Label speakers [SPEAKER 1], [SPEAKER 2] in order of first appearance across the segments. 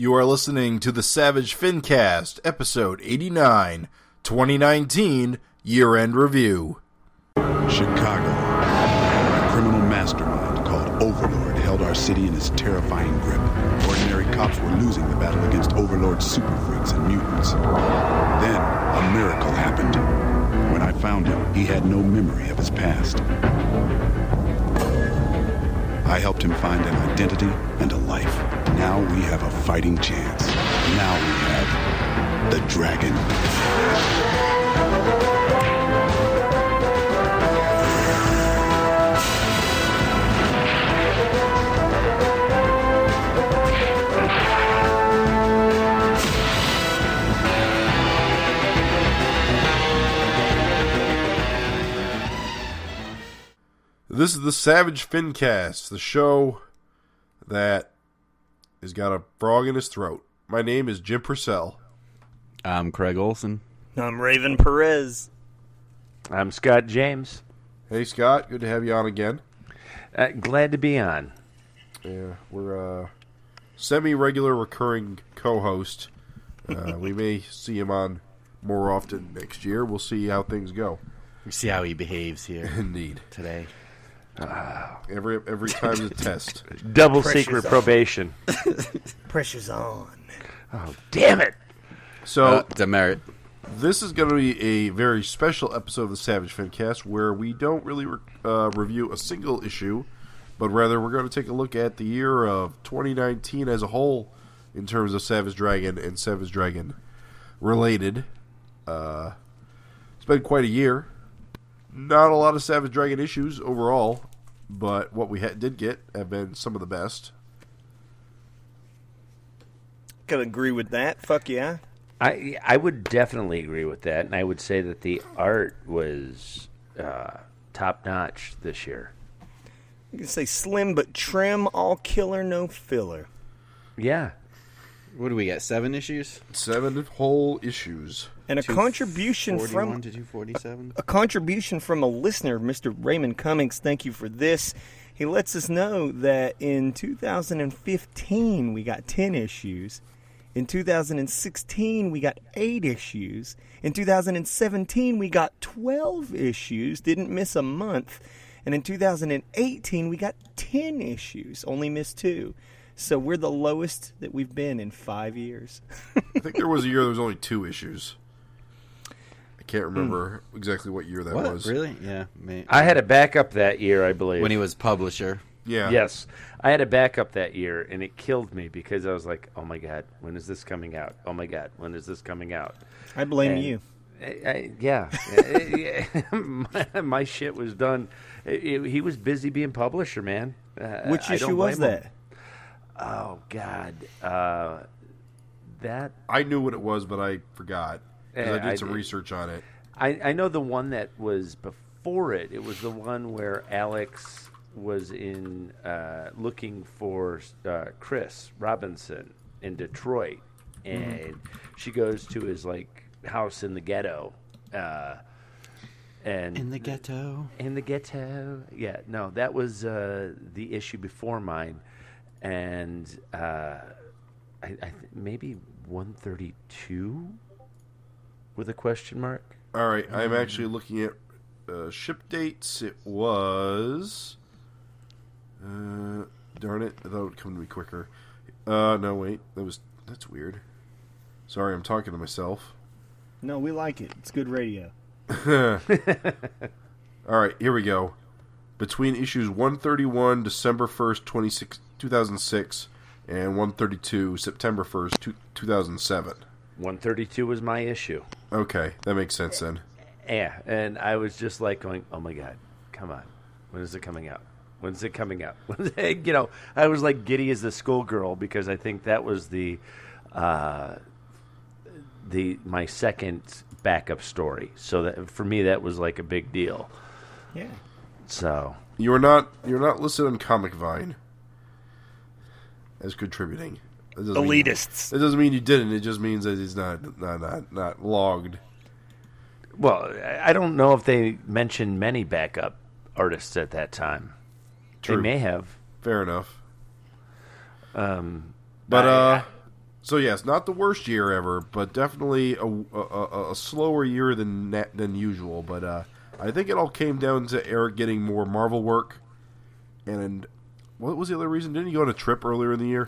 [SPEAKER 1] You are listening to the Savage Fincast, episode 89, 2019, year end review.
[SPEAKER 2] Chicago. A criminal mastermind called Overlord held our city in his terrifying grip. Ordinary cops were losing the battle against Overlord's super freaks and mutants. Then, a miracle happened. When I found him, he had no memory of his past. I helped him find an identity and a life. Now we have a fighting chance. Now we have the dragon.
[SPEAKER 1] This is the Savage Fincast, the show that has got a frog in his throat. My name is Jim Purcell.
[SPEAKER 3] I'm Craig Olson.
[SPEAKER 4] I'm Raven Perez.
[SPEAKER 5] I'm Scott James.
[SPEAKER 1] Hey, Scott, good to have you on again.
[SPEAKER 5] Uh, glad to be on.
[SPEAKER 1] Yeah, we're a semi-regular recurring co-host. Uh, we may see him on more often next year. We'll see how things go.
[SPEAKER 3] We see how he behaves here
[SPEAKER 1] Indeed,
[SPEAKER 3] today.
[SPEAKER 1] Every every time's a test.
[SPEAKER 5] Double
[SPEAKER 4] Pressure's
[SPEAKER 5] secret
[SPEAKER 4] on.
[SPEAKER 5] probation.
[SPEAKER 4] Pressure's on.
[SPEAKER 5] Oh, damn it.
[SPEAKER 1] So
[SPEAKER 3] Uh, demerit.
[SPEAKER 1] This is going to be a very special episode of the Savage Fincast where we don't really re- uh, review a single issue, but rather we're going to take a look at the year of 2019 as a whole in terms of Savage Dragon and Savage Dragon related. Uh, it's been quite a year. Not a lot of Savage Dragon issues overall, but what we ha- did get have been some of the best.
[SPEAKER 4] Can agree with that. Fuck yeah.
[SPEAKER 5] I I would definitely agree with that, and I would say that the art was uh, top notch this year.
[SPEAKER 4] You can say slim but trim, all killer, no filler.
[SPEAKER 5] Yeah,
[SPEAKER 3] What do we get? Seven issues?
[SPEAKER 1] Seven whole issues.
[SPEAKER 4] And a contribution from
[SPEAKER 3] to 247?
[SPEAKER 4] a contribution from a listener, Mr. Raymond Cummings. Thank you for this. He lets us know that in 2015 we got 10 issues. In 2016 we got 8 issues. In 2017 we got 12 issues, didn't miss a month. And in 2018 we got 10 issues, only missed 2. So we're the lowest that we've been in 5 years.
[SPEAKER 1] I think there was a year there was only two issues. I can't remember exactly what year that
[SPEAKER 3] What?
[SPEAKER 1] was.
[SPEAKER 3] Really? Yeah. May-
[SPEAKER 5] I had a backup that year, I believe.
[SPEAKER 3] when he was publisher.
[SPEAKER 1] Yeah.
[SPEAKER 5] Yes, I had a backup that year, and it killed me because I was like, "Oh my god, when is this coming out? Oh my god, when is this coming out?"
[SPEAKER 4] I blame
[SPEAKER 5] And-
[SPEAKER 4] you.
[SPEAKER 5] I, I, yeah, my, my shit was done. It- it- he was busy being publisher, man. Uh,
[SPEAKER 4] Which
[SPEAKER 5] I
[SPEAKER 4] issue
[SPEAKER 5] don't
[SPEAKER 4] was
[SPEAKER 5] blame him.
[SPEAKER 4] that?
[SPEAKER 5] Oh God, uh, that
[SPEAKER 1] I knew what it was, but I forgot. 'Cause
[SPEAKER 5] Yeah,
[SPEAKER 1] I did
[SPEAKER 5] I
[SPEAKER 1] some research on it.
[SPEAKER 5] I, I know the one that was before it. It was the one where Alex was in uh, looking for uh, Chris Robinson in Detroit, and she goes to his like house in the ghetto, uh, and
[SPEAKER 3] In the ghetto.
[SPEAKER 5] in the ghetto. Yeah, no, that was uh, the issue before mine, and uh, I, I th- maybe one thirty two with a question mark.
[SPEAKER 1] All right, I'm actually looking at uh, ship dates. It was. Uh, darn it! I thought it would come to me quicker. Uh, no, wait. That was that's weird. Sorry, I'm talking to myself.
[SPEAKER 4] No, we like it. It's good radio.
[SPEAKER 1] All right, here we go. Between issues 131, December 1st, 26, 2006, and 132, September 1st, 2007.
[SPEAKER 5] One thirty two was my issue.
[SPEAKER 1] Okay, that makes sense then.
[SPEAKER 5] Yeah, and I was just like going, "Oh my god, come on, when is it coming out? When's it coming out?" You know, I was like giddy as a schoolgirl because I think that was the, uh, the my second backup story. So that for me, that was like a big deal.
[SPEAKER 4] Yeah.
[SPEAKER 5] So
[SPEAKER 1] You are not you're not listed on Comic Vine as contributing. That doesn't mean-
[SPEAKER 4] Elitists.
[SPEAKER 1] That doesn't mean you didn't. It just means that it's not not not, not logged.
[SPEAKER 5] Well, I- I don't know if they mentioned many backup artists at that time.
[SPEAKER 1] True.
[SPEAKER 5] They may have.
[SPEAKER 1] Fair enough.
[SPEAKER 5] Um,
[SPEAKER 1] But
[SPEAKER 5] I-
[SPEAKER 1] uh, So yes, not the worst year ever, but definitely a, a, a, a slower year than than usual. But uh, I think it all came down to Erik getting more Marvel work, and what was the other reason? Didn't he go on a trip earlier in the year?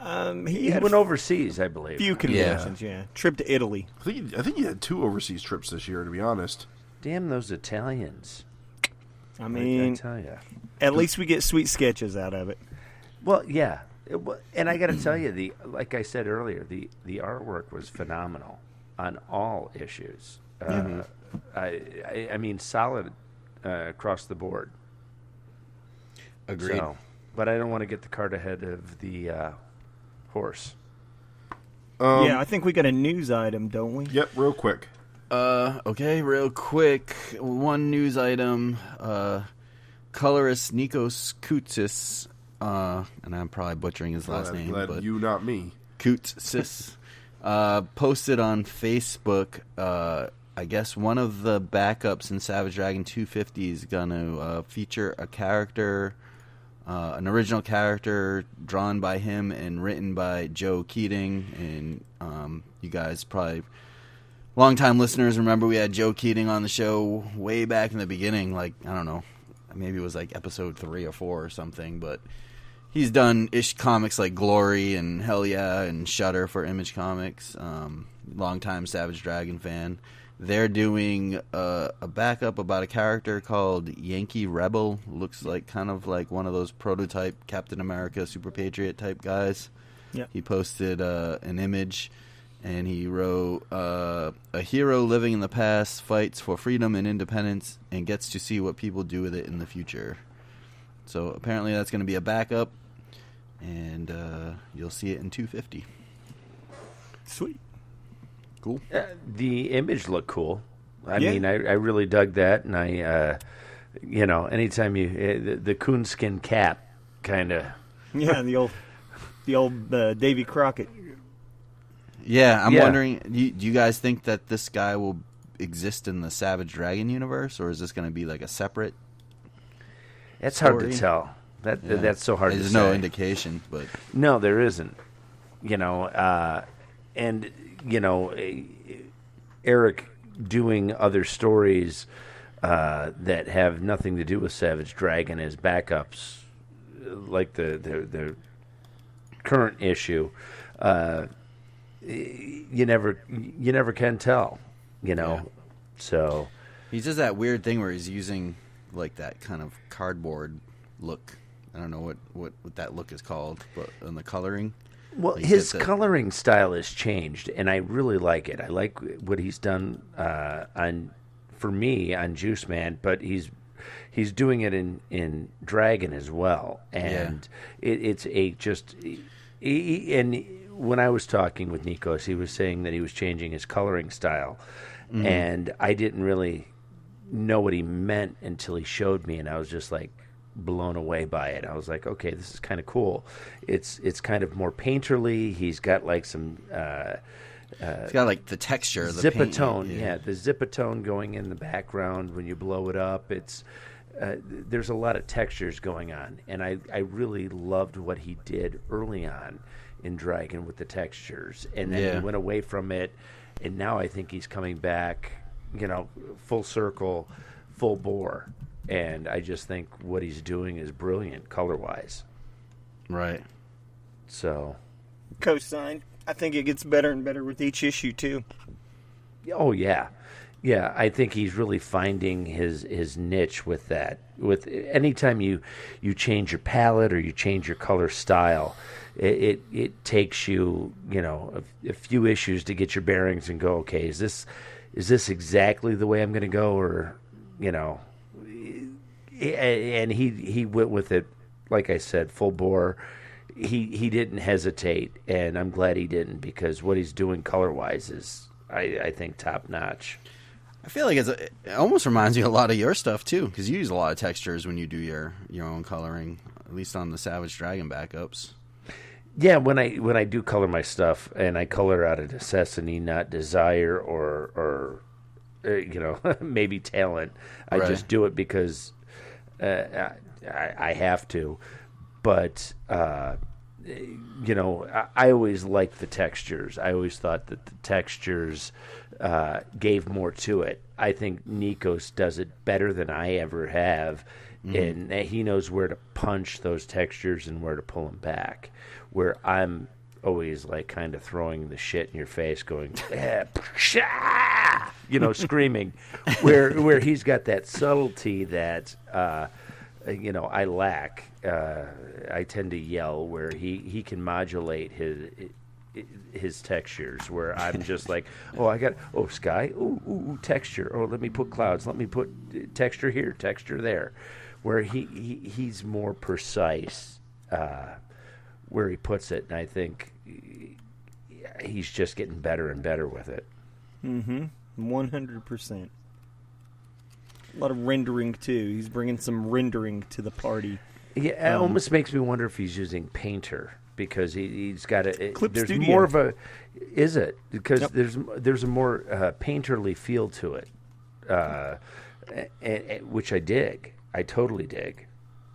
[SPEAKER 4] Um, he,
[SPEAKER 5] He went
[SPEAKER 4] a
[SPEAKER 5] overseas, I believe.
[SPEAKER 4] few conventions. Yeah. trip to Italy.
[SPEAKER 1] I think he, I think he had two overseas trips this year. To be honest,
[SPEAKER 5] Damn those Italians!
[SPEAKER 4] I
[SPEAKER 5] I, I
[SPEAKER 4] mean,
[SPEAKER 5] tell you.
[SPEAKER 4] at least we get sweet sketches out of it.
[SPEAKER 5] Well, yeah, It and I got to tell you, the like I said earlier, the the artwork was phenomenal on all issues. Uh, I, I I mean, solid uh, across the board.
[SPEAKER 3] Agreed.
[SPEAKER 5] So, but I don't want to get the cart ahead of the uh, horse.
[SPEAKER 1] um,
[SPEAKER 4] yeah, I think we got a news item, don't we?
[SPEAKER 1] Yep, real quick.
[SPEAKER 3] Uh, okay, real quick. One news item. Uh, colorist Nikos Koutsis, uh, and I'm probably butchering his last
[SPEAKER 1] Glad-
[SPEAKER 3] name,
[SPEAKER 1] glad
[SPEAKER 3] but
[SPEAKER 1] you, not me.
[SPEAKER 3] Koutsis, uh, posted on Facebook. Uh, I guess one of the backups in Savage Dragon 250 is going to uh, feature a character, uh, an original character drawn by him and written by Joe Keatinge. And um, you guys probably, longtime listeners, remember we had Joe Keatinge on the show way back in the beginning. Like I don't know, maybe it was like episode three or four or something, but he's done ish comics like Glory and Hell Yeah and Shutter for Image Comics. Um, longtime Savage Dragon fan. They're doing a, a backup about a character called Yankee Rebel. Looks like kind of like one of those prototype Captain America Super Patriot type guys.
[SPEAKER 4] Yeah.
[SPEAKER 3] He posted uh, an image and he wrote uh, a hero living in the past fights for freedom and independence and gets to see what people do with it in the future. So apparently that's going to be a backup, and uh, you'll see it in 250.
[SPEAKER 4] Sweet.
[SPEAKER 3] Cool.
[SPEAKER 5] Uh, the image looked cool. I
[SPEAKER 4] Yeah.
[SPEAKER 5] mean, I, I really dug that, and I, uh, you know, anytime you uh, the, the coonskin cap, kind of.
[SPEAKER 4] Yeah, the old, the old uh, Davy Crockett.
[SPEAKER 3] Yeah, I'm
[SPEAKER 5] Yeah.
[SPEAKER 3] wondering. Do you, do you guys think that this guy will exist in the Savage Dragon universe, or is this going to be like a separate?
[SPEAKER 5] It's hard to tell. That
[SPEAKER 3] Yeah.
[SPEAKER 5] that's so hard to do.
[SPEAKER 3] There's no
[SPEAKER 5] say.
[SPEAKER 3] indication, but
[SPEAKER 5] No, there isn't. You know, uh, and you know, Erik doing other stories uh, that have nothing to do with Savage Dragon as backups, like the the, the current issue. Uh, you never you never can tell. You know,
[SPEAKER 3] Yeah.
[SPEAKER 5] so
[SPEAKER 3] he does that weird thing where he's using like that kind of cardboard look. I don't know what what, what that look is called, but in the coloring.
[SPEAKER 5] Well, his coloring style has changed, and I really like it. I like what he's done uh, on, for me, on Juice Man, but he's he's doing it in in Dragon as well, and it, it's a just. He- and when I was talking with Nikos, he was saying that he was changing his coloring style,
[SPEAKER 3] Mm-hmm.
[SPEAKER 5] and I didn't really know what he meant until he showed me, and I was just like blown away by it. I was like, okay, this is kind of cool. It's it's kind of more painterly. He's got like some uh,
[SPEAKER 3] It's got like the texture, the paint,
[SPEAKER 5] zipatone. Yeah. the zipatone going in the background when you blow it up. It's uh, there's a lot of textures going on, and I I really loved what he did early on in Dragon with the textures, and then
[SPEAKER 3] Yeah.
[SPEAKER 5] he went away from it, and now I think he's coming back. You know, full circle, full bore. And I just think what he's doing is brilliant color wise.
[SPEAKER 3] Right.
[SPEAKER 5] So,
[SPEAKER 4] Co-signed. I think it gets better and better with each issue too.
[SPEAKER 5] Oh yeah, yeah. I think he's really finding his his niche with that. With anytime you you change your palette or you change your color style, it it, it takes you you know a, a few issues to get your bearings and go. Okay, is this is this exactly the way I'm going to go, or you know? And he he went with it, like I said, full bore. He he didn't hesitate, and I'm glad he didn't because what he's doing color wise is I, I think top notch.
[SPEAKER 3] I feel like it's a, it almost reminds me a lot of your stuff too, because you use a lot of textures when you do your your own coloring, at least on the Savage Dragon backups.
[SPEAKER 5] Yeah, when I when I do color my stuff and I color out of necessity, not desire or or uh, you know maybe talent, I
[SPEAKER 3] Right.
[SPEAKER 5] just do it because I, I have to. But uh, you know, I, I always liked the textures. I always thought that the textures uh, gave more to it. I think Nikos does it better than I ever have, and he knows where to punch those textures and where to pull them back. Where I'm always like kind of throwing the shit in your face, going, "Eh, you know, screaming. Where where he's got that subtlety that. Uh, you know, I lack. Uh, I tend to yell where he, he can modulate his his textures. Where I'm just like, oh, I got oh sky, ooh, ooh, ooh texture. Oh, let me put clouds. Let me put uh, texture here, texture there. Where he, he he's more precise uh, where he puts it, and I think he's just getting better and better with it. Mm-hmm.
[SPEAKER 4] One hundred percent. A lot of rendering too. He's bringing some rendering to the party.
[SPEAKER 5] Yeah, it almost makes me wonder if he's using Painter because he, he's got a.
[SPEAKER 4] Clip
[SPEAKER 5] there's
[SPEAKER 4] Studio.
[SPEAKER 5] more of a. Is it because
[SPEAKER 4] Yep.
[SPEAKER 5] there's there's a more uh, painterly feel to it, uh, which I dig. I totally dig.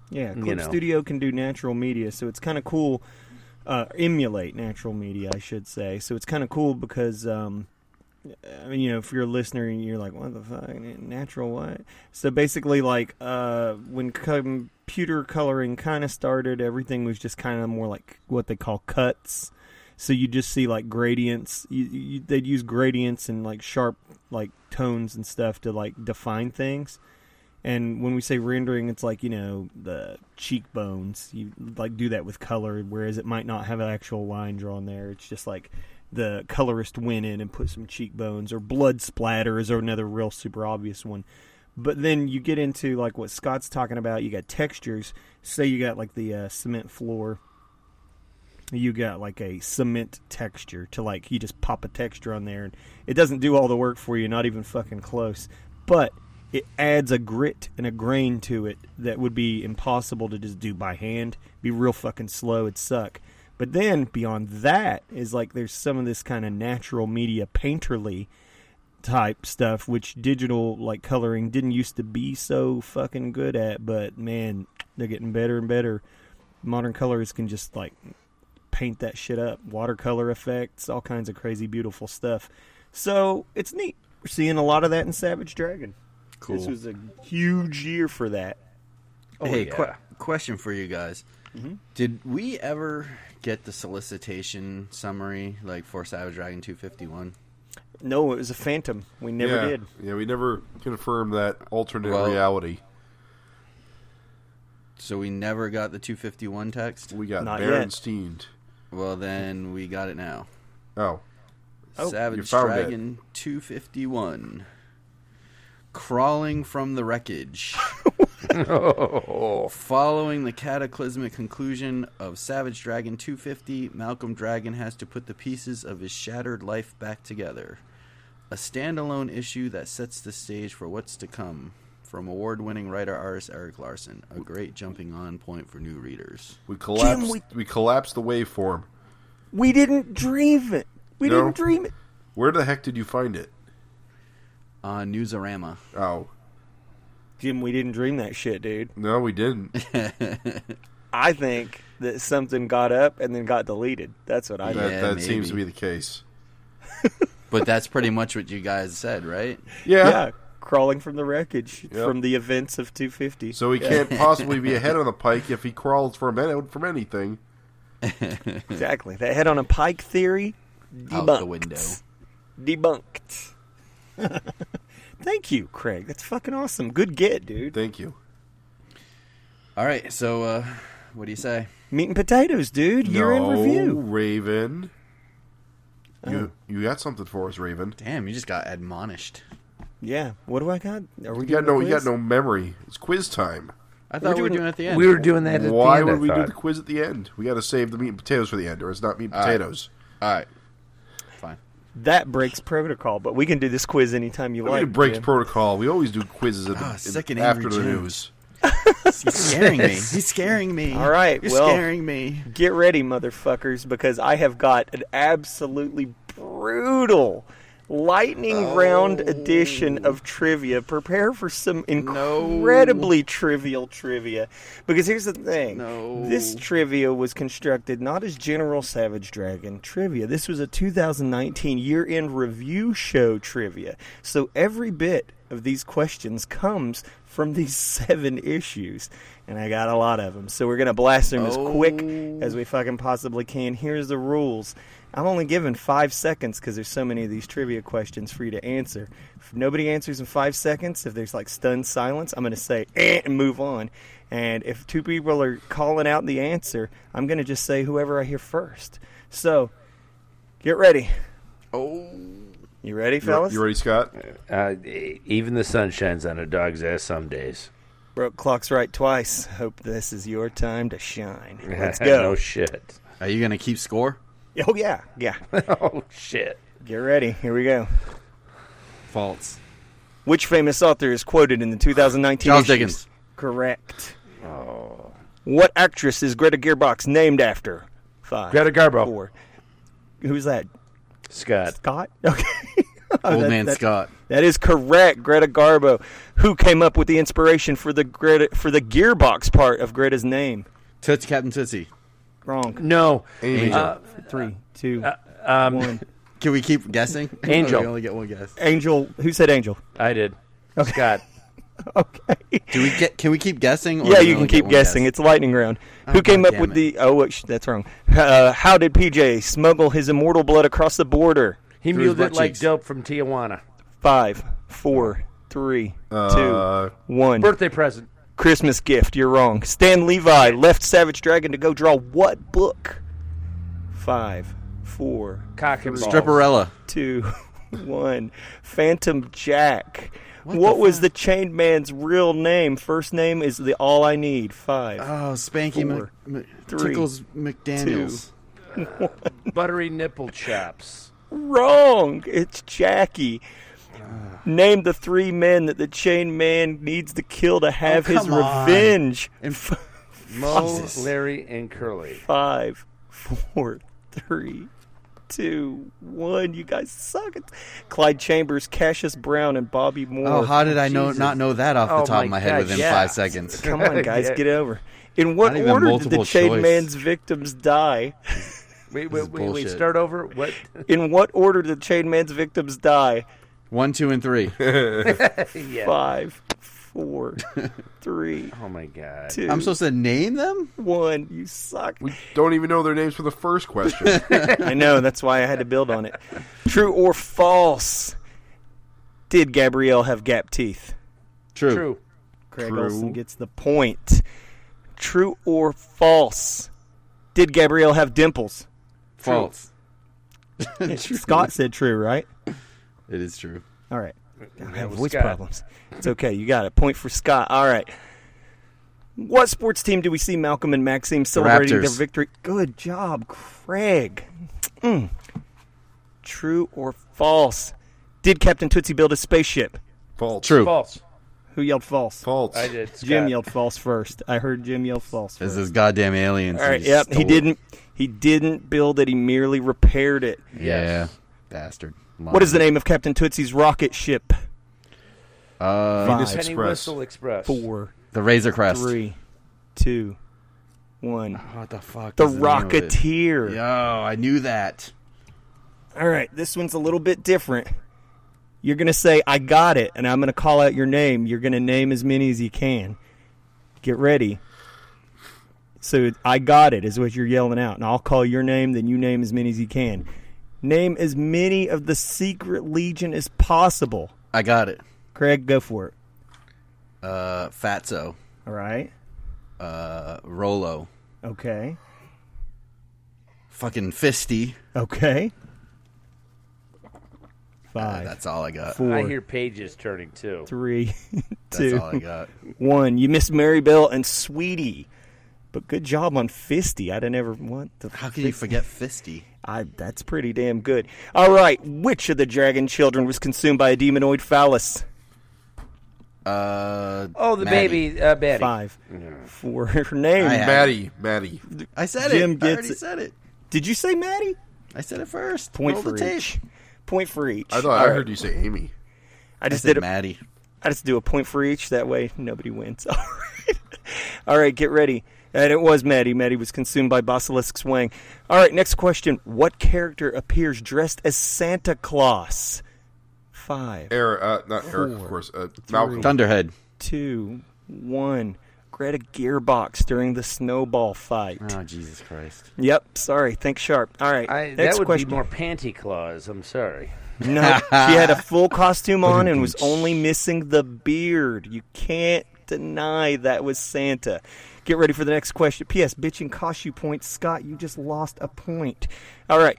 [SPEAKER 4] Yeah,
[SPEAKER 5] You
[SPEAKER 4] Clip
[SPEAKER 5] know.
[SPEAKER 4] Studio can do natural media, so it's kind of cool. Uh, emulate natural media, I should say. So it's kind of cool because, um, I mean, you know, if you're a listener and you're like, "What the fuck, natural what?" So basically, like uh, when computer coloring kind of started, everything was just kind of more like what they call cuts. So you just see like gradients. You, you, they'd use gradients and like sharp like tones and stuff to like define things. And when we say rendering, it's like you know the cheekbones. You like do that with color, whereas it might not have an actual line drawn there. It's just like the colorist went in and put some cheekbones, or blood splatters, or another real super obvious one. But then you get into like what Scott's talking about. You got textures. Say you got like the uh, cement floor. You got like a cement texture to like you just pop a texture on there, and it doesn't do all the work for you, not even fucking close. But it adds a grit and a grain to it that would be impossible to just do by hand. Be real fucking slow. It'd suck. But then beyond that is like there's some of this kind of natural media painterly type stuff, which digital like coloring didn't used to be so fucking good at. But man, they're getting better and better. Modern colors can just like paint that shit up. Watercolor effects, all kinds of crazy, beautiful stuff. So it's neat. We're seeing a lot of that in Savage Dragon.
[SPEAKER 3] Cool.
[SPEAKER 4] This was a huge year for that.
[SPEAKER 5] Oh,
[SPEAKER 3] hey,
[SPEAKER 5] yeah.
[SPEAKER 3] que- question for you guys:
[SPEAKER 4] Mm-hmm.
[SPEAKER 3] Did we ever get the solicitation summary like for Savage Dragon 251?
[SPEAKER 4] No, it was a phantom. We never
[SPEAKER 1] yeah.
[SPEAKER 4] did.
[SPEAKER 1] Yeah, we never confirmed that alternate
[SPEAKER 3] Well-
[SPEAKER 1] reality.
[SPEAKER 3] So we never got the 251 text.
[SPEAKER 1] We got
[SPEAKER 4] Not
[SPEAKER 1] Berenstein.
[SPEAKER 3] Well, then we got it now.
[SPEAKER 1] Oh,
[SPEAKER 4] Oh,
[SPEAKER 3] Savage
[SPEAKER 1] found it.
[SPEAKER 3] Dragon 251. Crawling from the wreckage. Following the cataclysmic conclusion of Savage Dragon 250, Malcolm Dragon has to put the pieces of his shattered life back together. A standalone issue that sets the stage for what's to come. From award winning writer artist Erik Larsen. A great jumping on point for new readers.
[SPEAKER 1] we collapsed.
[SPEAKER 4] we-
[SPEAKER 1] we... collapsed the waveform.
[SPEAKER 4] We didn't dream it. We
[SPEAKER 1] No.
[SPEAKER 4] didn't dream it.
[SPEAKER 1] Where the heck did you find it?
[SPEAKER 3] On Newsarama.
[SPEAKER 1] Oh,
[SPEAKER 4] Jim, we didn't dream that shit, dude.
[SPEAKER 1] no, we didn't.
[SPEAKER 4] I think that something got up and then got deleted. That's what I
[SPEAKER 1] that
[SPEAKER 4] think.
[SPEAKER 3] Yeah,
[SPEAKER 1] that seems to be the case.
[SPEAKER 3] But that's pretty much what you guys said, right?
[SPEAKER 1] Yeah.
[SPEAKER 4] Yeah, crawling from the wreckage
[SPEAKER 1] Yep.
[SPEAKER 4] from the events of 250.
[SPEAKER 1] So he can't possibly be ahead on the pike if he crawls from any, from anything.
[SPEAKER 4] exactly. That head on a pike theory
[SPEAKER 3] Out
[SPEAKER 4] debunked.
[SPEAKER 3] the window.
[SPEAKER 4] Debunked. Thank you, Craig. That's fucking awesome. Good get, dude.
[SPEAKER 1] Thank you.
[SPEAKER 3] All right, so uh, what do you say?
[SPEAKER 4] Meat and potatoes, dude. Year in
[SPEAKER 1] no,
[SPEAKER 4] review.
[SPEAKER 1] Raven.
[SPEAKER 4] Oh.
[SPEAKER 1] You you got something for us, Raven.
[SPEAKER 3] Damn, you just got admonished.
[SPEAKER 4] Yeah. What do I got? Are we
[SPEAKER 1] You got
[SPEAKER 4] doing
[SPEAKER 1] no
[SPEAKER 4] a
[SPEAKER 1] you got
[SPEAKER 4] quiz?
[SPEAKER 1] no memory. It's quiz time.
[SPEAKER 3] I thought we were
[SPEAKER 4] doing-
[SPEAKER 3] doing it at the end.
[SPEAKER 5] We were doing that at
[SPEAKER 1] Why
[SPEAKER 5] the end.
[SPEAKER 1] would
[SPEAKER 5] I
[SPEAKER 1] we do
[SPEAKER 5] thought.
[SPEAKER 1] the quiz at the end? We got to save the meat and potatoes for the end, or it's not meat and potatoes.
[SPEAKER 3] All right, fine.
[SPEAKER 4] That breaks protocol, but we can do this quiz anytime you
[SPEAKER 1] I
[SPEAKER 4] like.
[SPEAKER 1] it breaks
[SPEAKER 4] Jim.
[SPEAKER 1] protocol. We always do quizzes at the,
[SPEAKER 3] Ah,
[SPEAKER 1] in-
[SPEAKER 3] second
[SPEAKER 1] after the
[SPEAKER 3] Jim.
[SPEAKER 1] news.
[SPEAKER 3] He's scaring me. He's scaring me.
[SPEAKER 4] All right,
[SPEAKER 3] you're
[SPEAKER 4] well-
[SPEAKER 3] scaring me.
[SPEAKER 4] Get ready, motherfuckers, because I have got an absolutely brutal lightning
[SPEAKER 3] Oh.
[SPEAKER 4] round edition oh. of trivia. Prepare for some incredibly trivial trivia. Because here's the thing
[SPEAKER 3] No.
[SPEAKER 4] this trivia was constructed not as General Savage Dragon trivia. This was a 2019 year end review show trivia. So every bit of these questions comes from these seven issues. And I got a lot of them. So we're going to blast them as quick as we oh. fucking possibly can. Here's the rules. I'm only given five seconds because there's so many of these trivia questions for you to answer. If nobody answers in five seconds, if there's like stunned silence, I'm going to say eh, and move on. And if two people are calling out the answer, I'm going to just say whoever I hear first. So, get ready.
[SPEAKER 3] Oh,
[SPEAKER 4] You ready,
[SPEAKER 1] You,
[SPEAKER 4] fellas?
[SPEAKER 1] you ready, Scott?
[SPEAKER 5] Uh, even the sun shines on a dog's ass some days.
[SPEAKER 4] Broke clocks right twice. Hope this is your time to shine. Let's go.
[SPEAKER 5] no shit.
[SPEAKER 3] are you gonna keep score?
[SPEAKER 4] Oh, yeah. Yeah.
[SPEAKER 5] oh shit.
[SPEAKER 4] Get ready. Here we go.
[SPEAKER 3] False.
[SPEAKER 4] Which famous author is quoted in the 2019
[SPEAKER 3] Charles
[SPEAKER 4] issues?
[SPEAKER 3] Dickens.
[SPEAKER 4] Correct.
[SPEAKER 5] Oh.
[SPEAKER 4] What actress is Greta Gearbox named after? Five.
[SPEAKER 5] Greta Garbo.
[SPEAKER 4] Four. Who's that?
[SPEAKER 5] Scott.
[SPEAKER 4] Scott? Okay.
[SPEAKER 3] Old
[SPEAKER 4] That-
[SPEAKER 3] man
[SPEAKER 4] that-
[SPEAKER 3] Scott.
[SPEAKER 4] That is correct, Greta Garbo. Who came up with the inspiration for the Greta for the Gearbox part of Greta's name?
[SPEAKER 3] Tootsie Captain Tootsie.
[SPEAKER 4] Wrong.
[SPEAKER 5] No.
[SPEAKER 1] Amy.
[SPEAKER 5] Uh,
[SPEAKER 4] Three, two,
[SPEAKER 5] um,
[SPEAKER 4] one.
[SPEAKER 3] Can we keep guessing?
[SPEAKER 5] Angel.
[SPEAKER 3] we only get one guess.
[SPEAKER 4] Angel. Who said Angel?
[SPEAKER 5] I did. Scott.
[SPEAKER 4] Okay.
[SPEAKER 3] Do we get? Can we keep guessing? or
[SPEAKER 4] Yeah, you can keep guessing.
[SPEAKER 3] guess?
[SPEAKER 4] It's lightning round.
[SPEAKER 3] Oh,
[SPEAKER 4] Who came
[SPEAKER 3] God
[SPEAKER 4] up with
[SPEAKER 3] it.
[SPEAKER 4] the? Oh, wait, that's wrong. Uh, how did PJ smuggle his immortal blood across the border?
[SPEAKER 5] He
[SPEAKER 3] Through his
[SPEAKER 5] muled it like
[SPEAKER 3] cheeks.
[SPEAKER 5] dope from Tijuana.
[SPEAKER 4] Five, four, three,
[SPEAKER 1] Uh,
[SPEAKER 4] two, one.
[SPEAKER 5] Birthday present.
[SPEAKER 4] Christmas gift. You're wrong. Stan Levi left Savage Dragon to go draw what book? Five, four,
[SPEAKER 5] Cock and balls.
[SPEAKER 3] Stripperella.
[SPEAKER 4] two, one. Phantom Jack. What,
[SPEAKER 3] What the
[SPEAKER 4] was
[SPEAKER 3] fuck?
[SPEAKER 4] the chained man's real name? First name is the All I Need. Five.
[SPEAKER 3] Oh, Spanky
[SPEAKER 4] Four,
[SPEAKER 3] Mc,
[SPEAKER 4] three,
[SPEAKER 3] Tickles McDaniels.
[SPEAKER 5] Buttery nipple chaps.
[SPEAKER 4] Wrong. It's Jackie. Ah. Name the three men that the chained man needs to kill to oh, have
[SPEAKER 3] Oh,
[SPEAKER 4] his
[SPEAKER 3] come on.
[SPEAKER 4] revenge.
[SPEAKER 3] And
[SPEAKER 5] Mo, Larry, and Curly.
[SPEAKER 4] Five, four, three, two, one. You guys suck. It's Clyde Chambers, Cassius Brown, and Bobby Moore.
[SPEAKER 3] oh, how did I know
[SPEAKER 5] Jesus.
[SPEAKER 3] not know that off the
[SPEAKER 5] Oh
[SPEAKER 3] top of my head
[SPEAKER 5] God,
[SPEAKER 3] within
[SPEAKER 5] yeah.
[SPEAKER 3] five seconds?
[SPEAKER 4] Come on, guys,
[SPEAKER 5] Yeah.
[SPEAKER 4] get over. In what order did the
[SPEAKER 3] multiple
[SPEAKER 4] chained
[SPEAKER 3] choice.
[SPEAKER 4] man's victims die?
[SPEAKER 5] Wait, wait, wait, wait, start over. What?
[SPEAKER 4] In what order did the chained man's victims die?
[SPEAKER 3] One, two, and three.
[SPEAKER 5] yeah.
[SPEAKER 4] Five, four, three,
[SPEAKER 5] Oh my god.
[SPEAKER 4] two,
[SPEAKER 3] I'm supposed to name them?
[SPEAKER 4] one. You suck.
[SPEAKER 1] we don't even know their names for the first question.
[SPEAKER 4] I know. That's why I had to build on it. True or false? Did Gabrielle have gap teeth?
[SPEAKER 3] True.
[SPEAKER 5] True.
[SPEAKER 4] Craig
[SPEAKER 1] True.
[SPEAKER 4] Olson gets the point. True or false? Did Gabrielle have dimples?
[SPEAKER 3] False.
[SPEAKER 4] Scott said true, right?
[SPEAKER 3] It is true.
[SPEAKER 4] All right. I have voice
[SPEAKER 5] Scott.
[SPEAKER 4] problems. It's okay. You got it. Point for Scott. All right. What sports team do we see Malcolm and Maxine celebrating their
[SPEAKER 3] Raptors.
[SPEAKER 4] victory? Good job, Craig. Mm. True or false? Did Captain Tootsie build a spaceship?
[SPEAKER 1] False.
[SPEAKER 3] True.
[SPEAKER 5] False.
[SPEAKER 4] Who yelled false?
[SPEAKER 1] False.
[SPEAKER 5] I did.
[SPEAKER 4] Jim yelled false first. I heard Jim yell false
[SPEAKER 3] This
[SPEAKER 4] first.
[SPEAKER 3] is goddamn aliens.
[SPEAKER 4] All right.
[SPEAKER 3] He
[SPEAKER 4] Yep. He didn't. He didn't build it. He merely repaired it.
[SPEAKER 3] Yeah. Bastard.
[SPEAKER 4] What is the name of Captain Tootsie's rocket ship?
[SPEAKER 3] Uh,
[SPEAKER 4] Five,
[SPEAKER 1] Venus
[SPEAKER 5] Penny
[SPEAKER 1] Express.
[SPEAKER 5] Whistle Express.
[SPEAKER 4] four,
[SPEAKER 3] the Razor Crest.
[SPEAKER 4] three, two, one.
[SPEAKER 3] What the fuck?
[SPEAKER 4] The
[SPEAKER 3] is name of it?
[SPEAKER 4] Rocketeer.
[SPEAKER 3] Yo, I knew that.
[SPEAKER 4] All right, this one's a little bit different. You're going to say, I got it, and I'm going to call out your name. You're going to name as many as you can. Get ready. So, I got it is what you're yelling out, and I'll call your name, then you name as many as you can. Name as many of the Secret Legion as possible.
[SPEAKER 3] I got it.
[SPEAKER 4] Craig, go for it.
[SPEAKER 3] Uh, Fatso.
[SPEAKER 4] All right.
[SPEAKER 3] Uh, Rolo.
[SPEAKER 4] Okay.
[SPEAKER 3] Fucking Fisty.
[SPEAKER 4] Okay.
[SPEAKER 3] Uh,
[SPEAKER 4] Five,
[SPEAKER 3] that's all I got.
[SPEAKER 4] four,
[SPEAKER 5] I hear pages turning too.
[SPEAKER 4] three,
[SPEAKER 3] That's all I got.
[SPEAKER 4] one. You missed Mary Bell and Sweetie, but good job on Fisty. I'd have never want the.
[SPEAKER 3] How can you forget Fisty?
[SPEAKER 4] I that's pretty damn good. All right, which of the dragon children was consumed by a demonoid phallus?
[SPEAKER 3] Uh,
[SPEAKER 5] Oh, the
[SPEAKER 3] Maddie.
[SPEAKER 5] baby, uh, Betty.
[SPEAKER 4] Five, four. Her name.
[SPEAKER 3] I have-
[SPEAKER 1] Maddie. Maddie.
[SPEAKER 3] I said
[SPEAKER 4] Jim
[SPEAKER 3] it. I
[SPEAKER 4] gets
[SPEAKER 3] already
[SPEAKER 4] it.
[SPEAKER 3] said it.
[SPEAKER 4] Did you say Maddie?
[SPEAKER 3] I said it first.
[SPEAKER 4] Point
[SPEAKER 3] Roll
[SPEAKER 4] for
[SPEAKER 3] the tape.
[SPEAKER 4] each. point for each.
[SPEAKER 1] I thought
[SPEAKER 4] All
[SPEAKER 1] I
[SPEAKER 4] right.
[SPEAKER 1] heard you say Amy.
[SPEAKER 4] I just
[SPEAKER 3] I said
[SPEAKER 4] did. A,
[SPEAKER 3] Maddie.
[SPEAKER 4] I just do a point for each. That way, nobody wins. All right. All right. Get ready. And it was Maddie. Maddie was consumed by Basilisk's wang. All right. Next question. What character appears dressed as Santa Claus? Five,
[SPEAKER 1] Eric, uh, not Eric, of course. Uh, Malcolm.
[SPEAKER 3] Thunderhead.
[SPEAKER 4] two, one. Greta Gearbox during the snowball fight.
[SPEAKER 3] Oh Jesus Christ!
[SPEAKER 4] Yep. Sorry. Think sharp. All right.
[SPEAKER 5] I,
[SPEAKER 4] Next
[SPEAKER 5] that would
[SPEAKER 4] question.
[SPEAKER 5] be more panty claws. I'm sorry.
[SPEAKER 4] No, she had a full costume on and was only missing the beard. You can't deny that was Santa. Get ready for the next question. P.S. Bitching cost you points. Scott, you just lost a point. All right.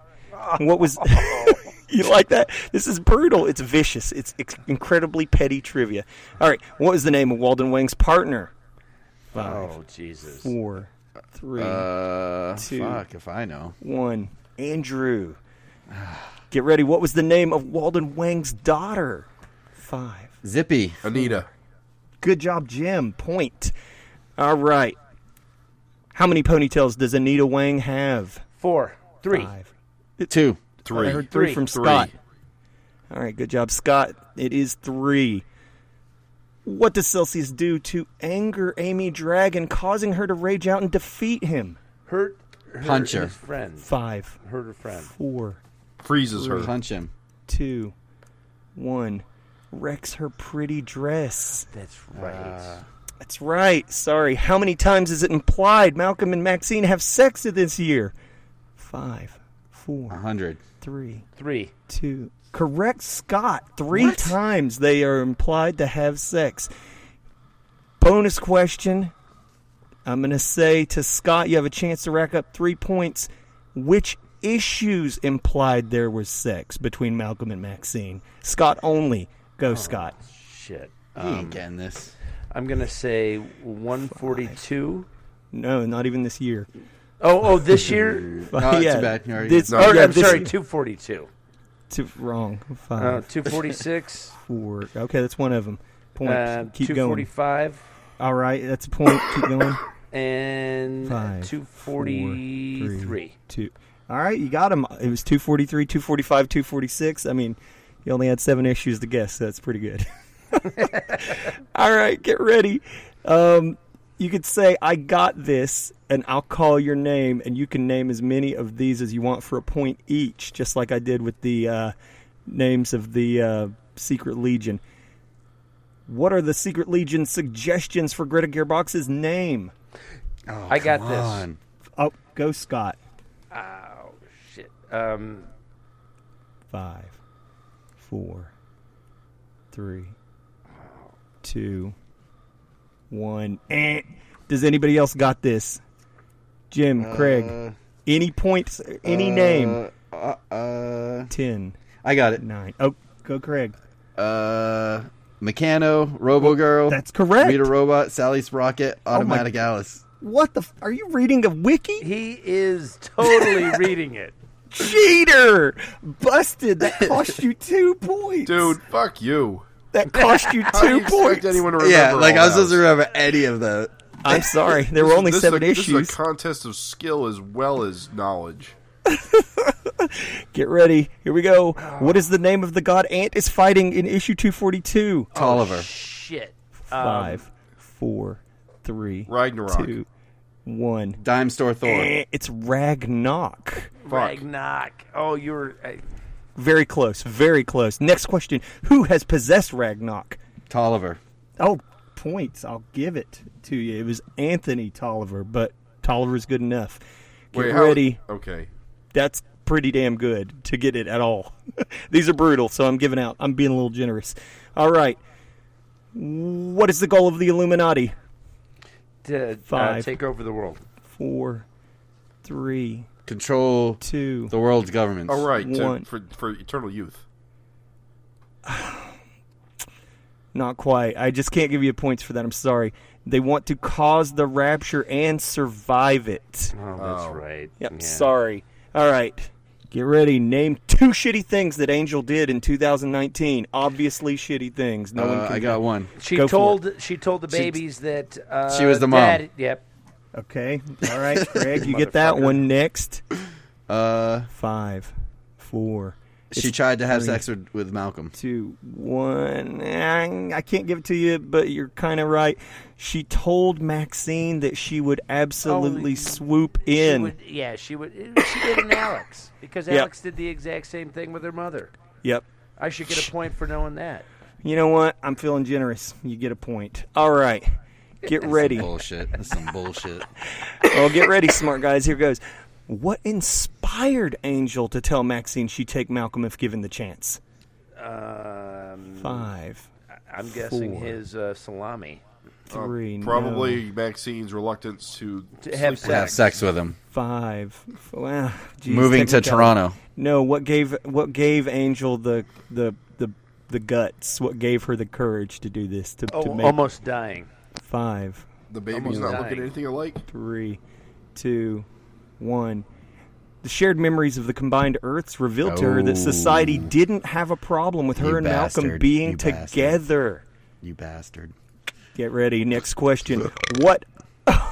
[SPEAKER 4] What was. you like that? This is brutal. It's vicious. It's, it's incredibly petty trivia. All right. What was the name of Walden Wang's partner? Five,
[SPEAKER 5] Oh Jesus!
[SPEAKER 4] four, three,
[SPEAKER 3] Uh,
[SPEAKER 4] Two.
[SPEAKER 3] fuck if I know.
[SPEAKER 4] one. Andrew. Get ready. What was the name of Walden Wang's daughter? Five.
[SPEAKER 3] Zippy.
[SPEAKER 1] Anita.
[SPEAKER 4] Good job, Jim. Point. All right. How many ponytails does Anita Wang have?
[SPEAKER 5] Four, three.
[SPEAKER 4] Five.
[SPEAKER 3] Two.
[SPEAKER 1] Three.
[SPEAKER 4] I heard three,
[SPEAKER 5] Three.
[SPEAKER 4] from
[SPEAKER 1] Three.
[SPEAKER 4] Scott. All right. Good job, Scott. It is three. What does Celsius do to anger Amy Dragon, causing her to rage out and defeat him?
[SPEAKER 5] Hurt, hurt
[SPEAKER 3] Punch her.
[SPEAKER 5] his friend.
[SPEAKER 4] Five,
[SPEAKER 5] Hurt her friend.
[SPEAKER 4] four,
[SPEAKER 1] Freezes her.
[SPEAKER 3] Punch him.
[SPEAKER 4] two, one. Wrecks her pretty dress.
[SPEAKER 5] That's right.
[SPEAKER 4] Uh, That's right. Sorry. How many times is it implied Malcolm and Maxine have sex this year? Five,
[SPEAKER 3] A
[SPEAKER 4] four,
[SPEAKER 3] hundred.
[SPEAKER 4] three,
[SPEAKER 5] Three.
[SPEAKER 4] two. Correct, Scott. Three times they are implied to have sex. Bonus question. I'm going to say to Scott, you have a chance to rack up three points. Which issues implied there was sex between Malcolm and Maxine? Scott only. Go, Scott.
[SPEAKER 5] Shit.
[SPEAKER 3] He
[SPEAKER 5] Um,
[SPEAKER 3] ain't getting this.
[SPEAKER 5] I'm gonna say 142.
[SPEAKER 4] No, not even this year.
[SPEAKER 5] Oh, oh, this year?
[SPEAKER 3] No, it's
[SPEAKER 4] Yeah,
[SPEAKER 3] bad. You already-
[SPEAKER 4] this-
[SPEAKER 1] No,
[SPEAKER 5] or,
[SPEAKER 4] yeah,
[SPEAKER 5] I'm
[SPEAKER 4] this-
[SPEAKER 5] sorry, 242.
[SPEAKER 4] Two, wrong. Five.
[SPEAKER 5] Uh, 246.
[SPEAKER 4] four. Okay, that's one of them. Point.
[SPEAKER 5] uh,
[SPEAKER 4] Keep going.
[SPEAKER 5] 245.
[SPEAKER 4] All right, that's a point. Keep going.
[SPEAKER 5] And
[SPEAKER 4] Five,
[SPEAKER 5] 243.
[SPEAKER 4] Four, Two. All right, you got him. It was 243, 245, 246. I mean, you only had seven issues to guess. So that's pretty good. All right, get ready. Um, you could say, I got this, and I'll call your name, and you can name as many of these as you want for a point each, just like I did with the uh, names of the uh, Secret Legion. What are the Secret Legion suggestions for Greta Gearbox's name?
[SPEAKER 3] Oh,
[SPEAKER 5] I got
[SPEAKER 3] come
[SPEAKER 5] this.
[SPEAKER 4] Oh, go Scott.
[SPEAKER 5] Oh, shit. Um,
[SPEAKER 4] Five, four, three, two, one. Eh. Does anybody else got this? Jim, Craig, any points, any name?
[SPEAKER 3] Uh, uh,
[SPEAKER 4] Ten,
[SPEAKER 3] I got it.
[SPEAKER 4] nine. Oh, go Craig.
[SPEAKER 3] Uh, Meccano, Robo Girl.
[SPEAKER 4] That's correct.
[SPEAKER 3] Rita Robot, Sally Sprocket,
[SPEAKER 4] my-
[SPEAKER 3] Automatic Alice.
[SPEAKER 4] What the? F- are you reading a wiki?
[SPEAKER 5] he is totally reading it.
[SPEAKER 4] Cheater! Busted. That cost you two points,
[SPEAKER 1] Dude, fuck you.
[SPEAKER 4] That cost you
[SPEAKER 1] How do you
[SPEAKER 4] two
[SPEAKER 1] expect
[SPEAKER 4] points.
[SPEAKER 1] anyone to remember
[SPEAKER 3] Yeah, like
[SPEAKER 1] all
[SPEAKER 3] I was
[SPEAKER 1] that?
[SPEAKER 3] supposed to remember any of that.
[SPEAKER 4] I'm sorry. There were only
[SPEAKER 1] this
[SPEAKER 4] seven
[SPEAKER 1] is a,
[SPEAKER 4] issues.
[SPEAKER 1] This is a contest of skill as well as knowledge.
[SPEAKER 4] Get ready. Here we go. What is the name of the god Ant is fighting in issue 242?
[SPEAKER 3] Tolliver.
[SPEAKER 5] Shit.
[SPEAKER 4] Five, four, three,
[SPEAKER 1] Ragnarok.
[SPEAKER 4] two, one.
[SPEAKER 3] Dime Store Thor.
[SPEAKER 4] Eh, It's Ragnarok.
[SPEAKER 5] Ragnarok. Oh, you were. I,
[SPEAKER 4] Very close. Very close. Next question. Who has possessed Ragnarok?
[SPEAKER 3] Tolliver.
[SPEAKER 4] Oh, points. I'll give it to you. It was Anthony Tolliver, but Tolliver's good enough. Get
[SPEAKER 1] Wait, how-
[SPEAKER 4] ready.
[SPEAKER 1] Okay.
[SPEAKER 4] That's pretty damn good to get it at all. These are brutal, so I'm giving out. I'm being a little generous. All right. What is the goal of the Illuminati?
[SPEAKER 5] to uh,
[SPEAKER 4] Five.
[SPEAKER 5] take over the world.
[SPEAKER 4] Four, three,
[SPEAKER 3] Control
[SPEAKER 4] two.
[SPEAKER 3] the world's governments.
[SPEAKER 1] All right. to-
[SPEAKER 4] One.
[SPEAKER 1] for for eternal youth.
[SPEAKER 4] Not quite. I just can't give you points for that. I'm sorry. They want to cause the rapture and survive it.
[SPEAKER 5] Oh, that's
[SPEAKER 1] Oh.
[SPEAKER 5] right.
[SPEAKER 4] Yep.
[SPEAKER 5] Yeah.
[SPEAKER 4] Sorry. All right. Get ready. Name two shitty things that Angel did in 2019. Obviously, shitty things. No one
[SPEAKER 3] Uh,
[SPEAKER 4] can.
[SPEAKER 3] I got one.
[SPEAKER 5] She
[SPEAKER 4] Go for
[SPEAKER 5] told she told the babies that uh,
[SPEAKER 3] She was the mom.
[SPEAKER 5] Dad, yep.
[SPEAKER 4] Okay. All right, Craig. You get that one next.
[SPEAKER 3] Uh,
[SPEAKER 4] Five, four,
[SPEAKER 3] She tried to have sex with, with Malcolm.
[SPEAKER 4] two, one. I can't give it to you, but you're kind of right. She told Maxine that she would absolutely
[SPEAKER 5] Oh,
[SPEAKER 4] swoop
[SPEAKER 5] She
[SPEAKER 4] in.
[SPEAKER 5] would, yeah, she would. She did an Alex because
[SPEAKER 4] Yep.
[SPEAKER 5] Alex did the exact same thing with her mother.
[SPEAKER 4] Yep.
[SPEAKER 5] I should get a point for knowing that.
[SPEAKER 4] You know what? I'm feeling generous. You get a point. All right. Get ready.
[SPEAKER 3] Bullshit. That's some bullshit.
[SPEAKER 4] Well, get ready, smart guys. Here goes. What inspired Angel to tell Maxine she'd take Malcolm if given the chance?
[SPEAKER 5] Um,
[SPEAKER 4] Five,
[SPEAKER 5] I'm guessing
[SPEAKER 4] Four.
[SPEAKER 5] his uh, salami.
[SPEAKER 4] three,
[SPEAKER 1] Probably
[SPEAKER 4] no.
[SPEAKER 1] Maxine's reluctance to,
[SPEAKER 5] To have
[SPEAKER 1] sleep with
[SPEAKER 3] have sex with him.
[SPEAKER 4] five. f- Well, geez,
[SPEAKER 3] Moving to
[SPEAKER 4] technicality.
[SPEAKER 3] Toronto.
[SPEAKER 4] No, what gave what gave Angel the the the the guts? What gave her the courage to do this? To, to
[SPEAKER 5] Oh,
[SPEAKER 4] make
[SPEAKER 5] almost dying.
[SPEAKER 4] Five,
[SPEAKER 1] The baby's
[SPEAKER 5] Almost
[SPEAKER 1] not
[SPEAKER 5] dying.
[SPEAKER 1] looking anything alike.
[SPEAKER 4] three, two, one. The shared memories of the combined Earths revealed to her that
[SPEAKER 3] Oh.
[SPEAKER 4] society didn't have a problem with her
[SPEAKER 3] You
[SPEAKER 4] and Malcolm being
[SPEAKER 3] You bastard.
[SPEAKER 4] together.
[SPEAKER 3] You bastard.
[SPEAKER 4] Get ready. Next question. What?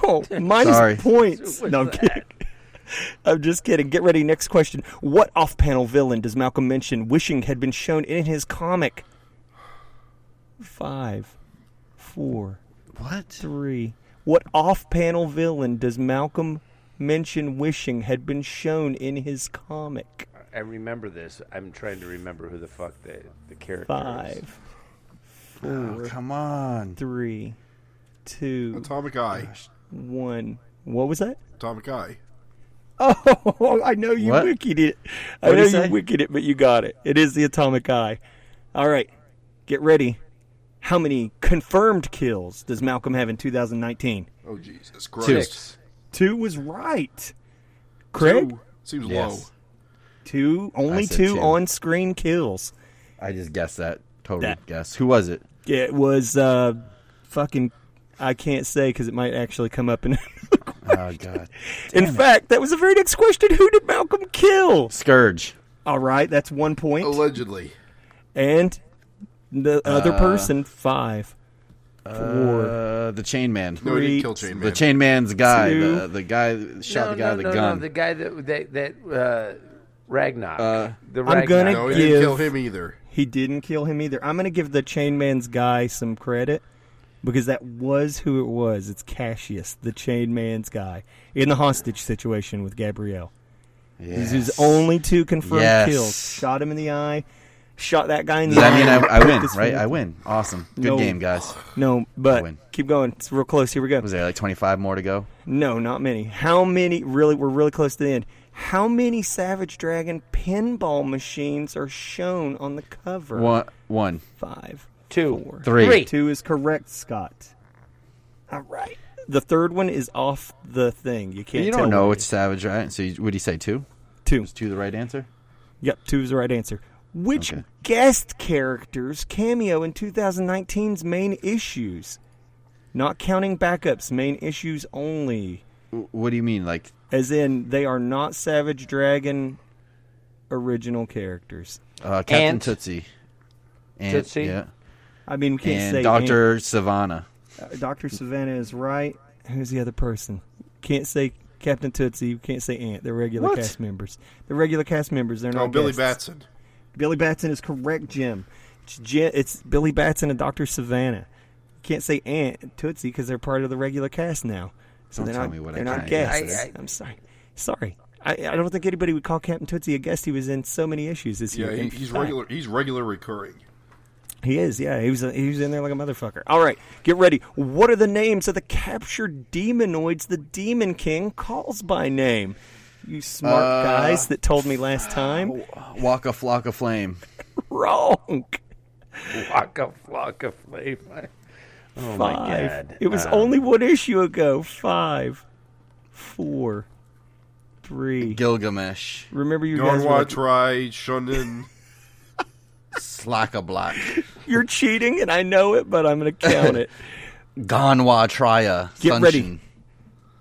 [SPEAKER 4] Oh, minus
[SPEAKER 3] Sorry.
[SPEAKER 4] points.
[SPEAKER 5] What's
[SPEAKER 4] No, I'm kidding. I'm just kidding. Get ready. Next question. What off-panel villain does Malcolm mention wishing had been shown in his comic? Five, four,
[SPEAKER 3] What?
[SPEAKER 4] three. What off-panel villain does Malcolm mention wishing had been shown in his comic?
[SPEAKER 5] I remember this. I'm trying to remember who the fuck the the character is.
[SPEAKER 4] Five,
[SPEAKER 3] Oh, come on.
[SPEAKER 4] three, two,
[SPEAKER 1] Atomic Eye.
[SPEAKER 4] one. What was that?
[SPEAKER 1] Atomic Eye.
[SPEAKER 4] Oh, I know you
[SPEAKER 3] What?
[SPEAKER 4] wicked it. I
[SPEAKER 3] What'd
[SPEAKER 4] know
[SPEAKER 3] he
[SPEAKER 4] you
[SPEAKER 3] say?
[SPEAKER 4] wicked it, but you got it. It is the atomic eye. All right, get ready. How many confirmed kills does Malcolm have in 2019?
[SPEAKER 1] Oh Jesus Christ.
[SPEAKER 3] Two.
[SPEAKER 5] Six.
[SPEAKER 4] Two was right. Craig,
[SPEAKER 1] Two seems
[SPEAKER 3] Yes.
[SPEAKER 1] low.
[SPEAKER 4] two, only two
[SPEAKER 3] two.
[SPEAKER 4] on-screen kills.
[SPEAKER 3] I just guessed that. Total
[SPEAKER 4] That-
[SPEAKER 3] guess. Who was it?
[SPEAKER 4] It was uh, fucking. I can't say because it might actually come up in.
[SPEAKER 3] Oh, God.
[SPEAKER 4] in fact, that was the very next question. Who did Malcolm kill?
[SPEAKER 3] Scourge.
[SPEAKER 4] All right, that's one point.
[SPEAKER 1] Allegedly.
[SPEAKER 4] And the other
[SPEAKER 3] Uh,
[SPEAKER 4] person, five, four.
[SPEAKER 3] Uh, the Chain Man.
[SPEAKER 1] No, he
[SPEAKER 4] Three,
[SPEAKER 1] didn't kill Chain Man.
[SPEAKER 3] The Chain Man's guy.
[SPEAKER 4] Two.
[SPEAKER 3] The, the guy that shot
[SPEAKER 5] no,
[SPEAKER 3] the guy
[SPEAKER 5] no,
[SPEAKER 3] with
[SPEAKER 5] no,
[SPEAKER 3] the gun.
[SPEAKER 5] No, the guy that that, that uh, Ragnar.
[SPEAKER 3] Uh,
[SPEAKER 5] the
[SPEAKER 4] I'm
[SPEAKER 5] Ragnar.
[SPEAKER 4] gonna
[SPEAKER 1] No, he
[SPEAKER 4] give-
[SPEAKER 1] didn't kill him either.
[SPEAKER 4] He didn't kill him either. I'm going to give the Chain Man's guy some credit because that was who it was. It's Cassius, the Chain Man's guy, in the hostage situation with Gabrielle. These are his only two confirmed
[SPEAKER 3] Yes.
[SPEAKER 4] kills. Shot him in the eye. Shot that guy in the
[SPEAKER 3] Does
[SPEAKER 4] eye.
[SPEAKER 3] that mean I, I win, right?
[SPEAKER 4] finger.
[SPEAKER 3] I win. Awesome. Good
[SPEAKER 4] No.
[SPEAKER 3] game, guys.
[SPEAKER 4] No, but
[SPEAKER 3] win.
[SPEAKER 4] keep going. It's real close. Here we go.
[SPEAKER 3] Was there like 25 more to go?
[SPEAKER 4] No, not many. How many? Really, we're really close to the end. How many Savage Dragon pinball machines are shown on the cover?
[SPEAKER 3] One. One.
[SPEAKER 4] Five.
[SPEAKER 5] Two.
[SPEAKER 4] Four.
[SPEAKER 3] Three.
[SPEAKER 5] Three.
[SPEAKER 4] Two is correct, Scott. All right. The third one is off the thing. You can't.
[SPEAKER 3] You
[SPEAKER 4] tell
[SPEAKER 3] don't know
[SPEAKER 4] what
[SPEAKER 3] it's Savage, right? So you, would he say two?
[SPEAKER 4] is. two.
[SPEAKER 3] Is two the right answer?
[SPEAKER 4] Yep, two is the right answer. Which
[SPEAKER 3] Okay.
[SPEAKER 4] guest characters cameo in 2019's main issues? Not counting backups, main issues only.
[SPEAKER 3] What do you mean? Like,
[SPEAKER 4] As in, they are not Savage Dragon original characters.
[SPEAKER 3] uh, Captain
[SPEAKER 5] Ant.
[SPEAKER 3] Tootsie. Ant,
[SPEAKER 5] Tootsie?
[SPEAKER 3] Yeah.
[SPEAKER 4] I mean, we can't
[SPEAKER 3] And
[SPEAKER 4] say
[SPEAKER 3] Dr. Savannah.
[SPEAKER 4] Uh, Dr. Savannah is right. Who's the other person? Can't say Captain Tootsie. We can't say Ant. They're regular
[SPEAKER 3] What?
[SPEAKER 4] cast members. They're regular cast members. They're
[SPEAKER 1] No,
[SPEAKER 4] not
[SPEAKER 1] Billy
[SPEAKER 4] guests.
[SPEAKER 1] Batson.
[SPEAKER 4] Billy Batson is correct, Jim. It's, Jim, it's Billy Batson and Dr. Savannah. Can't say Ant and Tootsie because they're part of the regular cast now. So
[SPEAKER 3] Don't
[SPEAKER 4] they're
[SPEAKER 3] tell
[SPEAKER 4] not,
[SPEAKER 3] me what I
[SPEAKER 4] they're not
[SPEAKER 3] can't
[SPEAKER 4] guests.
[SPEAKER 5] guess.
[SPEAKER 4] I, am sorry. Sorry. I, I don't think anybody would call Captain Tootsie a guest. He was in so many issues this
[SPEAKER 1] Yeah,
[SPEAKER 4] year.
[SPEAKER 1] he, he's regular. He's regular recurring.
[SPEAKER 4] He is, yeah. He was uh, he was in there like a motherfucker. All right, get ready. What are the names of the captured demonoids the Demon King calls by name? You smart
[SPEAKER 3] Uh,
[SPEAKER 4] guys that told me last time.
[SPEAKER 3] Walk a flock of flame.
[SPEAKER 4] Wrong.
[SPEAKER 5] Waka flocka flame. Oh my god!
[SPEAKER 4] It was
[SPEAKER 5] Um,
[SPEAKER 4] only one issue ago. Five, four, three.
[SPEAKER 3] Gilgamesh.
[SPEAKER 4] Remember you guys. Were
[SPEAKER 1] Gonwa
[SPEAKER 4] like,
[SPEAKER 1] Try Shunden.
[SPEAKER 3] Slack a block.
[SPEAKER 4] You're cheating, and I know it, but I'm going to count it.
[SPEAKER 3] Ganwa Trya.
[SPEAKER 4] Get ready.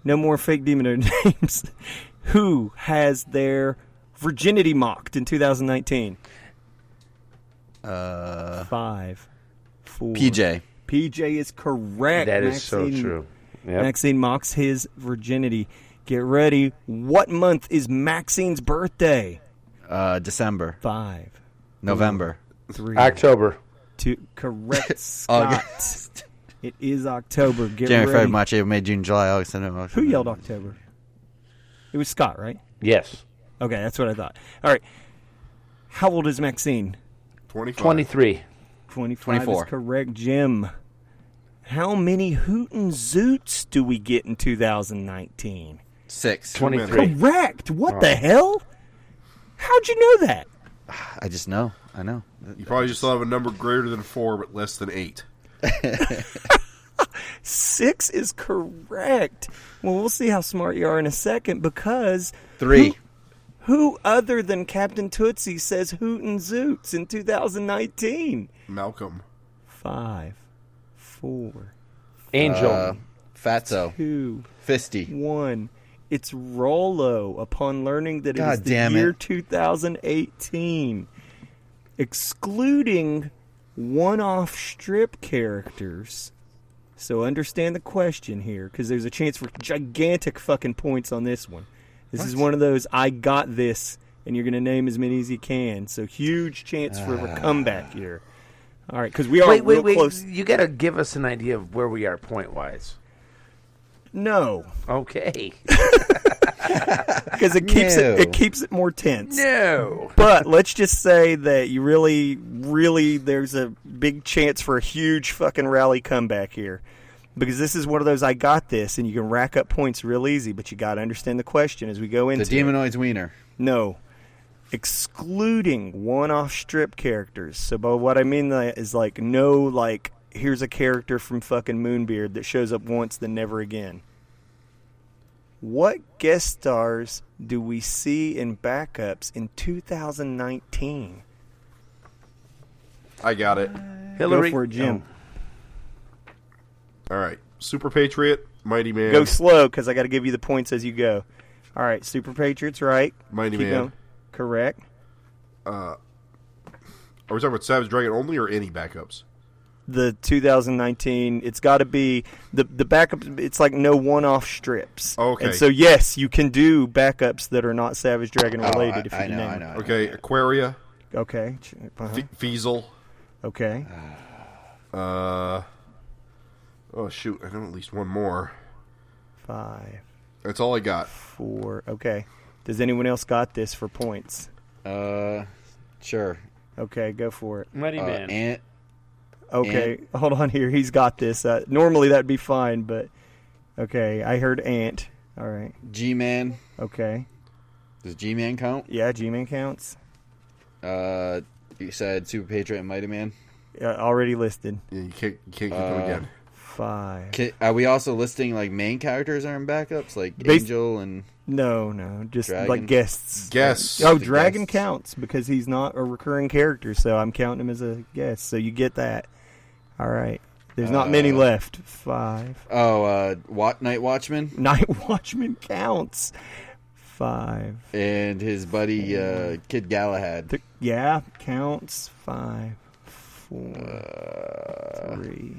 [SPEAKER 4] No more fake demon names. Who has their virginity mocked in 2019?
[SPEAKER 3] Uh,
[SPEAKER 4] Five, four.
[SPEAKER 3] PJ.
[SPEAKER 4] PJ is correct.
[SPEAKER 5] That is so
[SPEAKER 4] Maxine-
[SPEAKER 5] true. Yep.
[SPEAKER 4] Maxine mocks his virginity. Get ready. What month is Maxine's birthday?
[SPEAKER 3] Uh, December,
[SPEAKER 4] Five,
[SPEAKER 3] November,
[SPEAKER 4] three,
[SPEAKER 5] October.
[SPEAKER 4] two. Correct, Scott.
[SPEAKER 3] August,
[SPEAKER 4] It is October. Get
[SPEAKER 3] January, February,
[SPEAKER 4] ready.
[SPEAKER 3] March, April, May, June, July, August, September.
[SPEAKER 4] Who yelled October? It was Scott, right?
[SPEAKER 5] Yes.
[SPEAKER 4] Okay, that's what I thought. All right. How old is Maxine?
[SPEAKER 1] 25.
[SPEAKER 5] 23.
[SPEAKER 4] 25
[SPEAKER 3] 24.
[SPEAKER 4] is correct, Jim. How many Hoot and Zoots do we get in 2019?
[SPEAKER 3] Six.
[SPEAKER 5] 23.
[SPEAKER 4] Correct. What the hell? How'd you know that?
[SPEAKER 3] I just know. I know.
[SPEAKER 1] You probably just thought of a number greater than four, but less than eight.
[SPEAKER 4] Six is correct. Well, we'll see how smart you are in a second because
[SPEAKER 3] Three.
[SPEAKER 4] who other than Captain Tootsie says Hoot and Zoots in 2019?
[SPEAKER 1] Malcolm.
[SPEAKER 4] Five, four,
[SPEAKER 5] Angel.
[SPEAKER 3] Uh, Fatso.
[SPEAKER 4] two,
[SPEAKER 3] Fisty.
[SPEAKER 4] one. It's Rollo upon learning that it is the
[SPEAKER 3] damn
[SPEAKER 4] year
[SPEAKER 3] it.
[SPEAKER 4] 2018, excluding one-off strip characters. So understand the question here, because there's a chance for gigantic fucking points on this one. This is one of those I got this, and you're going to name as many as you can. So huge chance for a comeback ah. here. All right, because we are
[SPEAKER 5] wait, wait,
[SPEAKER 4] real
[SPEAKER 5] wait.
[SPEAKER 4] close.
[SPEAKER 5] You got to give us an idea of where we are point wise.
[SPEAKER 4] No,
[SPEAKER 5] Okay.
[SPEAKER 4] because it keeps it
[SPEAKER 3] No.
[SPEAKER 4] it keeps it more tense.
[SPEAKER 5] no.
[SPEAKER 4] But let's just say that you really, really, there's a big chance for a huge fucking rally comeback here. Because this is one of those I got this, and you can rack up points real easy, but you got to understand the question as we go
[SPEAKER 3] The
[SPEAKER 4] into it.
[SPEAKER 3] Demonoids Wiener.
[SPEAKER 4] No. Excluding one off strip characters. So, by what I mean that is like, no, like, here's a character from fucking Moonbeard that shows up once, then never again. What guest stars do we see in backups in 2019?
[SPEAKER 1] I got it.
[SPEAKER 5] Uh, Hillary.
[SPEAKER 4] Go for it, Jim.
[SPEAKER 1] All right. Super Patriot, Mighty Man.
[SPEAKER 4] Go slow because I got to give you the points as you go. All right, Super Patriots, right?
[SPEAKER 1] Mighty
[SPEAKER 4] Keep
[SPEAKER 1] Man.
[SPEAKER 4] going. Correct.
[SPEAKER 1] Uh, are we talking about Savage Dragon only or any backups?
[SPEAKER 4] The 2019 it's got to be the the backup it's like no one-off strips
[SPEAKER 1] Okay.
[SPEAKER 4] and so yes you can do backups that are not savage dragon
[SPEAKER 3] Oh,
[SPEAKER 4] related
[SPEAKER 3] I,
[SPEAKER 4] if you
[SPEAKER 3] I know,
[SPEAKER 4] name
[SPEAKER 3] I
[SPEAKER 4] it.
[SPEAKER 3] know. I know.
[SPEAKER 1] Okay, Aquaria,
[SPEAKER 4] okay Ch- uh-huh.
[SPEAKER 1] Fe- Feasel.
[SPEAKER 4] okay
[SPEAKER 1] Uh, oh shoot, I know at least one more.
[SPEAKER 4] five
[SPEAKER 1] That's all I got.
[SPEAKER 4] four okay does anyone else got this for points
[SPEAKER 3] Uh, sure.
[SPEAKER 4] okay go for it
[SPEAKER 5] Mighty
[SPEAKER 3] Uh,
[SPEAKER 5] Man.
[SPEAKER 3] Ant.
[SPEAKER 4] Okay hold on here he's got this uh, normally that'd be fine but okay i heard ant all right
[SPEAKER 3] G Man.
[SPEAKER 4] okay
[SPEAKER 3] Does G Man count?
[SPEAKER 4] yeah g-man counts
[SPEAKER 3] Uh, you said Super Patriot and Mighty Man.
[SPEAKER 4] uh, already listed
[SPEAKER 1] Yeah, you can't, you can't keep them
[SPEAKER 3] Uh,
[SPEAKER 1] again.
[SPEAKER 4] five
[SPEAKER 3] Ki- Are we also listing like main characters are in backups, like
[SPEAKER 4] Bas-
[SPEAKER 3] Angel and
[SPEAKER 4] No, no, just
[SPEAKER 3] Dragon?
[SPEAKER 4] like guests.
[SPEAKER 1] Guests.
[SPEAKER 4] Oh, Dragon
[SPEAKER 3] guests.
[SPEAKER 4] counts because he's not a recurring character, so I'm counting him as a guest. So you get that. All right. There's not many
[SPEAKER 3] Uh,
[SPEAKER 4] left. Five.
[SPEAKER 3] oh, uh, Wat- Night Watchman
[SPEAKER 4] Night Watchman counts. Five.
[SPEAKER 3] and his buddy uh, Kid Galahad.
[SPEAKER 4] Th- yeah, counts. Five. Four.
[SPEAKER 3] Uh,
[SPEAKER 4] three.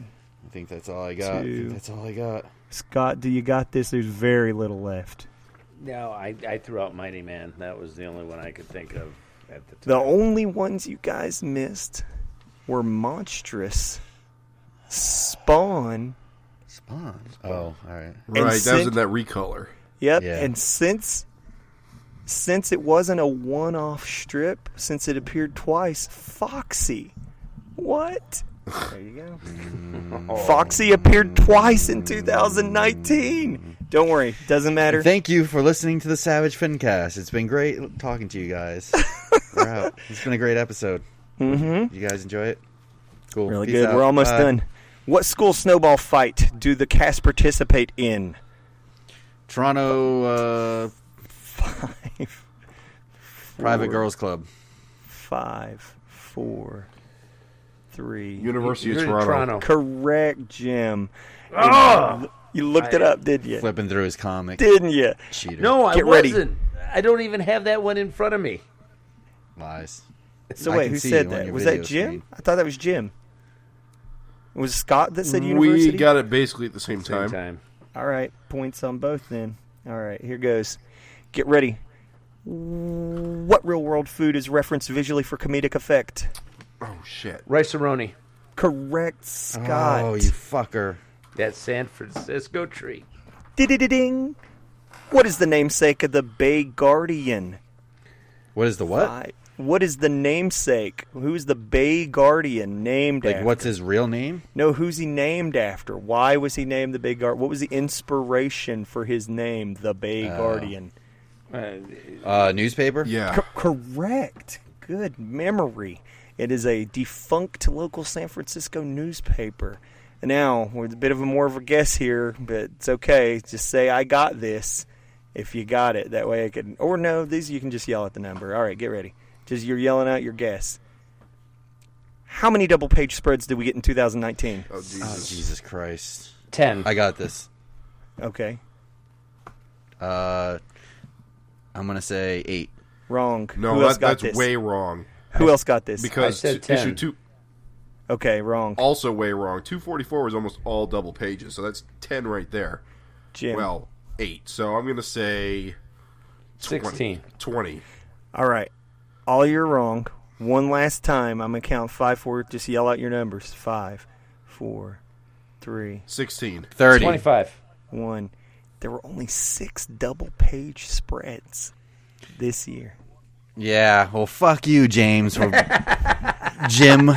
[SPEAKER 3] I think that's all I got. I
[SPEAKER 4] Two.
[SPEAKER 3] think that's all I got.
[SPEAKER 4] Scott, do you got this? There's very little left.
[SPEAKER 5] no, I, I threw out Mighty Man. That was the only one I could think of at the time.
[SPEAKER 4] The only ones you guys missed were Monstrous, Spawn,
[SPEAKER 3] Spawn. Oh, all right.
[SPEAKER 1] Right, that was
[SPEAKER 4] Sid-
[SPEAKER 1] in that recolor.
[SPEAKER 4] Yep.
[SPEAKER 3] Yeah.
[SPEAKER 4] And since since it wasn't a one-off strip, since it appeared twice, Foxy. What? There you go.
[SPEAKER 3] Mm.
[SPEAKER 4] Foxy appeared twice in 2019. Don't worry, doesn't matter.
[SPEAKER 3] Thank you for listening to the Savage Fincast. It's been great talking to you guys. We're out. It's been a great episode.
[SPEAKER 4] mm-hmm.
[SPEAKER 3] You guys enjoy it? Cool.
[SPEAKER 4] Really
[SPEAKER 3] Peace
[SPEAKER 4] good.
[SPEAKER 3] out.
[SPEAKER 4] We're almost
[SPEAKER 3] Bye.
[SPEAKER 4] done. What school snowball fight do the cast participate in?
[SPEAKER 3] Toronto uh,
[SPEAKER 4] Five.
[SPEAKER 3] Private
[SPEAKER 4] four,
[SPEAKER 3] Girls Club.
[SPEAKER 4] Five, four, three.
[SPEAKER 1] University
[SPEAKER 5] You're
[SPEAKER 1] of
[SPEAKER 5] in
[SPEAKER 1] Toronto.
[SPEAKER 4] Correct, Jim.
[SPEAKER 5] Oh!
[SPEAKER 4] You looked it up, did you?
[SPEAKER 3] Flipping through his comic.
[SPEAKER 4] Didn't you?
[SPEAKER 3] Cheater.
[SPEAKER 5] No, I
[SPEAKER 4] Get
[SPEAKER 5] wasn't. I don't even have that one in front of me.
[SPEAKER 3] Lies.
[SPEAKER 4] So
[SPEAKER 3] I
[SPEAKER 4] wait, who said that? Was that Jim?
[SPEAKER 3] screen.
[SPEAKER 4] I thought that was Jim. Was Scott that said university?
[SPEAKER 1] We got it basically at the same
[SPEAKER 5] Same
[SPEAKER 1] time.
[SPEAKER 5] time.
[SPEAKER 4] All right, points on both then. All right, here goes. Get ready. What real world food is referenced visually for comedic effect?
[SPEAKER 1] Oh shit.
[SPEAKER 5] Rice-A-Roni.
[SPEAKER 4] Correct, Scott.
[SPEAKER 3] Oh, you fucker.
[SPEAKER 5] That San Francisco tree.
[SPEAKER 4] Ding. What is the namesake of the Bay Guardian?
[SPEAKER 3] What is the what?
[SPEAKER 4] I- what is the namesake? Who's the Bay Guardian named
[SPEAKER 3] Like,
[SPEAKER 4] after?
[SPEAKER 3] what's his real name?
[SPEAKER 4] No, who's he named after? Why was he named the Bay Guardian? What was the inspiration for his name, the Bay
[SPEAKER 3] Oh.
[SPEAKER 4] Guardian?
[SPEAKER 5] Uh,
[SPEAKER 3] Uh, newspaper?
[SPEAKER 1] Yeah.
[SPEAKER 4] Co- correct. Good memory. It is a defunct local San Francisco newspaper. Now, with a bit of a more of a guess here, but it's okay. Just say I got this if you got it. That way I can or no, these you can just yell at the number. All right, get ready. Just you're yelling out your guess. How many double page spreads did we get in 2019?
[SPEAKER 1] Oh
[SPEAKER 3] Oh,
[SPEAKER 1] Jesus.
[SPEAKER 3] Jesus Christ.
[SPEAKER 5] Ten.
[SPEAKER 3] I got this.
[SPEAKER 4] Okay.
[SPEAKER 3] Uh, I'm going to say eight.
[SPEAKER 4] Wrong.
[SPEAKER 1] No,
[SPEAKER 4] Who else
[SPEAKER 1] that,
[SPEAKER 4] got
[SPEAKER 1] that's
[SPEAKER 4] this?
[SPEAKER 1] way wrong.
[SPEAKER 4] Who else got this?
[SPEAKER 1] Because
[SPEAKER 5] I said
[SPEAKER 1] t- issue two
[SPEAKER 4] okay, wrong.
[SPEAKER 1] also way wrong. Two forty four was almost all double pages, so that's ten right there.
[SPEAKER 4] Jim.
[SPEAKER 1] Well, eight. So I'm gonna say 20.
[SPEAKER 5] 16.
[SPEAKER 1] Twenty.
[SPEAKER 4] All right. All you're wrong. One last time. I'm going to count five, four. Just yell out your numbers. Five, four, three,
[SPEAKER 1] Sixteen.
[SPEAKER 3] 30.
[SPEAKER 5] Twenty-five.
[SPEAKER 4] one. There were only six double page spreads this year.
[SPEAKER 3] Yeah, well, fuck you, James. For Jim.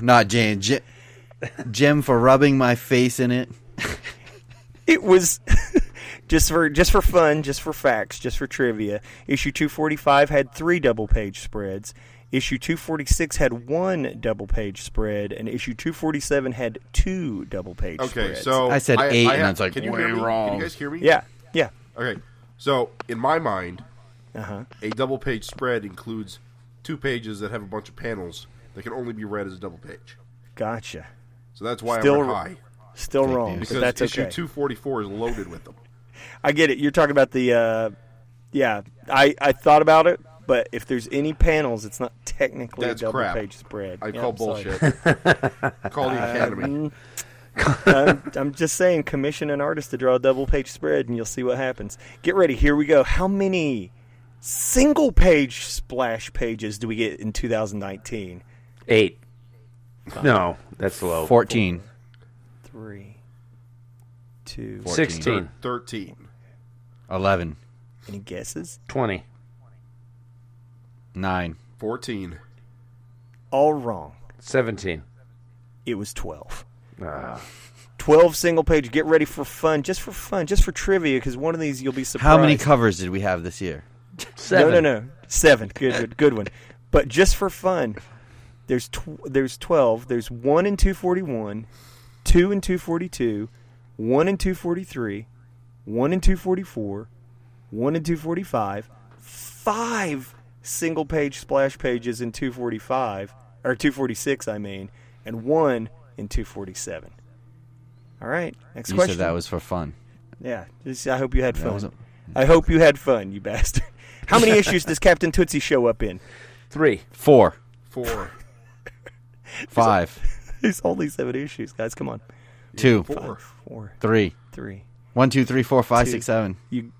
[SPEAKER 3] Not James. Jim, Jim for rubbing my face in it.
[SPEAKER 4] It was just for just for fun, just for facts, just for trivia. Issue 245 had three double page spreads. Issue 246 had one double page spread, and issue 247 had two double page
[SPEAKER 1] Okay,
[SPEAKER 4] spreads.
[SPEAKER 1] so
[SPEAKER 3] I said eight, and
[SPEAKER 1] have-
[SPEAKER 3] it's like,
[SPEAKER 1] can you
[SPEAKER 3] way
[SPEAKER 1] hear me? Can
[SPEAKER 3] wrong.
[SPEAKER 1] you guys hear me?
[SPEAKER 4] yeah, yeah,
[SPEAKER 1] Okay, so in my mind,
[SPEAKER 4] uh huh.
[SPEAKER 1] a double page spread includes two pages that have a bunch of panels that can only be read as a double page.
[SPEAKER 4] Gotcha.
[SPEAKER 1] So that's why
[SPEAKER 4] Still
[SPEAKER 1] I went high
[SPEAKER 4] Still wrong,
[SPEAKER 1] because
[SPEAKER 4] but that's
[SPEAKER 1] issue
[SPEAKER 4] okay.
[SPEAKER 1] two forty four is loaded with them.
[SPEAKER 4] I get it. You're talking about the, uh, yeah. I I thought about it, but if there's any panels, it's not technically
[SPEAKER 1] That's
[SPEAKER 4] a double
[SPEAKER 1] crap.
[SPEAKER 4] page spread.
[SPEAKER 1] I
[SPEAKER 4] Yeah,
[SPEAKER 1] call
[SPEAKER 4] I'm
[SPEAKER 1] bullshit. call the academy.
[SPEAKER 4] I'm, I'm just saying, commission an artist to draw a double page spread, and you'll see what happens. Get ready. Here we go. How many single page splash pages do we get in 2019?
[SPEAKER 5] Eight. No, that's low.
[SPEAKER 3] 14.
[SPEAKER 4] Three, two,
[SPEAKER 3] 14.
[SPEAKER 5] 16,
[SPEAKER 1] 13.
[SPEAKER 3] 11,
[SPEAKER 4] Any guesses?
[SPEAKER 5] 20.
[SPEAKER 3] 9.
[SPEAKER 1] 14.
[SPEAKER 4] All wrong.
[SPEAKER 5] 17.
[SPEAKER 4] It was 12.
[SPEAKER 5] Ah.
[SPEAKER 4] 12 single page. Get ready for fun, just for fun, just for trivia, because one of these you'll be surprised.
[SPEAKER 3] How many covers did we have this year?
[SPEAKER 5] Seven.
[SPEAKER 4] No, no, no. Seven. Good, good, good one. But just for fun, there's tw- there's twelve. There's one and two forty one, two and two forty two, 1 and 243, 1 and 244, 1 and 245, five single page splash pages in 245, or 246, I mean, and one in 247. All right, next
[SPEAKER 3] you
[SPEAKER 4] question.
[SPEAKER 3] said that was for fun.
[SPEAKER 4] Yeah, just, I hope you had fun.
[SPEAKER 3] A,
[SPEAKER 4] I hope you had fun, you bastard. How many issues does Captain Tootsie show up in?
[SPEAKER 5] Three,
[SPEAKER 3] four,
[SPEAKER 1] four,
[SPEAKER 3] five.
[SPEAKER 4] There's only seven issues, guys. Come on.
[SPEAKER 3] 2.
[SPEAKER 1] Four.
[SPEAKER 4] Five, four,
[SPEAKER 3] 3.
[SPEAKER 4] three.
[SPEAKER 3] 1, 2, 3, 4, 5,
[SPEAKER 4] Two.
[SPEAKER 3] 6, 7.
[SPEAKER 4] You.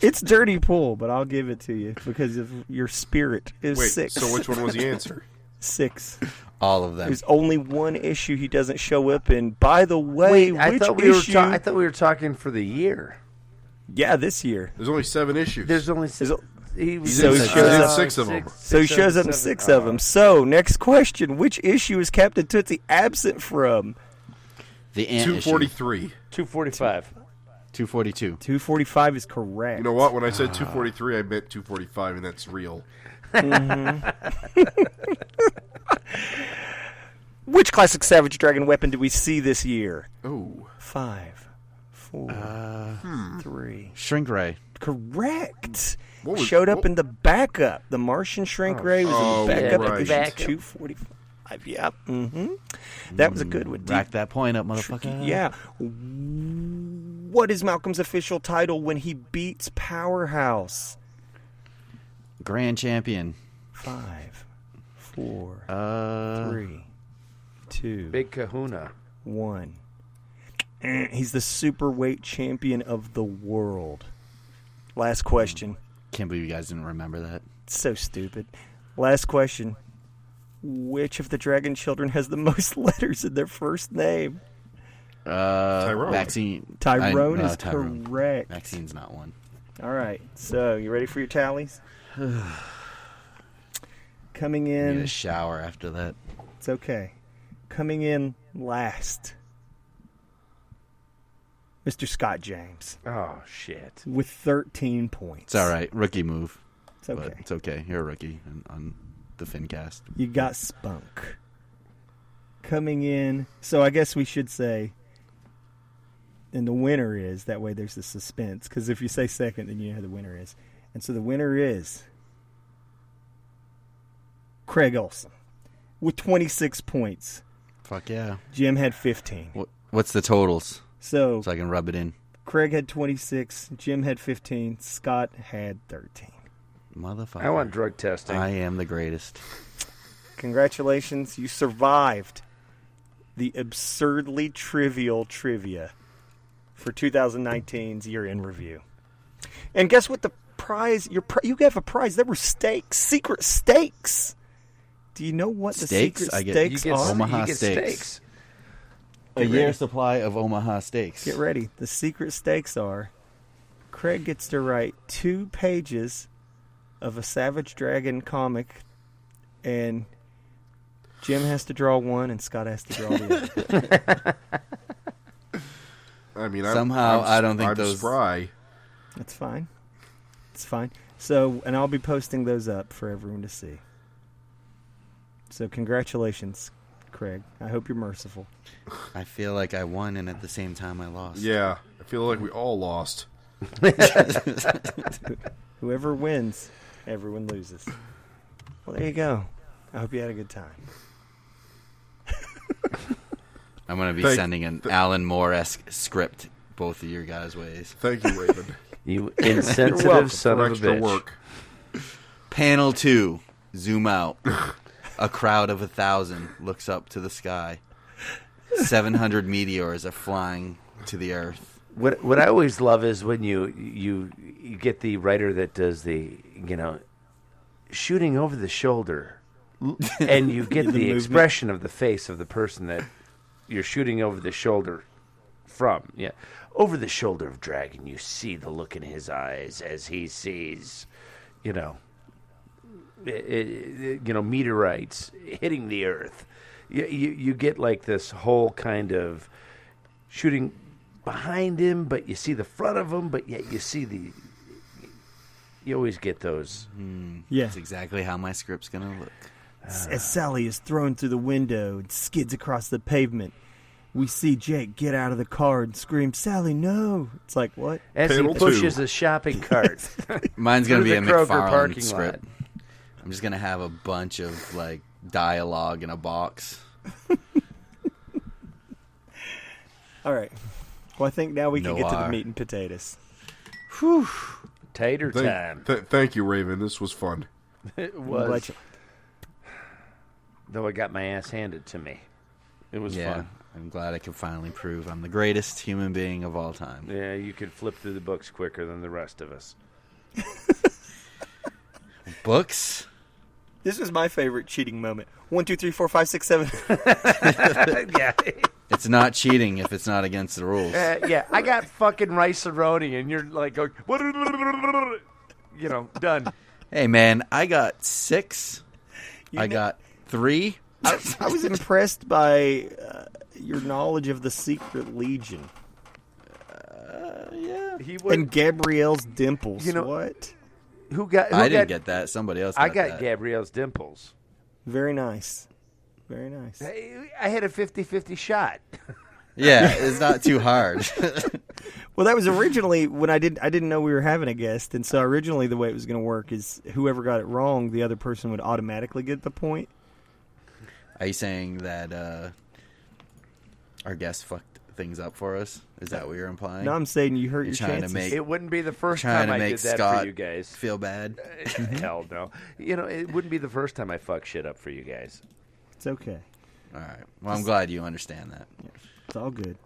[SPEAKER 4] it's dirty pool, but I'll give it to you because of your spirit is
[SPEAKER 1] Wait.
[SPEAKER 4] six.
[SPEAKER 1] So which one was the answer?
[SPEAKER 4] six?
[SPEAKER 3] All of them.
[SPEAKER 4] There's only one issue he doesn't show up in. By the way,
[SPEAKER 5] Wait, I thought we were. Ta- I thought we were talking for the year.
[SPEAKER 4] yeah, this year.
[SPEAKER 1] There's only seven issues.
[SPEAKER 5] There's only.
[SPEAKER 4] There's a-
[SPEAKER 5] he was
[SPEAKER 4] So he shows up-
[SPEAKER 1] six of them.
[SPEAKER 4] So he shows up in six
[SPEAKER 5] uh-huh.
[SPEAKER 4] of them. So next question: Which issue is Captain Tootsie absent from?
[SPEAKER 3] the ant
[SPEAKER 1] two
[SPEAKER 3] issue.
[SPEAKER 1] forty three.
[SPEAKER 5] Two forty-five.
[SPEAKER 3] 242.
[SPEAKER 4] Two forty-five is correct.
[SPEAKER 1] You know what? When I said two forty three, I meant two forty five, and that's real. Mm-hmm.
[SPEAKER 4] Which classic Savage Dragon weapon do we see this year?
[SPEAKER 1] Oh,
[SPEAKER 4] Five, four, uh, three.
[SPEAKER 3] Shrink ray.
[SPEAKER 4] Correct.
[SPEAKER 1] What was-
[SPEAKER 4] Showed up
[SPEAKER 1] what-
[SPEAKER 4] in the backup. The Martian Shrink Ray was
[SPEAKER 1] Oh,
[SPEAKER 4] in the backup.
[SPEAKER 1] yeah,
[SPEAKER 4] at
[SPEAKER 1] right.
[SPEAKER 4] issue two forty-five. Yep. Mm-hmm. That was a good one.
[SPEAKER 3] Rack that point up, motherfucker.
[SPEAKER 4] Yeah. What is Malcolm's official title when he beats Powerhouse?
[SPEAKER 3] Grand champion.
[SPEAKER 4] Five, four,
[SPEAKER 3] Uh,
[SPEAKER 4] three, two,
[SPEAKER 5] Big Kahuna.
[SPEAKER 4] one. Eh, He's the super weight champion of the world. Last question.
[SPEAKER 3] Can't believe you guys didn't remember that.
[SPEAKER 4] So stupid. Last question. Which of the dragon children has the most letters in their first name?
[SPEAKER 3] Uh,
[SPEAKER 1] Tyrone.
[SPEAKER 3] Vaccine.
[SPEAKER 4] Tyrone
[SPEAKER 3] I- uh,
[SPEAKER 4] is
[SPEAKER 3] Tyrone.
[SPEAKER 4] correct.
[SPEAKER 3] Vaccine's not one.
[SPEAKER 4] All right. So, you ready for your tallies? Coming
[SPEAKER 3] Need
[SPEAKER 4] in,
[SPEAKER 3] a shower after that.
[SPEAKER 4] it's okay. Coming in last, Mr. Scott James
[SPEAKER 5] Oh shit.
[SPEAKER 4] with 13 points.
[SPEAKER 3] It's all right. Rookie move.
[SPEAKER 4] It's okay.
[SPEAKER 3] But it's okay. You're a rookie on, on the FinCast.
[SPEAKER 4] You got spunk. Coming in, so I guess we should say, and the winner is, that way there's the suspense, because if you say second, then you know who the winner is. And so the winner is Craig Olson with 26 points.
[SPEAKER 3] Fuck yeah.
[SPEAKER 4] Jim had 15.
[SPEAKER 3] What, what's the totals?
[SPEAKER 4] So
[SPEAKER 3] So I can rub it in.
[SPEAKER 4] Craig had 26, Jim had 15, Scott had 13.
[SPEAKER 3] Motherfucker.
[SPEAKER 5] I want drug testing.
[SPEAKER 3] I am the greatest.
[SPEAKER 4] Congratulations, you survived the absurdly trivial trivia for 2019's year in review. And guess what? The prize your pri- you have a prize. There were stakes, secret stakes. Do you know what the
[SPEAKER 3] Steaks?
[SPEAKER 4] secret
[SPEAKER 3] I get-
[SPEAKER 4] stakes
[SPEAKER 5] you get,
[SPEAKER 4] are?
[SPEAKER 3] Omaha
[SPEAKER 5] you get
[SPEAKER 3] steaks.
[SPEAKER 5] steaks.
[SPEAKER 3] A year supply of Omaha steaks.
[SPEAKER 4] Get ready. The secret steaks are Craig gets to write two pages of a Savage Dragon comic, and Jim has to draw one, and Scott has to draw the other.
[SPEAKER 1] I mean, I'm,
[SPEAKER 3] Somehow,
[SPEAKER 1] I'm,
[SPEAKER 3] I don't think
[SPEAKER 1] I'm
[SPEAKER 3] those-
[SPEAKER 1] spry.
[SPEAKER 4] That's fine. It's fine. So, and I'll be posting those up for everyone to see. So, congratulations, Craig. I hope you're merciful.
[SPEAKER 3] I feel like I won, and at the same time I lost.
[SPEAKER 1] Yeah, I feel like we all lost.
[SPEAKER 4] Whoever wins, everyone loses. Well, there you go. I hope you had a good time.
[SPEAKER 3] I'm going to be
[SPEAKER 1] Thank-
[SPEAKER 3] sending an Alan Moore esque script both of your guys' ways.
[SPEAKER 1] Thank you, Raven,
[SPEAKER 5] You insensitive
[SPEAKER 4] welcome
[SPEAKER 5] son
[SPEAKER 1] for
[SPEAKER 5] of a bitch.
[SPEAKER 1] work.
[SPEAKER 3] Panel two. Zoom out. A crowd of a thousand looks up to the sky. 700 meteors are flying to the earth.
[SPEAKER 5] What what I always love is when you you you get the writer that does the you know shooting over the shoulder, and you get
[SPEAKER 4] The
[SPEAKER 5] the, expression of the face of the person that you're shooting over the shoulder from. Yeah, over the shoulder of Dragon, you see the look in his eyes as he sees, you know, i- i- you know meteorites hitting the earth. You, you you get like this whole kind of shooting behind him, but you see the front of him, but yet you see the. You always get those. Hmm.
[SPEAKER 4] Yeah.
[SPEAKER 3] That's exactly how my script's going to look.
[SPEAKER 4] As Sally is thrown through the window and skids across the pavement, we see Jake get out of the car and scream, Sally, no. It's like, what?
[SPEAKER 5] As
[SPEAKER 1] Panel
[SPEAKER 5] he pushes
[SPEAKER 1] two.
[SPEAKER 5] a shopping cart.
[SPEAKER 3] Mine's going to
[SPEAKER 5] Through
[SPEAKER 3] be a
[SPEAKER 5] Kroger
[SPEAKER 3] McFarlane
[SPEAKER 5] parking
[SPEAKER 3] script. I'm just going to have a bunch of like dialogue in a box.
[SPEAKER 4] All right. Well, I think now we can get to the meat and potatoes. Whew.
[SPEAKER 5] Tater
[SPEAKER 1] Thank,
[SPEAKER 5] time.
[SPEAKER 1] th- thank you, Raven. This was fun.
[SPEAKER 5] It was.
[SPEAKER 4] you-
[SPEAKER 5] Though I got my ass handed to me. It was
[SPEAKER 3] yeah,
[SPEAKER 5] fun.
[SPEAKER 3] I'm glad I could finally prove I'm the greatest human being of all time.
[SPEAKER 5] Yeah, you could flip through the books quicker than the rest of us.
[SPEAKER 3] Books?
[SPEAKER 4] This was my favorite cheating moment. One, two, three, four, five, six, seven.
[SPEAKER 5] yeah.
[SPEAKER 3] It's not cheating if it's not against the rules.
[SPEAKER 5] Uh, yeah, I got fucking rice roni, and you're like going, you know, done.
[SPEAKER 3] Hey man, I got six.
[SPEAKER 4] You
[SPEAKER 3] I
[SPEAKER 4] know-
[SPEAKER 3] got three.
[SPEAKER 4] I, I was impressed by uh, your knowledge of the Secret Legion
[SPEAKER 3] yeah.
[SPEAKER 5] He would,
[SPEAKER 4] and Gabrielle's dimples.
[SPEAKER 5] You know-
[SPEAKER 4] what?
[SPEAKER 5] Who got? Who
[SPEAKER 3] I didn't
[SPEAKER 5] got,
[SPEAKER 3] get that. Somebody else. Got
[SPEAKER 5] I got
[SPEAKER 3] that.
[SPEAKER 5] Gabrielle's dimples.
[SPEAKER 4] Very nice. Very nice.
[SPEAKER 5] I I had a 50-50 shot.
[SPEAKER 3] Yeah, it's not too hard.
[SPEAKER 4] Well, that was originally when I didn't I didn't know we were having a guest, and so originally the way it was going to work is whoever got it wrong, the other person would automatically get the point.
[SPEAKER 3] Are you saying that uh, our guest fucked things up for us? Is that what you're implying?
[SPEAKER 4] No, I'm saying you hurt
[SPEAKER 3] You're
[SPEAKER 4] your
[SPEAKER 3] trying to
[SPEAKER 4] chances.
[SPEAKER 3] make-
[SPEAKER 5] It wouldn't be the first
[SPEAKER 3] Trying
[SPEAKER 5] time
[SPEAKER 3] to
[SPEAKER 5] I
[SPEAKER 3] make
[SPEAKER 5] did that
[SPEAKER 3] Scott
[SPEAKER 5] for you guys.
[SPEAKER 3] feel bad.
[SPEAKER 5] Hell no. You know, it wouldn't be the first time I fuck shit up for you guys.
[SPEAKER 4] It's okay.
[SPEAKER 3] All right. Well, I'm glad you understand that.
[SPEAKER 4] It's all good.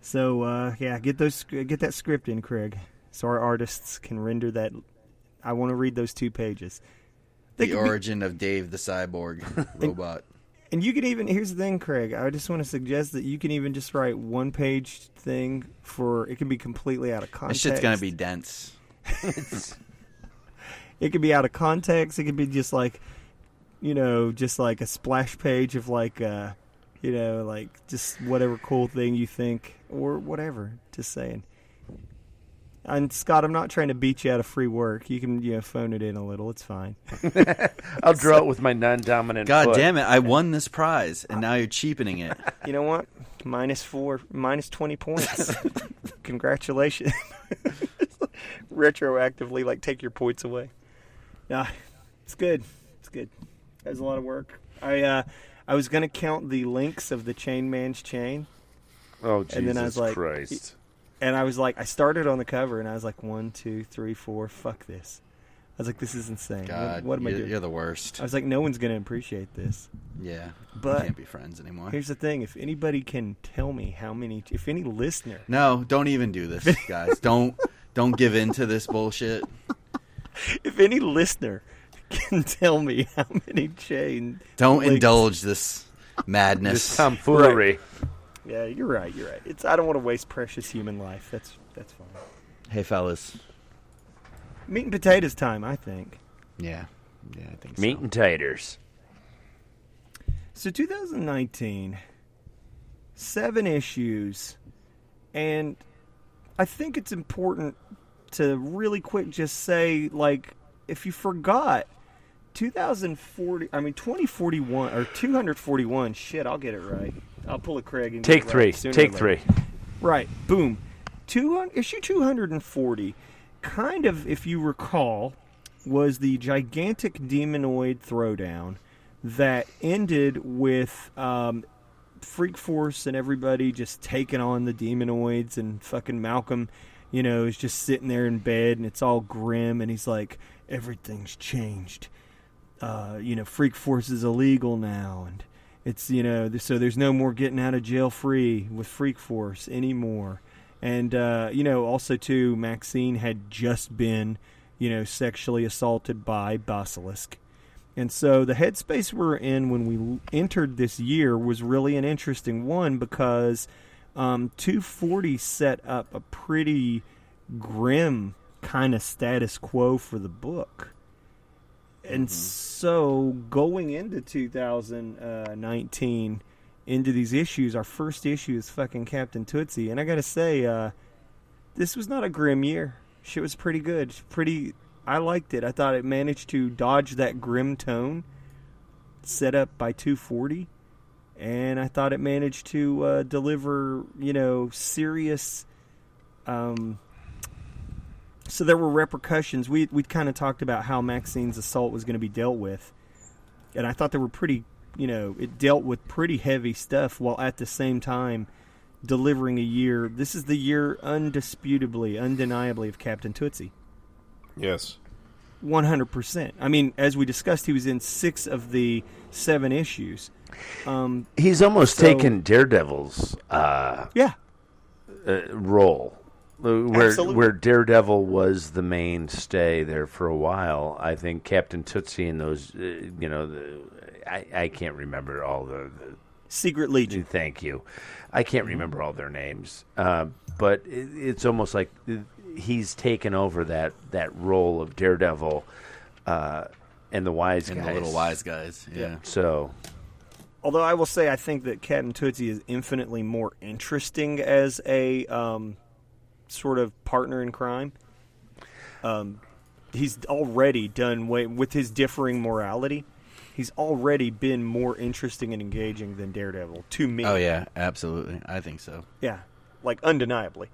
[SPEAKER 4] So uh, yeah, get those get that script in, Craig, so our artists can render that. I want to read those two pages. They
[SPEAKER 3] The
[SPEAKER 4] could be-
[SPEAKER 3] origin of Dave the cyborg robot.
[SPEAKER 4] And you can even here's the thing, Craig. I just want to suggest that you can even just write one page thing for it can be completely out of context.
[SPEAKER 3] This shit's gonna be dense.
[SPEAKER 4] It could be out of context. It could be just like, you know, just like a splash page of like, uh, you know, like just whatever cool thing you think or whatever. Just saying. And Scott, I'm not trying to beat you out of free work. You can, you know, phone it in a little. It's fine.
[SPEAKER 5] I'll draw it with my non-dominant.
[SPEAKER 3] God
[SPEAKER 5] foot.
[SPEAKER 3] damn it! I won this prize, and now you're cheapening it.
[SPEAKER 4] You know what? Minus four, minus twenty points. Congratulations. Retroactively, like take your points away. Nah, it's good. It's good. That was a lot of work. I uh, I was gonna count the links of the Chain Man's chain,
[SPEAKER 5] Oh Jesus
[SPEAKER 4] And then I was like-
[SPEAKER 5] Christ!
[SPEAKER 4] And I was like, I started on the cover, and I was like, one, two, three, four. Fuck this. I was like, this is insane. What-
[SPEAKER 3] God,
[SPEAKER 4] what, am I
[SPEAKER 3] you're,
[SPEAKER 4] doing?
[SPEAKER 3] you're the worst.
[SPEAKER 4] I was like, no one's gonna appreciate this.
[SPEAKER 3] Yeah,
[SPEAKER 4] But-
[SPEAKER 3] we can't be friends anymore.
[SPEAKER 4] Here's the thing: if anybody can tell me how many, if any listener
[SPEAKER 3] No, don't even do this, guys. don't don't give in to this bullshit.
[SPEAKER 4] if any listener can tell me how many chain
[SPEAKER 3] Don't
[SPEAKER 4] links-
[SPEAKER 3] indulge this madness.
[SPEAKER 5] This tomfoolery.
[SPEAKER 4] Yeah you're right you're right it's i don't want to waste precious human life that's that's fine
[SPEAKER 3] Hey, fellas.
[SPEAKER 4] meat and potatoes time i think
[SPEAKER 3] Yeah, yeah, I think so.
[SPEAKER 5] Meat
[SPEAKER 3] so.
[SPEAKER 5] and taters.
[SPEAKER 4] so 2019 seven issues and i think it's important to really quick just say like if you forgot 2040 i mean 2041 or 241 shit i'll get it right i'll pull a craig and
[SPEAKER 5] Take
[SPEAKER 4] it right
[SPEAKER 5] three. Take three.
[SPEAKER 4] Right. Boom. Two issue 240 kind of if you recall was the gigantic demonoid throwdown that ended with um, Freak Force and everybody just taking on the demonoids and fucking Malcolm, you know, is just sitting there in bed and it's all grim and he's like everything's changed. Uh, you know, Freak Force is illegal now and it's you know so there's no more getting out of jail free with Freak Force anymore. And uh, you know also too Maxine had just been you know sexually assaulted by Basilisk. And so the headspace we're in when we entered this year was really an interesting one because um, 240 set up a pretty grim kind of status quo for the book. And so going into 2019, into these issues, our first issue is fucking Captain Tootsie. And I got to say, uh, this was not a grim year. Shit was pretty good. Pretty, I liked it. I thought it managed to dodge that grim tone set up by 240. And I thought it managed to uh, deliver, you know, serious. Um, so there were repercussions. We we kind of talked about how Maxine's assault was going to be dealt with, and I thought they were pretty. You know, it dealt with pretty heavy stuff while at the same time delivering a year. This is the year, undisputably, undeniably, of Captain Tootsie.
[SPEAKER 1] Yes.
[SPEAKER 4] One hundred percent. I mean, as we discussed, he was in six of the seven issues. Um,
[SPEAKER 5] He's almost
[SPEAKER 4] So-
[SPEAKER 5] taken Daredevil's uh,
[SPEAKER 4] yeah,
[SPEAKER 5] uh, role, where
[SPEAKER 4] Absolutely.
[SPEAKER 5] where Daredevil was the mainstay there for a while. I think Captain Tootsie and those, uh, you know, the, I I can't remember all the, the
[SPEAKER 4] Secret Legion.
[SPEAKER 5] Thank you. I can't remember all their names, uh, but it, it's almost like he's taken over that, that role of Daredevil uh, and the Wise
[SPEAKER 3] And
[SPEAKER 5] Guys.
[SPEAKER 3] the little wise guys. Yeah.
[SPEAKER 5] So
[SPEAKER 4] Although I will say, I think that Captain Tootsie is infinitely more interesting as a um, sort of partner in crime. Um, he's already done way, with his differing morality. He's already been more interesting and engaging than Daredevil to me.
[SPEAKER 3] Oh yeah, absolutely. I think so.
[SPEAKER 4] Yeah, like undeniably.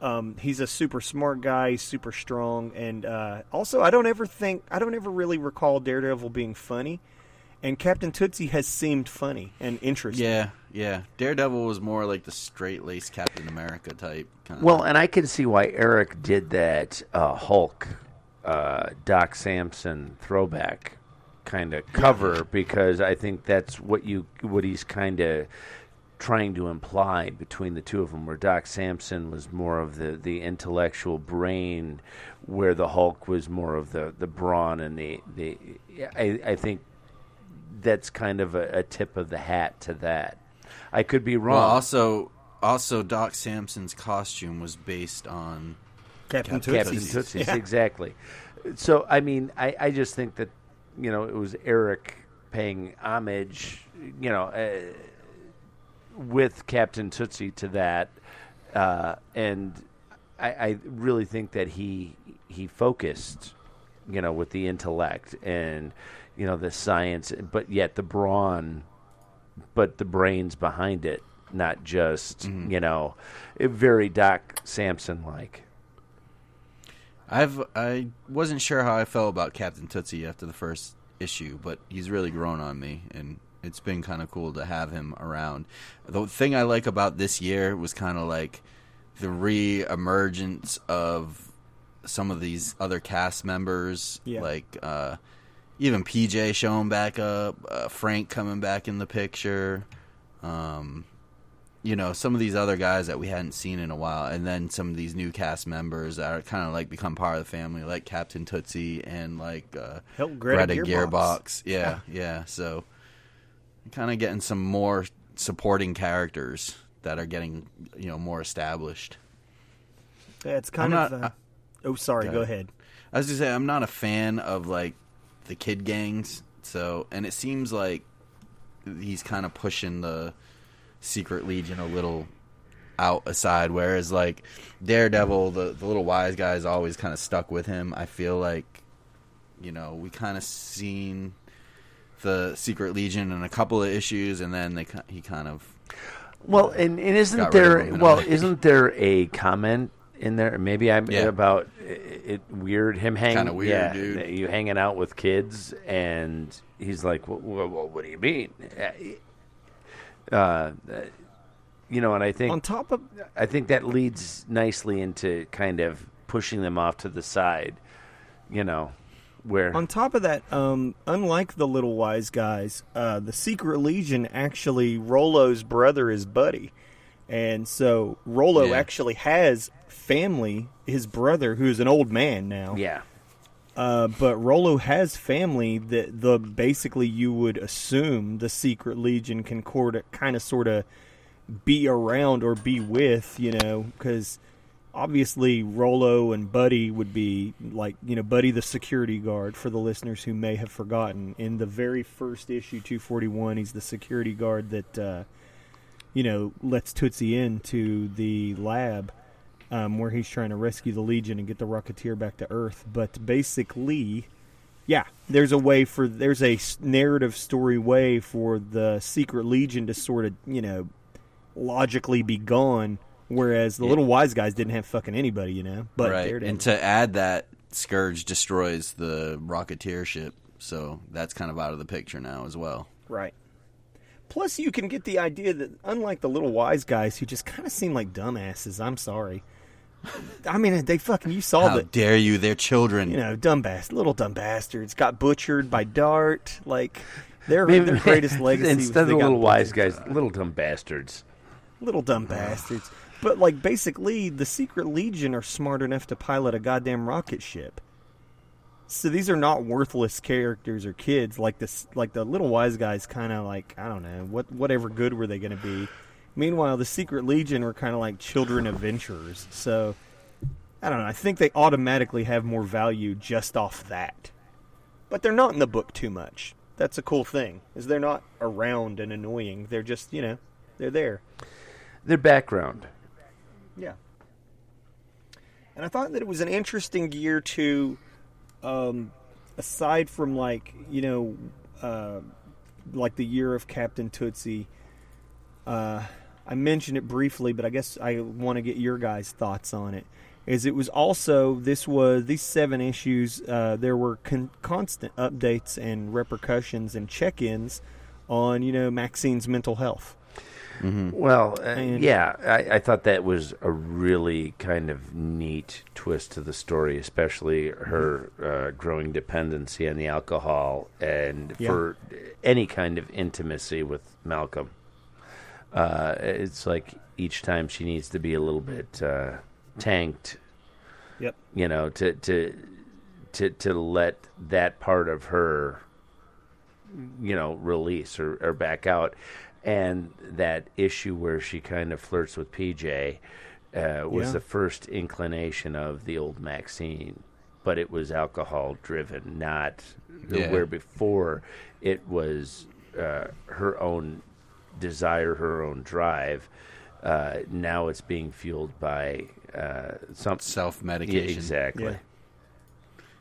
[SPEAKER 4] Um, he's a super smart guy, super strong, and uh, also I don't ever think I don't ever really recall Daredevil being funny, and Captain Tootsie has seemed funny and interesting.
[SPEAKER 3] Yeah, yeah. Daredevil was more like the straight laced Captain America type. Kind
[SPEAKER 5] Well, and I can see why Erik did that uh, Hulk, uh, Doc Samson throwback kind of cover because I think that's what you what he's kind of trying to imply between the two of them, where Doc Samson was more of the, the intellectual brain, where the Hulk was more of the, the brawn and the the. I, I think that's kind of a, a tip of the hat to that. I could be wrong.
[SPEAKER 3] Well, also, also Doc Samson's costume was based on
[SPEAKER 4] Captain
[SPEAKER 5] Captain
[SPEAKER 4] Tootsie's.
[SPEAKER 5] Tootsie's,
[SPEAKER 4] Yeah.
[SPEAKER 5] exactly. So, I mean, I, I just think that, you know, it was Erik paying homage, you know, uh, with Captain Tootsie to that. Uh, and I, I really think that he he focused, you know, with the intellect and, you know, the science, but yet the brawn, but the brains behind it, not just, you know, very Doc Samson like.
[SPEAKER 3] I've I wasn't sure how I felt about Captain Tootsie after the first issue, but he's really grown on me, and it's been kind of cool to have him around. The thing I like about this year was kind of like the re-emergence of some of these other cast members,
[SPEAKER 4] Yeah.
[SPEAKER 3] like uh, even PJ showing back up, uh, Frank coming back in the picture. Um, you know some of these other guys that we hadn't seen in a while, and then some of these new cast members that are kind of like become part of the family, like Captain Tootsie and like uh,
[SPEAKER 4] Hell, Greta Gearbox.
[SPEAKER 3] Gearbox. Yeah, yeah. So kind of getting some more supporting characters that are getting you know more established.
[SPEAKER 4] Yeah, it's kind
[SPEAKER 3] I'm
[SPEAKER 4] of.
[SPEAKER 3] not-
[SPEAKER 4] uh, oh, sorry.
[SPEAKER 3] Go ahead.
[SPEAKER 4] ahead.
[SPEAKER 3] I was gonna say I'm not a fan of like the kid gangs, so and it seems like he's kind of pushing the Secret Legion a little out aside, whereas like Daredevil, the the little wise guy is always kind of stuck with him. I feel like you know we kind of seen the Secret Legion in a couple of issues, and then they he kind of
[SPEAKER 5] Well, and, and isn't
[SPEAKER 3] Got rid of
[SPEAKER 5] there
[SPEAKER 3] him in a
[SPEAKER 5] well isn't there a comment in there? Maybe I'm
[SPEAKER 3] Yeah.
[SPEAKER 5] about it, it weird him hanging
[SPEAKER 3] Kinda weird,
[SPEAKER 5] yeah,
[SPEAKER 3] dude.
[SPEAKER 5] You hanging out with kids, and he's like, "Well, well, well, what do you mean?" Uh, you know, and I think
[SPEAKER 4] On top of
[SPEAKER 5] I think that leads nicely into kind of pushing them off to the side. You know, where
[SPEAKER 4] On top of that, um, unlike the Little Wise Guys, uh, the Secret Legion actually Rolo's brother is Buddy, and so Rolo
[SPEAKER 3] Yeah.
[SPEAKER 4] actually has family. His brother, who is an old man now,
[SPEAKER 5] yeah,
[SPEAKER 4] uh, but Rolo has family that the basically you would assume the Secret Legion can kind of sort of be around or be with, you know, because obviously Rolo and Buddy would be like, you know, Buddy the security guard for the listeners who may have forgotten. In the very first issue, 241, he's the security guard that, uh, you know, lets Tootsie into the lab um, where he's trying to rescue the Legion and get the Rocketeer back to Earth. But basically, yeah, there's a way for there's a narrative story way for the Secret Legion to sort of you know logically be gone, whereas the
[SPEAKER 3] Yeah.
[SPEAKER 4] little wise guys didn't have fucking anybody, you know. But
[SPEAKER 3] right. And to add that, Scourge destroys the Rocketeer ship, so that's kind of out of the picture now as well.
[SPEAKER 4] Right. Plus, you can get the idea that unlike the little wise guys who just kind of seem like dumbasses, I'm sorry. I mean, they fucking you saw
[SPEAKER 3] How
[SPEAKER 4] the
[SPEAKER 3] dare you? They're children.
[SPEAKER 4] you know dumb bast little dumb bastards got butchered by Dart. Like their
[SPEAKER 5] Maybe-
[SPEAKER 4] their greatest legacy
[SPEAKER 5] instead of the little wise
[SPEAKER 4] butchered.
[SPEAKER 5] guys, little dumb bastards.
[SPEAKER 4] little dumb bastards. But like basically, the Secret Legion are smart enough to pilot a goddamn rocket ship. So these are not worthless characters or kids like this. Like the little wise guys, kind of like I don't know what whatever good were they going to be. Meanwhile, the Secret Legion were kind of like children adventurers. So I don't know. I think they automatically have more value just off that. But they're not in the book too much. That's a cool thing. Is they're not around and annoying. They're just you know they're there.
[SPEAKER 5] Their background.
[SPEAKER 4] Yeah. And I thought that it was an interesting year to, um, aside from like you know, uh, like the year of Captain Tootsie. Uh, I mentioned it briefly, but I guess I want to get your guys' thoughts on it. Is it was also this was these seven issues. Uh, there were con- constant updates and repercussions and check-ins on you know Maxine's mental health.
[SPEAKER 5] Well, uh,
[SPEAKER 4] And-
[SPEAKER 5] yeah, I, I thought that was a really kind of neat twist to the story, especially her uh, growing dependency on the alcohol and
[SPEAKER 4] Yeah.
[SPEAKER 5] for any kind of intimacy with Malcolm. Uh, it's like each time she needs to be a little bit uh, tanked,
[SPEAKER 4] Yep.
[SPEAKER 5] you know, to to to to let that part of her, you know, release or, or back out, and that issue where she kind of flirts with PJ uh, was
[SPEAKER 4] Yeah.
[SPEAKER 5] the first inclination of the old Maxine, but it was alcohol driven, not
[SPEAKER 3] Yeah.
[SPEAKER 5] where before it was uh, her own desire, her own drive. Uh, now it's being fueled by uh, some
[SPEAKER 3] Self
[SPEAKER 5] yeah,
[SPEAKER 3] medication.
[SPEAKER 5] exactly.
[SPEAKER 4] Yeah.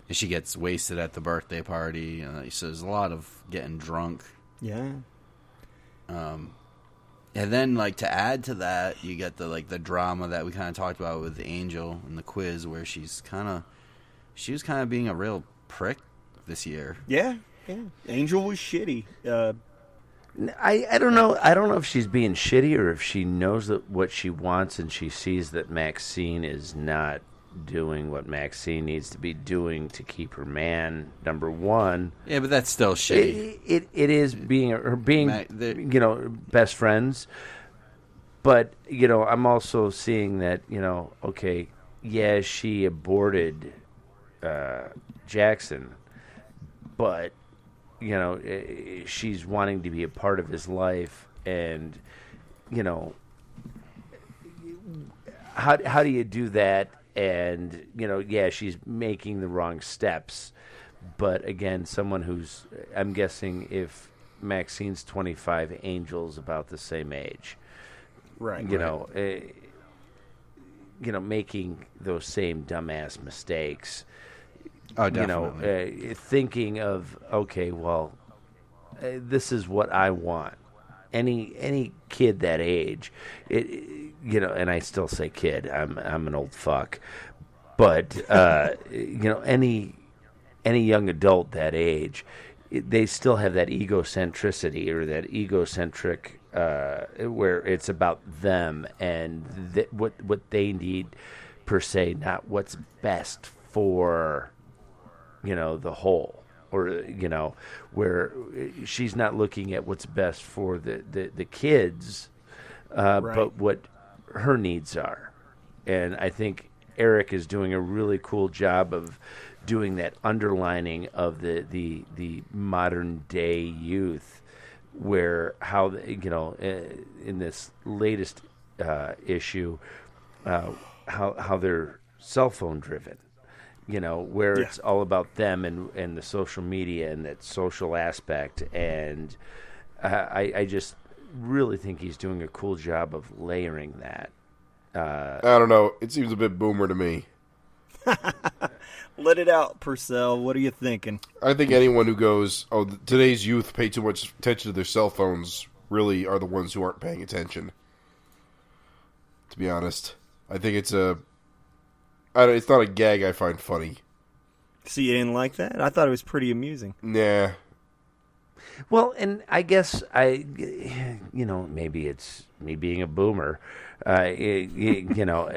[SPEAKER 3] And she gets wasted at the birthday party. Uh, so there's a lot of getting drunk.
[SPEAKER 4] Yeah.
[SPEAKER 3] Um, and then like to add to that, you get the like the drama that we kind of talked about with Angel in the quiz, where she's kind of she was kind of being a real prick this year.
[SPEAKER 4] Yeah. Yeah. Angel was shitty. Uh,
[SPEAKER 5] I, I don't know. I don't know if she's being shitty or if she knows that what she wants and she sees that Maxine is not doing what Maxine needs to be doing to keep her man number one.
[SPEAKER 3] Yeah, but that's still shitty.
[SPEAKER 5] It, it it is being her being
[SPEAKER 3] Ma-
[SPEAKER 5] you know best friends, but you know I'm also seeing that you know okay yeah she aborted uh, Jackson, but you know eh, she's wanting to be a part of his life and you know how how do you do that and you know yeah she's making the wrong steps but again someone who's i'm guessing if maxine's 25 angel's about the same age
[SPEAKER 4] right.
[SPEAKER 5] you know eh, you know making those same dumbass mistakes
[SPEAKER 3] oh,
[SPEAKER 5] you know
[SPEAKER 3] definitely.
[SPEAKER 5] uh, thinking of okay well uh, this is what i want any any kid that age it, you know and i still say kid i'm i'm an old fuck but uh you know any any young adult that age it, they still have that egocentricity or that egocentric uh where it's about them and th- what what they need per se not what's best for you know the whole or you know where she's not looking at what's best for the the, the kids uh,
[SPEAKER 4] Right.
[SPEAKER 5] but what her needs are and i think erik is doing a really cool job of doing that underlining of the the the modern day youth where how the- you know uh, in this latest uh, issue uh, how how they're cell phone driven you know where
[SPEAKER 4] Yeah.
[SPEAKER 5] it's all about them and and the social media and that social aspect and uh, I I just really think he's doing a cool job of layering that
[SPEAKER 1] I don't know. It seems a bit boomer to me.
[SPEAKER 4] Let it out, Purcell. What are you thinking?
[SPEAKER 1] I think anyone who goes, "Oh, today's youth pay too much attention to their cell phones," really are the ones who aren't paying attention. To be honest, I think it's a. I don't, it's not a gag I find funny.
[SPEAKER 4] See, you didn't like that? I thought it was pretty amusing.
[SPEAKER 1] Nah,
[SPEAKER 5] Well, and I guess I, you know, maybe it's me being a boomer. Uh, y- y- you know,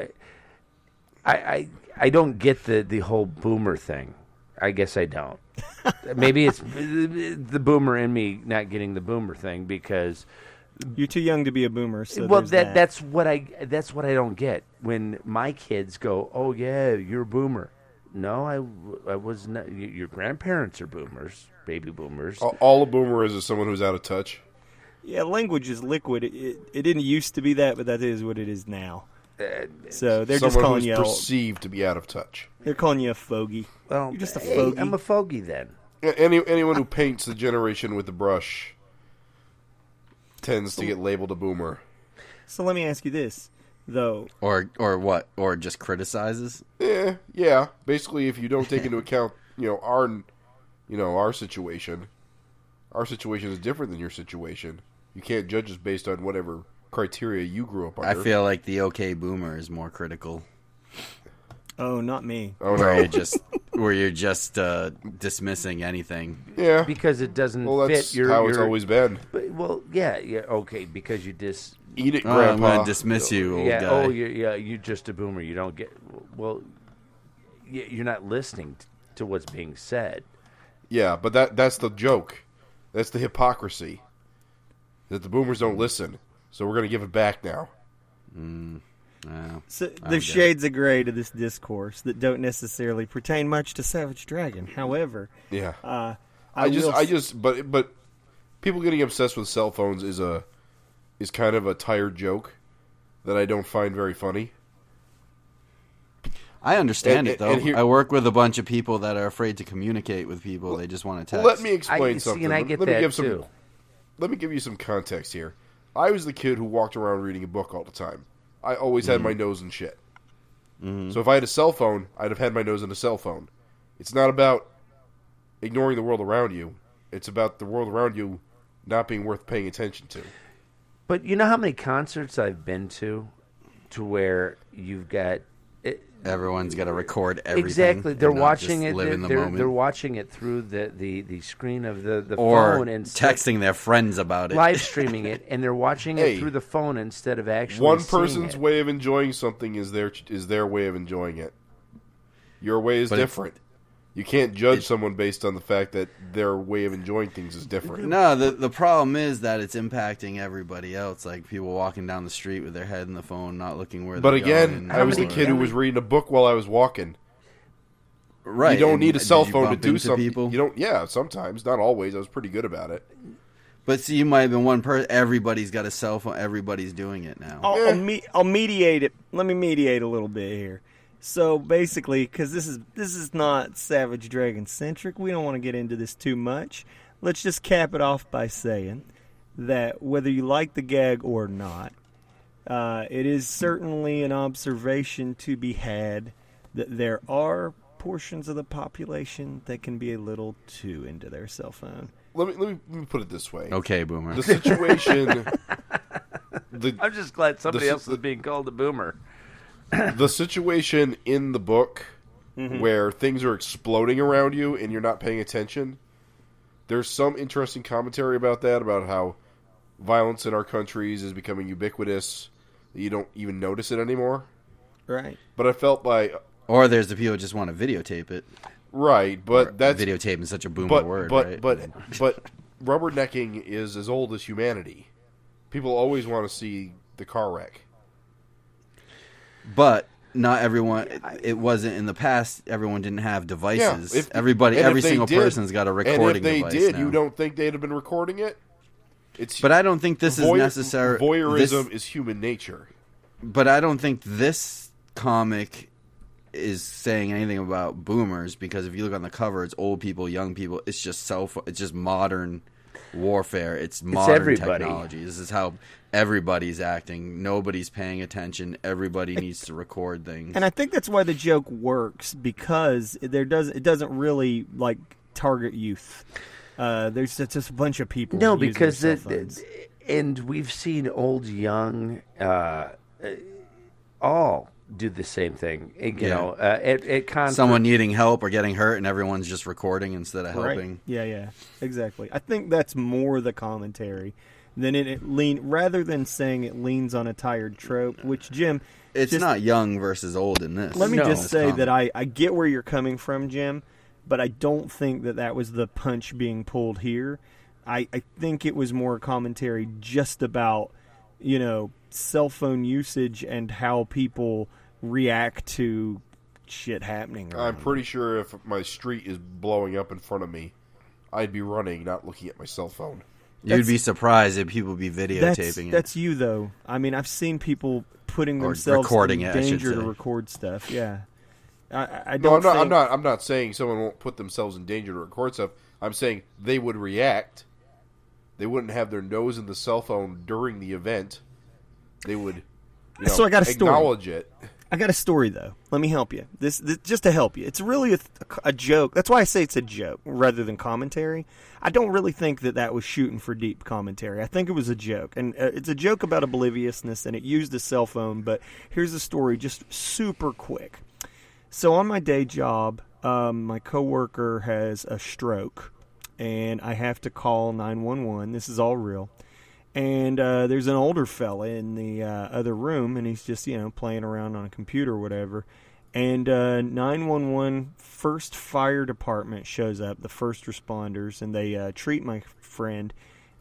[SPEAKER 5] I, I I don't get the the whole boomer thing. I guess I don't. maybe it's the boomer in me not getting the boomer thing because
[SPEAKER 4] You're too young to be a boomer. So
[SPEAKER 5] well that,
[SPEAKER 4] that
[SPEAKER 5] that's what I that's what I don't get when my kids go, "Oh yeah, you're a boomer." No, I, I was not. Your grandparents are boomers, baby boomers.
[SPEAKER 1] all, all a boomer is is someone who's out of touch.
[SPEAKER 4] Yeah, language is liquid. It, it, it didn't used to be that, but that is what it is now. Uh, so they're just calling
[SPEAKER 1] who's
[SPEAKER 4] you. a-
[SPEAKER 1] perceived to be out of touch.
[SPEAKER 4] They're calling you a fogey.
[SPEAKER 5] Well,
[SPEAKER 4] You're just a
[SPEAKER 5] hey,
[SPEAKER 4] fogey.
[SPEAKER 5] I'm a fogey then.
[SPEAKER 1] Any anyone who paints the generation with the brush tends to get labeled a boomer.
[SPEAKER 4] So let me ask you this, though.
[SPEAKER 3] or or what? Or just criticizes?
[SPEAKER 1] Eh, yeah. Basically, if you don't take into account, you know, our, you know, our situation, our situation is different than your situation. You can't judge us based on whatever criteria you grew up
[SPEAKER 3] on.
[SPEAKER 1] I
[SPEAKER 3] feel like the OK Boomer is more critical.
[SPEAKER 4] Oh, not me.
[SPEAKER 1] Oh no.
[SPEAKER 3] you're just where you're just uh, dismissing anything.
[SPEAKER 1] yeah.
[SPEAKER 5] because it doesn't
[SPEAKER 1] Well, that's
[SPEAKER 5] fit your.
[SPEAKER 1] how it's
[SPEAKER 5] your-
[SPEAKER 1] always been.
[SPEAKER 5] But, well, yeah, yeah, okay, because you dis.
[SPEAKER 1] Eat it,
[SPEAKER 3] Oh, I'm gonna dismiss you, old
[SPEAKER 5] yeah,
[SPEAKER 3] guy.
[SPEAKER 5] oh, you're, yeah, you're just a boomer. You don't get. Well, y- you're not listening t- to what's being said.
[SPEAKER 1] Yeah, but that that's the joke. That's the hypocrisy. That the boomers don't listen. So we're going to give it back now.
[SPEAKER 3] Yeah.
[SPEAKER 4] So
[SPEAKER 3] I
[SPEAKER 4] there's
[SPEAKER 3] get
[SPEAKER 4] shades of gray to this discourse that don't necessarily pertain much to Savage Dragon. However,
[SPEAKER 1] Yeah.
[SPEAKER 4] uh,
[SPEAKER 1] I, just,
[SPEAKER 4] will
[SPEAKER 1] I
[SPEAKER 4] s-
[SPEAKER 1] just, but, but people getting obsessed with cell phones is a, is kind of a tired joke that I don't find very funny.
[SPEAKER 3] I understand
[SPEAKER 1] And-
[SPEAKER 3] it though.
[SPEAKER 1] here-
[SPEAKER 3] I work with a bunch of people that are afraid to communicate with people. They just want to text.
[SPEAKER 1] Let me explain
[SPEAKER 5] I,
[SPEAKER 1] something.
[SPEAKER 5] see, and I
[SPEAKER 1] Let-
[SPEAKER 5] get
[SPEAKER 1] let me
[SPEAKER 5] that
[SPEAKER 1] give some, let me give you some context here. I was the kid who walked around reading a book all the time. I always had my mm-hmm. nose in shit. Mm-hmm. So if I had a cell phone, I'd have had my nose in a cell phone. It's not about ignoring the world around you. It's about the world around you not being worth paying attention to.
[SPEAKER 5] But you know how many concerts I've been to, to where you've got
[SPEAKER 3] Everyone's got to record everything.
[SPEAKER 5] exactly. They're watching it. They're,
[SPEAKER 3] the
[SPEAKER 5] they're, they're watching it through the, the, the screen of the, the
[SPEAKER 3] or
[SPEAKER 5] phone and
[SPEAKER 3] texting their friends about it.
[SPEAKER 5] live streaming it, and they're watching
[SPEAKER 1] Hey.
[SPEAKER 5] it through the phone instead of actually
[SPEAKER 1] One person's
[SPEAKER 5] it.
[SPEAKER 1] way of enjoying something is their is their way of enjoying it. Your way is
[SPEAKER 3] But it's-
[SPEAKER 1] different. You can't judge someone based on the fact that their way of enjoying things is different.
[SPEAKER 3] No, the the problem is that it's impacting everybody else. Like people walking down the street with their head in the phone, not looking where.
[SPEAKER 1] But
[SPEAKER 3] they're not.
[SPEAKER 1] But again,
[SPEAKER 3] going,
[SPEAKER 1] I was the kid who was reading a book while I was walking.
[SPEAKER 3] Right.
[SPEAKER 1] you don't
[SPEAKER 3] and
[SPEAKER 1] need a
[SPEAKER 3] did
[SPEAKER 1] cell phone to do something.
[SPEAKER 3] People?
[SPEAKER 1] You don't. Yeah, sometimes, not always. I was pretty good about it.
[SPEAKER 3] But see, you might have been one person. Everybody's got a cell phone. Everybody's doing it now.
[SPEAKER 4] I'll,
[SPEAKER 1] Yeah.
[SPEAKER 4] I'll, eh. me- I'll mediate it. Let me mediate a little bit here. So basically, because this is this is not Savage Dragon centric, we don't want to get into this too much. Let's just cap it off by saying that whether you like the gag or not, uh, it is certainly an observation to be had that there are portions of the population that can be a little too into their cell phone.
[SPEAKER 1] Let me let me, let me put it this way:
[SPEAKER 3] Okay, boomer.
[SPEAKER 1] the situation, the
[SPEAKER 5] I'm just glad somebody
[SPEAKER 1] This is
[SPEAKER 5] else is
[SPEAKER 1] the-
[SPEAKER 5] being called a boomer.
[SPEAKER 1] the situation in the book mm-hmm. where things are exploding around you and you're not paying attention. There's some interesting commentary about that, about how violence in our countries is becoming ubiquitous. that You don't even notice it anymore.
[SPEAKER 4] Right.
[SPEAKER 1] But I felt like
[SPEAKER 3] or there's the people who just want to videotape it.
[SPEAKER 1] right, but that's
[SPEAKER 3] videotape is such a boomer
[SPEAKER 1] but
[SPEAKER 3] word,
[SPEAKER 1] but
[SPEAKER 3] right?
[SPEAKER 1] but but rubbernecking is as old as humanity. People always want to see the car wreck.
[SPEAKER 3] But not everyone. It, wasn't in the past. Everyone didn't have devices.
[SPEAKER 1] if-
[SPEAKER 3] Everybody, every single
[SPEAKER 1] did-
[SPEAKER 3] person's got a recording
[SPEAKER 1] And if they did,
[SPEAKER 3] now.
[SPEAKER 1] you don't think they'd have been recording it? It's
[SPEAKER 3] But I don't think this is necessary.
[SPEAKER 1] Voyeurism
[SPEAKER 3] this-
[SPEAKER 1] is human nature.
[SPEAKER 3] but I don't think this comic is saying anything about boomers because if you look on the cover, it's old people, young people. It's just self. It's just modern warfare. It's modern
[SPEAKER 5] everybody.
[SPEAKER 3] technology. This is how everybody's acting. Nobody's paying attention. Everybody needs to record things.
[SPEAKER 4] And I think that's why the joke works because there does it doesn't really like target youth. Uh, there's just just a bunch of people.
[SPEAKER 5] No,
[SPEAKER 4] using
[SPEAKER 5] because
[SPEAKER 4] their
[SPEAKER 5] it,
[SPEAKER 4] cell phones.
[SPEAKER 5] and we've seen old, young, uh, uh, all do the same thing. You
[SPEAKER 3] Yeah.
[SPEAKER 5] know, uh, at, at con-
[SPEAKER 3] Someone needing help or getting hurt, and everyone's just recording instead of helping.
[SPEAKER 4] Yeah, yeah, exactly. I think that's more the commentary than it, it lean rather than saying it leans on a tired trope. Which Jim,
[SPEAKER 3] It's
[SPEAKER 4] just-
[SPEAKER 3] not young versus old in this.
[SPEAKER 4] Let me
[SPEAKER 5] No.
[SPEAKER 4] just say that I, I get where you're coming from, Jim, but I don't think that that was the punch being pulled here. I, I think it was more commentary just about, you know, cell phone usage and how people react to shit happening.
[SPEAKER 1] I'm
[SPEAKER 4] around
[SPEAKER 1] pretty sure if my street is blowing up in front of me, I'd be running, not looking at my cell phone.
[SPEAKER 3] You'd
[SPEAKER 4] That's-
[SPEAKER 3] be surprised if people be videotaping
[SPEAKER 4] that's,
[SPEAKER 3] it.
[SPEAKER 4] That's you, though. I mean, I've seen people putting
[SPEAKER 3] Or
[SPEAKER 4] themselves
[SPEAKER 3] recording
[SPEAKER 4] in
[SPEAKER 3] it,
[SPEAKER 4] danger to record stuff. Yeah, I, I- I don't.
[SPEAKER 1] I'm not.
[SPEAKER 4] think,
[SPEAKER 1] I'm not. I'm not saying someone won't put themselves in danger to record stuff. I'm saying they would react. They wouldn't have their nose in the cell phone during the event. They would. You know,
[SPEAKER 4] So I got a story.
[SPEAKER 1] acknowledge it.
[SPEAKER 4] I got a story though. Let me help you. This, this just to help you. It's really a, a joke. That's why I say it's a joke rather than commentary. I don't really think that that was shooting for deep commentary. I think it was a joke, and uh, it's a joke about obliviousness, and it used a cell phone. But here's the story, just super quick. So on my day job, um, my coworker has a stroke, and I have to call nine one one. This is all real and uh, there's an older fella in the uh, other room, and he's just you know playing around on a computer or whatever. And uh, 911 first fire department shows up, the first responders, and they uh, treat my friend,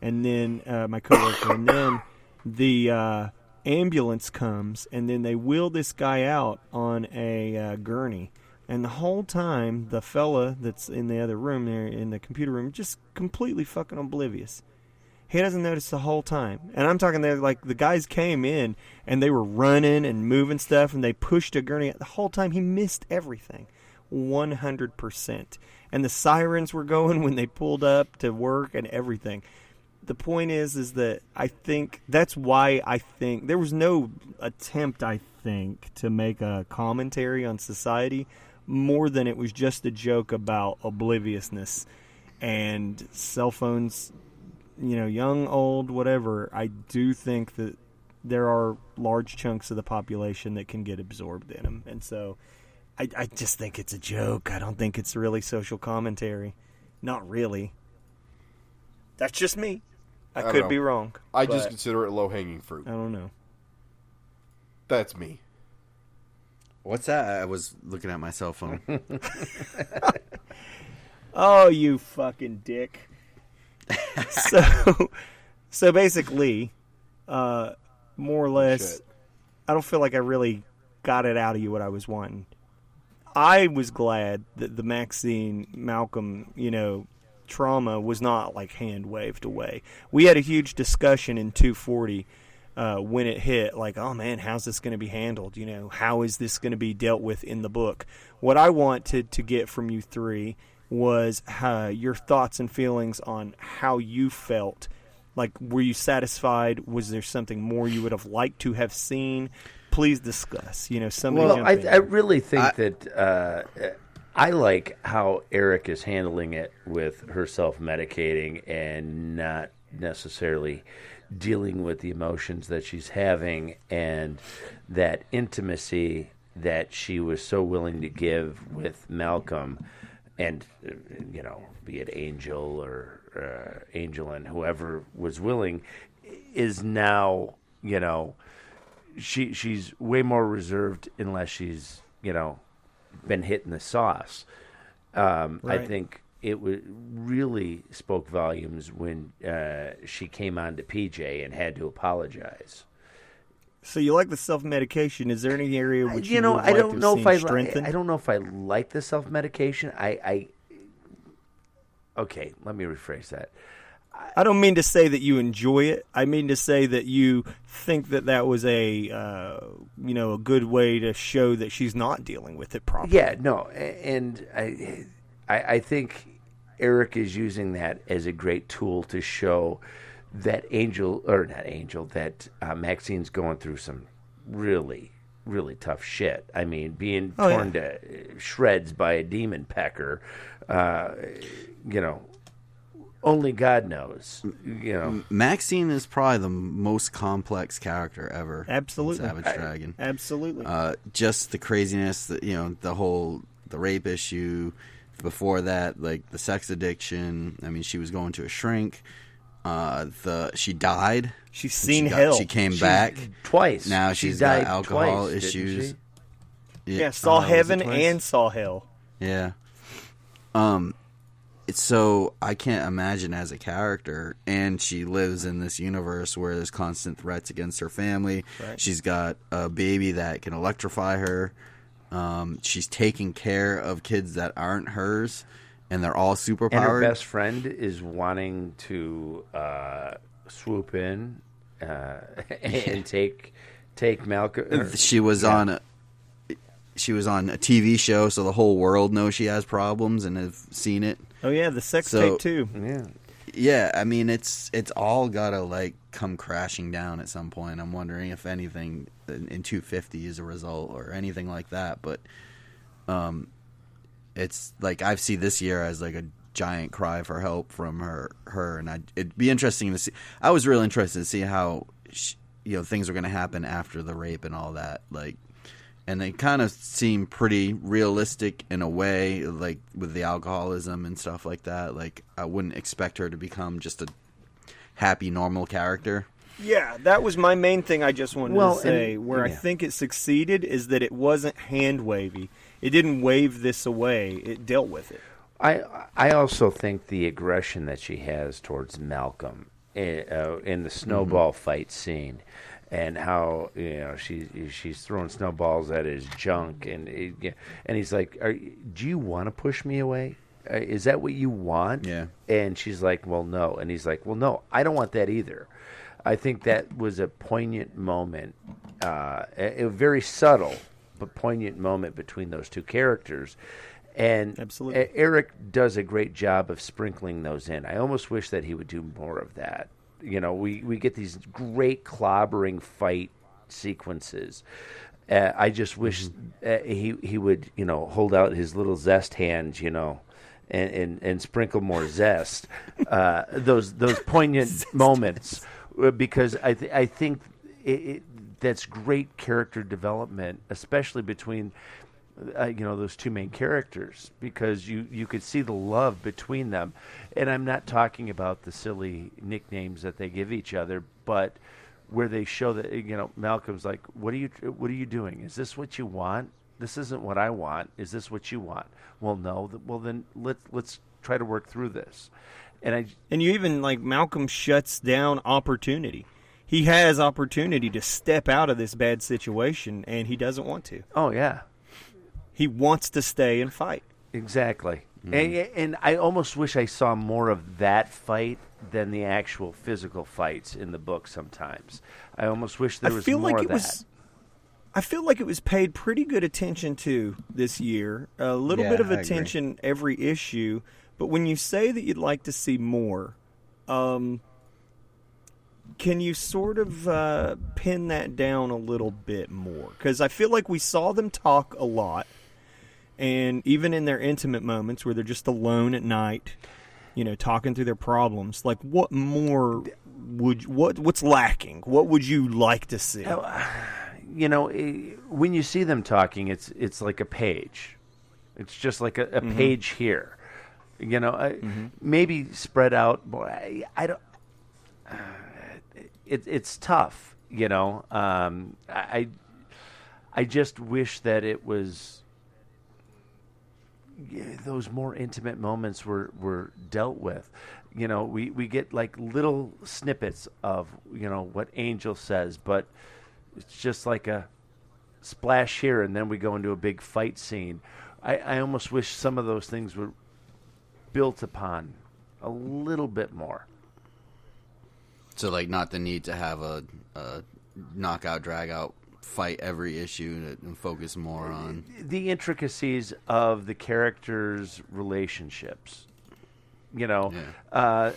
[SPEAKER 4] and then uh, my coworker, and then the ambulance comes, and then they wheel this guy out on a gurney. And the whole time, the fella that's in the other room there, in the computer room, just completely fucking oblivious. He doesn't notice the whole time. And I'm talking there like the guys came in and they were running and moving stuff and they pushed a gurney. The whole time he missed everything. 100%. And the sirens were going when they pulled up to work and everything. The point is is that I think that's why I think there was no attempt I think to make a commentary on society more than it was just a joke about obliviousness and cell phones you know, young, old, whatever, I do think that there are large chunks of the population that can get absorbed in them. And so I, I just think it's a joke. I don't think it's really social commentary. Not really. That's just me. I,
[SPEAKER 1] I
[SPEAKER 4] could
[SPEAKER 1] know.
[SPEAKER 4] be wrong.
[SPEAKER 1] I just consider it low hanging fruit.
[SPEAKER 4] I don't know.
[SPEAKER 1] That's me.
[SPEAKER 3] What's that? I was looking at my cell phone.
[SPEAKER 4] Oh, you fucking dick. so, so basically, uh, more or less,
[SPEAKER 1] Shit.
[SPEAKER 4] I don't feel like I really got it out of you what I was wanting. I was glad that the Maxine Malcolm, you know, trauma was not like hand waved away. We had a huge discussion in 240 uh, when it hit, like, oh man, how's this going to be handled? You know, how is this going to be dealt with in the book? What I wanted to get from you three was uh, your thoughts and feelings on how you felt. Like, were you satisfied? Was there something more you would have liked to have seen? Please discuss. You know, somebody.
[SPEAKER 5] Well,
[SPEAKER 4] jump
[SPEAKER 5] I. I really think
[SPEAKER 3] I-
[SPEAKER 5] that uh, I like how Erik is handling it with her self medicating and not necessarily dealing with the emotions that she's having and that intimacy that she was so willing to give with Malcolm and uh, you know be it Angel or uh, Angel and whoever was willing is now you know she she's way more reserved unless she's you know been hit in the sauce. Um, I think it w- really spoke volumes when uh, she came on to PJ and had to apologize.
[SPEAKER 4] So you like the self medication? Is there any area which
[SPEAKER 5] you know,
[SPEAKER 4] would
[SPEAKER 5] I
[SPEAKER 4] like
[SPEAKER 5] don't know if I
[SPEAKER 4] strengthened?
[SPEAKER 5] I don't know if I like the self medication. I, I okay, let me rephrase that.
[SPEAKER 4] I don't mean to say that you enjoy it. I mean to say that you think that that was a uh, you know a good way to show that she's not dealing with it properly.
[SPEAKER 5] Yeah, no, and I, I, I think Erik is using that as a great tool to show that Angel or not Angel that uh, Maxine's going through some really, really tough shit. I mean, being
[SPEAKER 4] Oh, yeah.
[SPEAKER 5] torn to shreds by a demon pecker, uh, you know. Only God knows, you know.
[SPEAKER 3] Maxine is probably the most complex character ever. in
[SPEAKER 4] Absolutely.
[SPEAKER 3] Savage
[SPEAKER 4] I-
[SPEAKER 3] Dragon.
[SPEAKER 4] Absolutely.
[SPEAKER 3] Uh, just the craziness, that you know, the whole the rape issue. Before that, like the sex addiction. I mean, she was going to a shrink. Uh, the she died.
[SPEAKER 4] She's
[SPEAKER 3] She
[SPEAKER 4] seen
[SPEAKER 3] got-
[SPEAKER 4] hell.
[SPEAKER 3] She came
[SPEAKER 5] She's-
[SPEAKER 3] back.
[SPEAKER 5] Twice.
[SPEAKER 3] Now
[SPEAKER 5] She
[SPEAKER 3] she's got alcohol
[SPEAKER 5] twice,
[SPEAKER 3] issues.
[SPEAKER 5] she?
[SPEAKER 4] yeah, saw
[SPEAKER 3] uh,
[SPEAKER 4] heaven and saw hell.
[SPEAKER 3] Yeah. Um it's so I can't imagine as a character and she lives in this universe where there's constant threats against her family.
[SPEAKER 4] Right.
[SPEAKER 3] She's got a baby that can electrify her. Um she's taking care of kids that aren't hers and they're all superpowered.
[SPEAKER 5] And her best friend is wanting to uh, swoop in uh, and take take Malcolm. or-
[SPEAKER 3] she was
[SPEAKER 5] Yeah.
[SPEAKER 3] on a she was on a TV show so the whole world knows she has problems and have seen it.
[SPEAKER 4] Oh yeah, the sex
[SPEAKER 3] So-
[SPEAKER 4] tape too.
[SPEAKER 5] Yeah.
[SPEAKER 3] Yeah, I mean it's it's all gotta like come crashing down at some point. I'm wondering if anything in, in 250 is a result or anything like that. But um, it's like I've seen this year as like a giant cry for help from her her, and I it'd be interesting to see. I was real interested to see how sh you know things are going to happen after the rape and all that. Like, and they kind of seem pretty realistic in a way, like with the alcoholism and stuff like that. Like, I wouldn't expect her to become just a happy, normal character.
[SPEAKER 4] Yeah, that was my main thing I just wanted
[SPEAKER 5] Well,
[SPEAKER 4] to say.
[SPEAKER 5] and-
[SPEAKER 4] where I think it succeeded is that it wasn't hand wavy. It didn't wave this away. It dealt with it.
[SPEAKER 5] I I also think the aggression that she has towards Malcolm in, uh, in the snowball fight scene, and how you know she she's throwing snowballs at his junk, and it, and he's like, Are, "Do you want to push me away? Uh, is that what you want?"
[SPEAKER 3] Yeah.
[SPEAKER 5] And she's like, "Well, no," and he's like, "Well, no, I don't want that either." I think that was a poignant moment, uh, a, a very subtle poignant moment between those two characters. And
[SPEAKER 4] Absolutely.
[SPEAKER 5] E- Erik does a great job of sprinkling those in. I almost wish that he would do more of that. You know, we, we get these great clobbering fight sequences. Uh, I just wish uh, he he would you know hold out his little zest hand, you know, and and, and sprinkle more zest. Uh, those those poignant moments, uh, because I th- I think it, it, that's great character development, especially between uh, you know those two main characters because you you could see the love between them. And i'm not talking about the silly nicknames that they give each other but where they show that you know malcolm's like what are you what are you doing? Is this what you want? This isn't what i want. Is this what you want? Well no. Well then let's let's try to work through this. And i
[SPEAKER 4] And you even like Malcolm shuts down opportunity. He has opportunity to step out of this bad situation, and he doesn't want to.
[SPEAKER 5] oh yeah
[SPEAKER 4] He wants to stay and fight.
[SPEAKER 5] Exactly. And, and I almost wish I saw more of that fight than the actual physical fights in the book sometimes. I almost wish there
[SPEAKER 4] I
[SPEAKER 5] was
[SPEAKER 4] feel
[SPEAKER 5] more
[SPEAKER 4] like
[SPEAKER 5] of
[SPEAKER 4] it
[SPEAKER 5] that.
[SPEAKER 4] was. I feel like it was paid pretty good attention to this year. A little
[SPEAKER 3] Yeah,
[SPEAKER 4] bit of attention every issue, but when you say that you'd like to see more, um, can you sort of uh, pin that down a little bit more? Because I feel like we saw them talk a lot, and even in their intimate moments where they're just alone at night, you know, talking through their problems. Like, what more would what what's lacking? What would you like to see?
[SPEAKER 5] you know, eh, when you see them talking, it's it's like a page. It's just like a, a
[SPEAKER 4] Mm-hmm.
[SPEAKER 5] page here. You know, I, maybe spread out more. I, I don't. It, it's tough. You know, um, I I just wish that it was those more intimate moments were, were dealt with. You know, we, we get like little snippets of, you know, what Angel says, but it's just like a splash here and then we go into a big fight scene. I, I almost wish some of those things were built upon a little bit more.
[SPEAKER 3] So like not the need to have a, a knockout drag out fight every issue and focus more on
[SPEAKER 5] the intricacies of the characters' relationships. You know,
[SPEAKER 3] Yeah.
[SPEAKER 5] uh,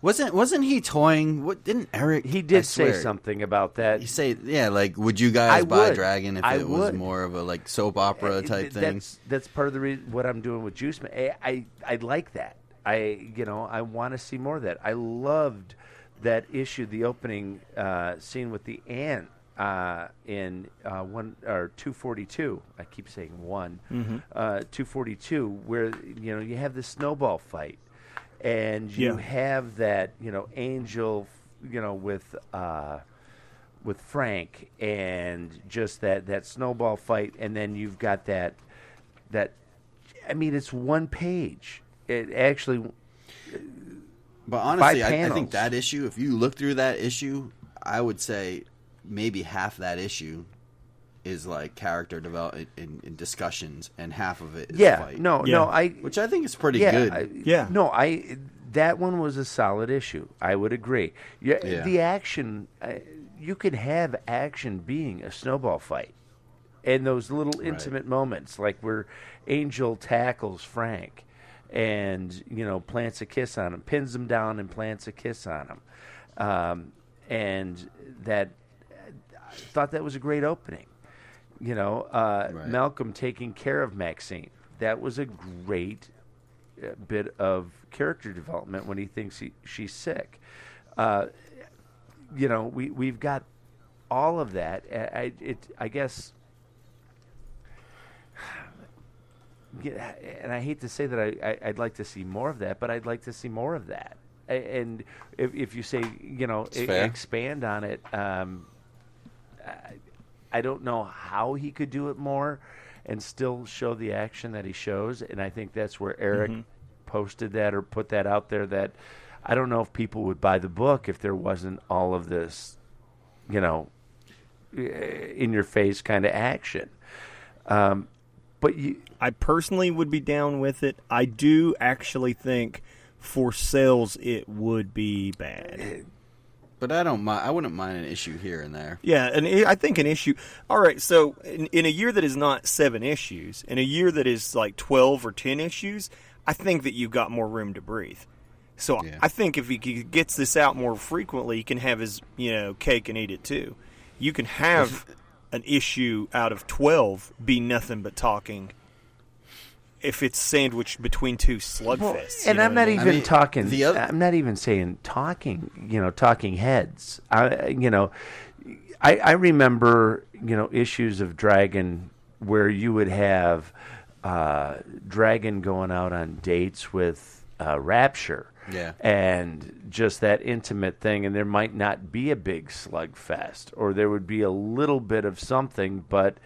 [SPEAKER 3] wasn't wasn't he toying what didn't Erik
[SPEAKER 5] he
[SPEAKER 3] I
[SPEAKER 5] did say
[SPEAKER 3] swear,
[SPEAKER 5] something about that.
[SPEAKER 3] You say yeah, like would you guys
[SPEAKER 5] I
[SPEAKER 3] buy
[SPEAKER 5] would.
[SPEAKER 3] Dragon if
[SPEAKER 5] I
[SPEAKER 3] it was more of a like soap opera
[SPEAKER 5] Uh,
[SPEAKER 3] type
[SPEAKER 5] th-
[SPEAKER 3] thing?
[SPEAKER 5] That's that's part of the reason what I'm doing with Juice Man. I I, I like that. I you know I want to see more of that. I loved that issued the opening uh, scene with the ant uh, in uh, one or two forty two. I keep saying one,
[SPEAKER 3] Mm-hmm.
[SPEAKER 5] uh, two forty two, where you know you have the snowball fight, and you
[SPEAKER 4] Yeah.
[SPEAKER 5] have that you know angel, you know with. Uh, with Frank and just that that snowball fight, and then you've got that that. I mean, it's one page. It actually,
[SPEAKER 3] But honestly, I, I think that issue, if you look through that issue, I would say maybe half that issue is like character development in, and discussions, and half of it is
[SPEAKER 5] yeah,
[SPEAKER 3] fight.
[SPEAKER 5] no,
[SPEAKER 4] Yeah.
[SPEAKER 5] no, I
[SPEAKER 3] which I think is pretty
[SPEAKER 5] yeah,
[SPEAKER 3] good.
[SPEAKER 5] I-
[SPEAKER 4] Yeah.
[SPEAKER 5] no, I that one was a solid issue. I would agree. Yeah,
[SPEAKER 3] Yeah.
[SPEAKER 5] the action, uh, you could have action being a snowball fight, and those little intimate moments, like where Angel tackles Frank, and you know plants a kiss on him, pins him down, and plants a kiss on him, um, and that I thought that was a great opening. You know, uh,
[SPEAKER 3] Right.
[SPEAKER 5] Malcolm taking care of Maxine. That was a great uh, bit of character development when he thinks he, she's sick. Uh, you know, we we've got all of that. I, I- it, I guess. Yeah, and I hate to say that I, I, I'd like to see more of that, but I'd like to see more of that. And if, if you say, you know,
[SPEAKER 3] fair.
[SPEAKER 5] expand on it, um, I, I don't know how he could do it more and still show the action that he shows. And I think that's where Erik posted that or put that out there that I don't know if people would buy the book if there wasn't all of this, you know, in your face kind of action. Um, but you,
[SPEAKER 4] I personally would be down with it. I do actually think for sales it would be bad.
[SPEAKER 3] Eh, but I don't mind. I wouldn't mind an issue here and there.
[SPEAKER 4] Yeah, and i- I think an issue. All right, so in, in a year that is not seven issues, in a year that is like twelve or ten issues, I think that you've got more room to breathe. So
[SPEAKER 3] Yeah.
[SPEAKER 4] I think if he gets this out more frequently, he can have his you know cake and eat it too. You can have an issue out of twelve be nothing but talking. If it's sandwiched between two slugfests, you
[SPEAKER 5] and I'm
[SPEAKER 4] what I
[SPEAKER 5] not
[SPEAKER 4] mean?
[SPEAKER 5] even
[SPEAKER 3] mean,
[SPEAKER 5] talking.
[SPEAKER 3] the oth-
[SPEAKER 5] I'm not even saying talking. You know, talking heads. I, you know, I, I remember you know issues of Dragon where you would have uh, Dragon going out on dates with uh, Rapture.
[SPEAKER 3] Yeah.
[SPEAKER 5] And just that intimate thing, and there might not be a big slugfest, or there would be a little bit of something, but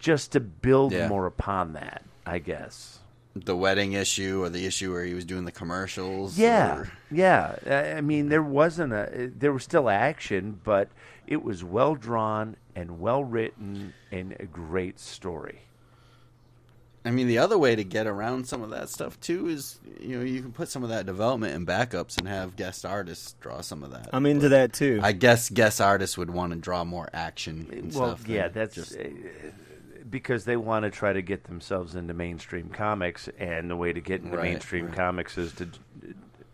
[SPEAKER 5] just to build
[SPEAKER 3] Yeah.
[SPEAKER 5] more upon that, I guess.
[SPEAKER 3] The wedding issue or the issue where he was doing the commercials.
[SPEAKER 5] Yeah,
[SPEAKER 3] or-
[SPEAKER 5] yeah. I- I mean, there wasn't a. There was still action, but it was well drawn and well written and a great story.
[SPEAKER 3] I mean, the other way to get around some of that stuff too is you know you can put some of that development in backups and have guest artists draw some of that.
[SPEAKER 4] I'm into that too.
[SPEAKER 3] I guess guest artists would want to draw more action and
[SPEAKER 5] well,
[SPEAKER 3] stuff.
[SPEAKER 5] yeah, that's
[SPEAKER 3] just
[SPEAKER 5] uh, because they want to try to get themselves into mainstream comics, and the way to get into
[SPEAKER 3] Right,
[SPEAKER 5] mainstream
[SPEAKER 3] right.
[SPEAKER 5] comics is to,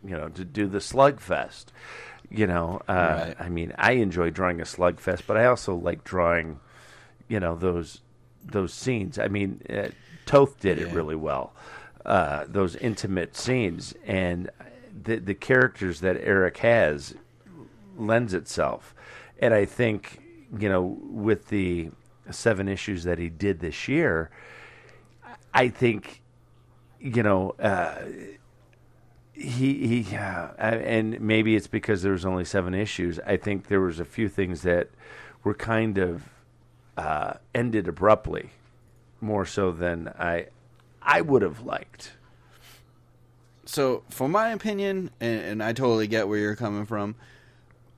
[SPEAKER 5] you know, to do the slugfest. You know, uh,
[SPEAKER 3] Right.
[SPEAKER 5] I mean, I enjoy drawing a slugfest, but I also like drawing, you know, those those scenes. I mean, uh, Toth did it really well. Uh, those intimate scenes and the the characters that Erik has lends itself. And I think, you know, with the seven issues that he did this year, I think, you know, uh, he he, uh, and maybe it's because there was only seven issues. I think there was a few things that were kind of uh, ended abruptly, more so than I I would have liked.
[SPEAKER 3] so for my opinion, and, and I totally get where you're coming from.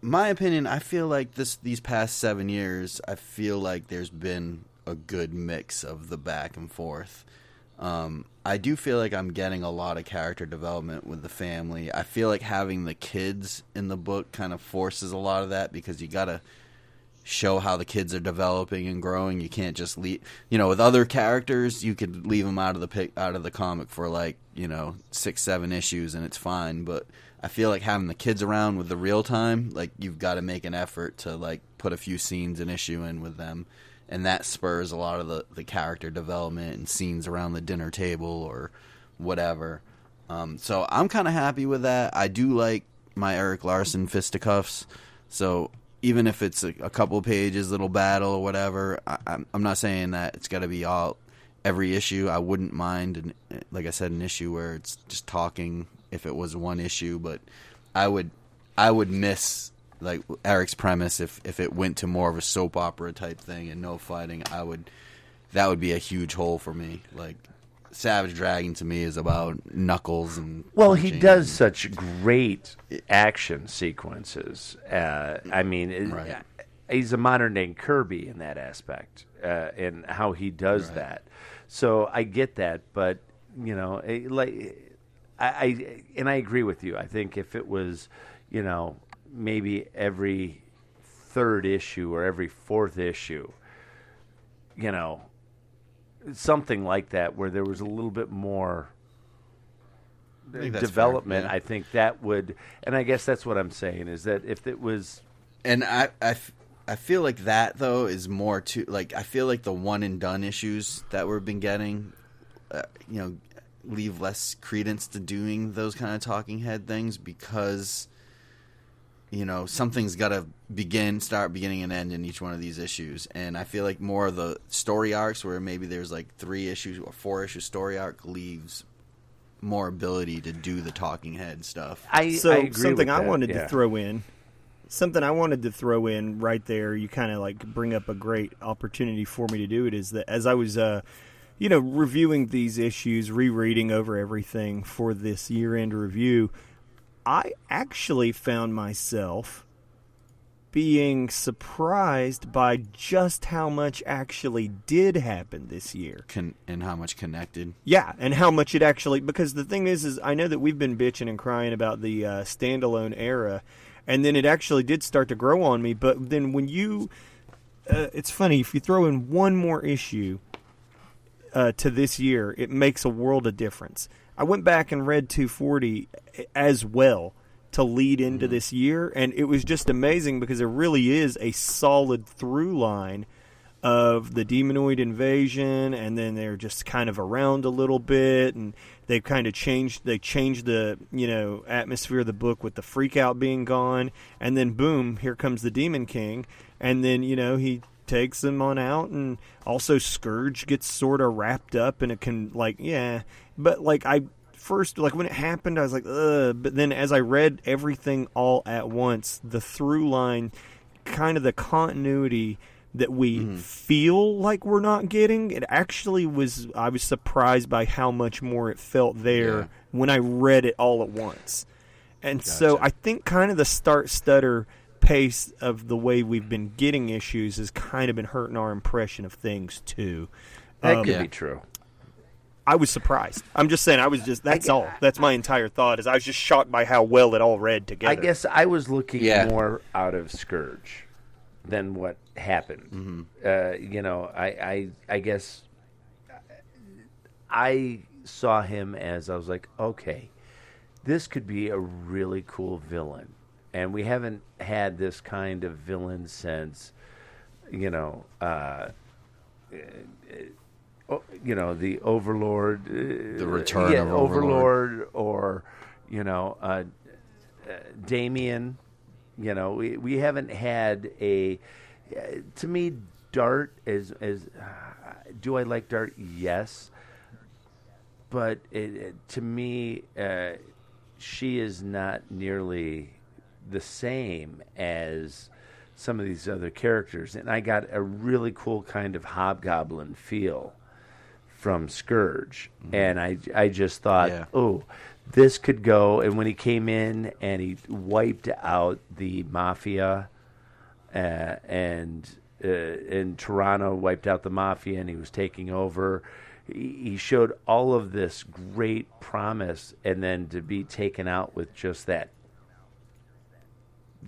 [SPEAKER 3] My opinion, I feel like this these past seven years, I feel like there's been a good mix of the back and forth. Um, I do feel like I'm getting a lot of character development with the family. I feel like having the kids in the book kind of forces a lot of that because you gotta show how the kids are developing and growing. You can't just leave, you know, with other characters, you could leave them out of the pic, out of the comic for like, you know, six, seven issues and it's fine. But I feel like having the kids around with the real time, like you've got to make an effort to like put a few scenes and issue in with them. And that spurs a lot of the, the character development and scenes around the dinner table or whatever. Um, so I'm kind of happy with that. I do like my Erik Larsen fisticuffs. So even if it's a, a couple pages, little battle or whatever, I, I'm, I'm not saying that it's got to be all every issue. I wouldn't mind, an, like I said, an issue where it's just talking if it was one issue, but I would I would miss like Erik's premise if if it went to more of a soap opera type thing and no fighting. I would that would be a huge hole for me. Like Savage Dragon to me is about knuckles and
[SPEAKER 5] Well, he does
[SPEAKER 3] and-
[SPEAKER 5] such great action sequences. Uh, I mean, it-
[SPEAKER 3] Right.
[SPEAKER 5] he's a modern day Kirby in that aspect, uh, and how he does
[SPEAKER 3] Right.
[SPEAKER 5] that. So I get that, but you know, eh, like I, I and I agree with you. I think if it was, you know, maybe every third issue or every fourth issue, you know, something like that, where there was a little bit more
[SPEAKER 3] that's
[SPEAKER 5] development,
[SPEAKER 3] fair, yeah.
[SPEAKER 5] I think that would, and I guess that's what I'm saying is that if it was,
[SPEAKER 3] And I, I, f- I feel like that though is more to like I feel like the one and done issues that we've been getting, uh, you know, leave less credence to doing those kind of talking head things because, you know, something's got to begin, start, beginning, and end in each one of these issues. And I feel like more of the story arcs where maybe there's like three issues or four issue story arc leaves more ability to do the talking head stuff.
[SPEAKER 5] I
[SPEAKER 4] so
[SPEAKER 5] I agree
[SPEAKER 4] something
[SPEAKER 5] with
[SPEAKER 4] I
[SPEAKER 5] that,
[SPEAKER 4] wanted
[SPEAKER 5] yeah.
[SPEAKER 4] to throw in, something I wanted to throw in right there. You kind of like bring up a great opportunity for me to do it. Is that as I was, uh, you know, reviewing these issues, rereading over everything for this year-end review, I actually found myself being surprised by just how much actually did happen this year.
[SPEAKER 3] Con- and how much connected.
[SPEAKER 4] Yeah, and how much it actually because the thing is is I know that we've been bitching and crying about the uh, standalone era and then it actually did start to grow on me, but then when you uh, it's funny if you throw in one more issue uh, to this year, it makes a world of difference. I went back and read 240 as well to lead into mm-hmm. this year, and it was just amazing because it really is a solid through line of the demonoid invasion, and then they're just kind of around a little bit, and they've kind of changed. They changed the you know atmosphere of the book with the freak out being gone, and then boom, here comes the Demon King, and then you know he takes them on out, and also Scourge gets sort of wrapped up, and it can like yeah, but like I first like when it happened, I was like ugh, but then as I read everything all at once, the through line, kind of the continuity that we
[SPEAKER 3] Mm-hmm.
[SPEAKER 4] feel like we're not getting. It actually was. I was surprised by how much more it felt there
[SPEAKER 3] Yeah.
[SPEAKER 4] when I read it all at once. And so I think kind of the start stutter pace of the way we've been getting issues has kind of been hurting our impression of things too.
[SPEAKER 5] That
[SPEAKER 4] Um,
[SPEAKER 5] could
[SPEAKER 3] Yeah.
[SPEAKER 5] be true.
[SPEAKER 4] I was surprised. I'm just saying. I was just. That's all. That's my entire thought. Is I was just shocked by how well it all read together.
[SPEAKER 5] I guess I was looking
[SPEAKER 3] Yeah.
[SPEAKER 5] more out of Scourge than what happened. Uh, you know, I, I I guess I saw him as I was like, okay, this could be a really cool villain, and we haven't had this kind of villain since, you know. Uh, you know the Overlord, uh,
[SPEAKER 3] The Return
[SPEAKER 5] yeah,
[SPEAKER 3] of Overlord.
[SPEAKER 5] Overlord, or you know uh, uh, Damien. You know we we haven't had a. Uh, to me, Dart is is. Uh, do I like Dart? Yes, but it, it- to me, uh, she is not nearly the same as some of these other characters, and I got a really cool kind of hobgoblin feel from Scourge, and I I just thought,
[SPEAKER 3] Yeah.
[SPEAKER 5] oh, this could go. And when he came in and he wiped out the mafia, uh, and uh, in Toronto wiped out the mafia, and he was taking over. He he showed all of this great promise, and then to be taken out with just that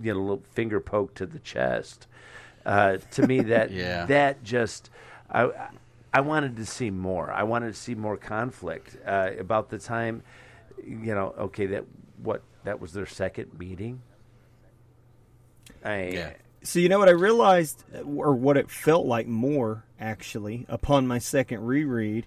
[SPEAKER 5] you know, little finger poke to the chest. Uh, to me, that
[SPEAKER 3] Yeah.
[SPEAKER 5] that just I I wanted to see more. I wanted to see more conflict. Uh, about the time, you know, okay, that what that was their second meeting. I
[SPEAKER 3] Yeah.
[SPEAKER 4] So you know what I realized, uh, or what it felt like more actually upon my second reread,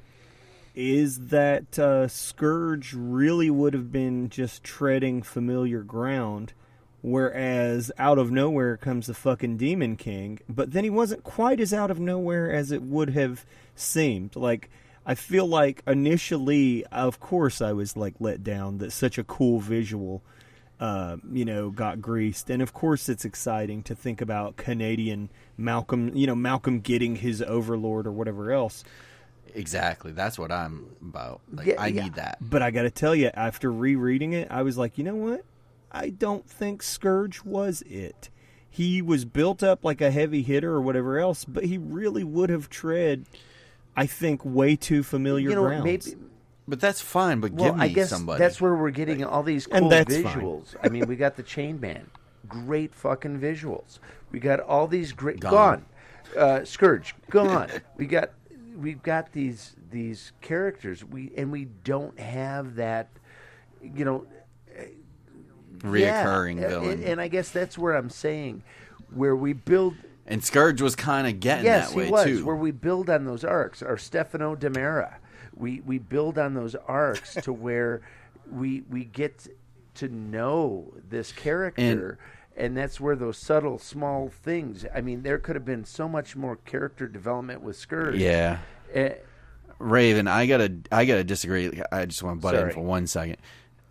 [SPEAKER 4] is that uh, Scourge really would have been just treading familiar ground, whereas out of nowhere comes the fucking Demon King. But then he wasn't quite as out of nowhere as it would have seemed. Like I feel like initially, of course, I was like let down that such a cool visual uh, you know, got greased. And of course, it's exciting to think about Canadian Malcolm, you know, Malcolm getting his overlord or whatever else.
[SPEAKER 3] Exactly. That's what I'm about. Like
[SPEAKER 5] Yeah,
[SPEAKER 3] I
[SPEAKER 5] yeah.
[SPEAKER 3] need that.
[SPEAKER 4] But I got to tell you, after rereading it, I was like, you know what? I don't think Scourge was it. He was built up like a heavy hitter or whatever else, but he really would have tread, I think, way too familiar
[SPEAKER 5] you know,
[SPEAKER 4] grounds.
[SPEAKER 5] maybe
[SPEAKER 3] But that's fine. But
[SPEAKER 5] Well,
[SPEAKER 3] give me
[SPEAKER 5] I guess
[SPEAKER 3] somebody.
[SPEAKER 5] that's where we're getting all these
[SPEAKER 4] And
[SPEAKER 5] cool
[SPEAKER 4] that's fine.
[SPEAKER 5] visuals. I mean, we got the Chain Man, great fucking visuals. We got all these great
[SPEAKER 3] Gone.
[SPEAKER 5] gone, Uh, Scourge gone. we got we've got these these characters. We and we don't have that. You know,
[SPEAKER 3] reoccurring
[SPEAKER 5] yeah,
[SPEAKER 3] villain.
[SPEAKER 5] And, and I guess that's where I'm saying, where we build
[SPEAKER 3] And Scourge was kind of getting
[SPEAKER 5] yes,
[SPEAKER 3] that way
[SPEAKER 5] he was.
[SPEAKER 3] too.
[SPEAKER 5] Where we build on those arcs, or Stefano Demera, we we build on those arcs to where we we get to know this character, and, that's where those subtle, small things. I mean, there could have been so much more character development with Scourge.
[SPEAKER 3] yeah,
[SPEAKER 5] Eh,
[SPEAKER 3] Raven, I gotta, I gotta disagree. I just want to butt in for one second.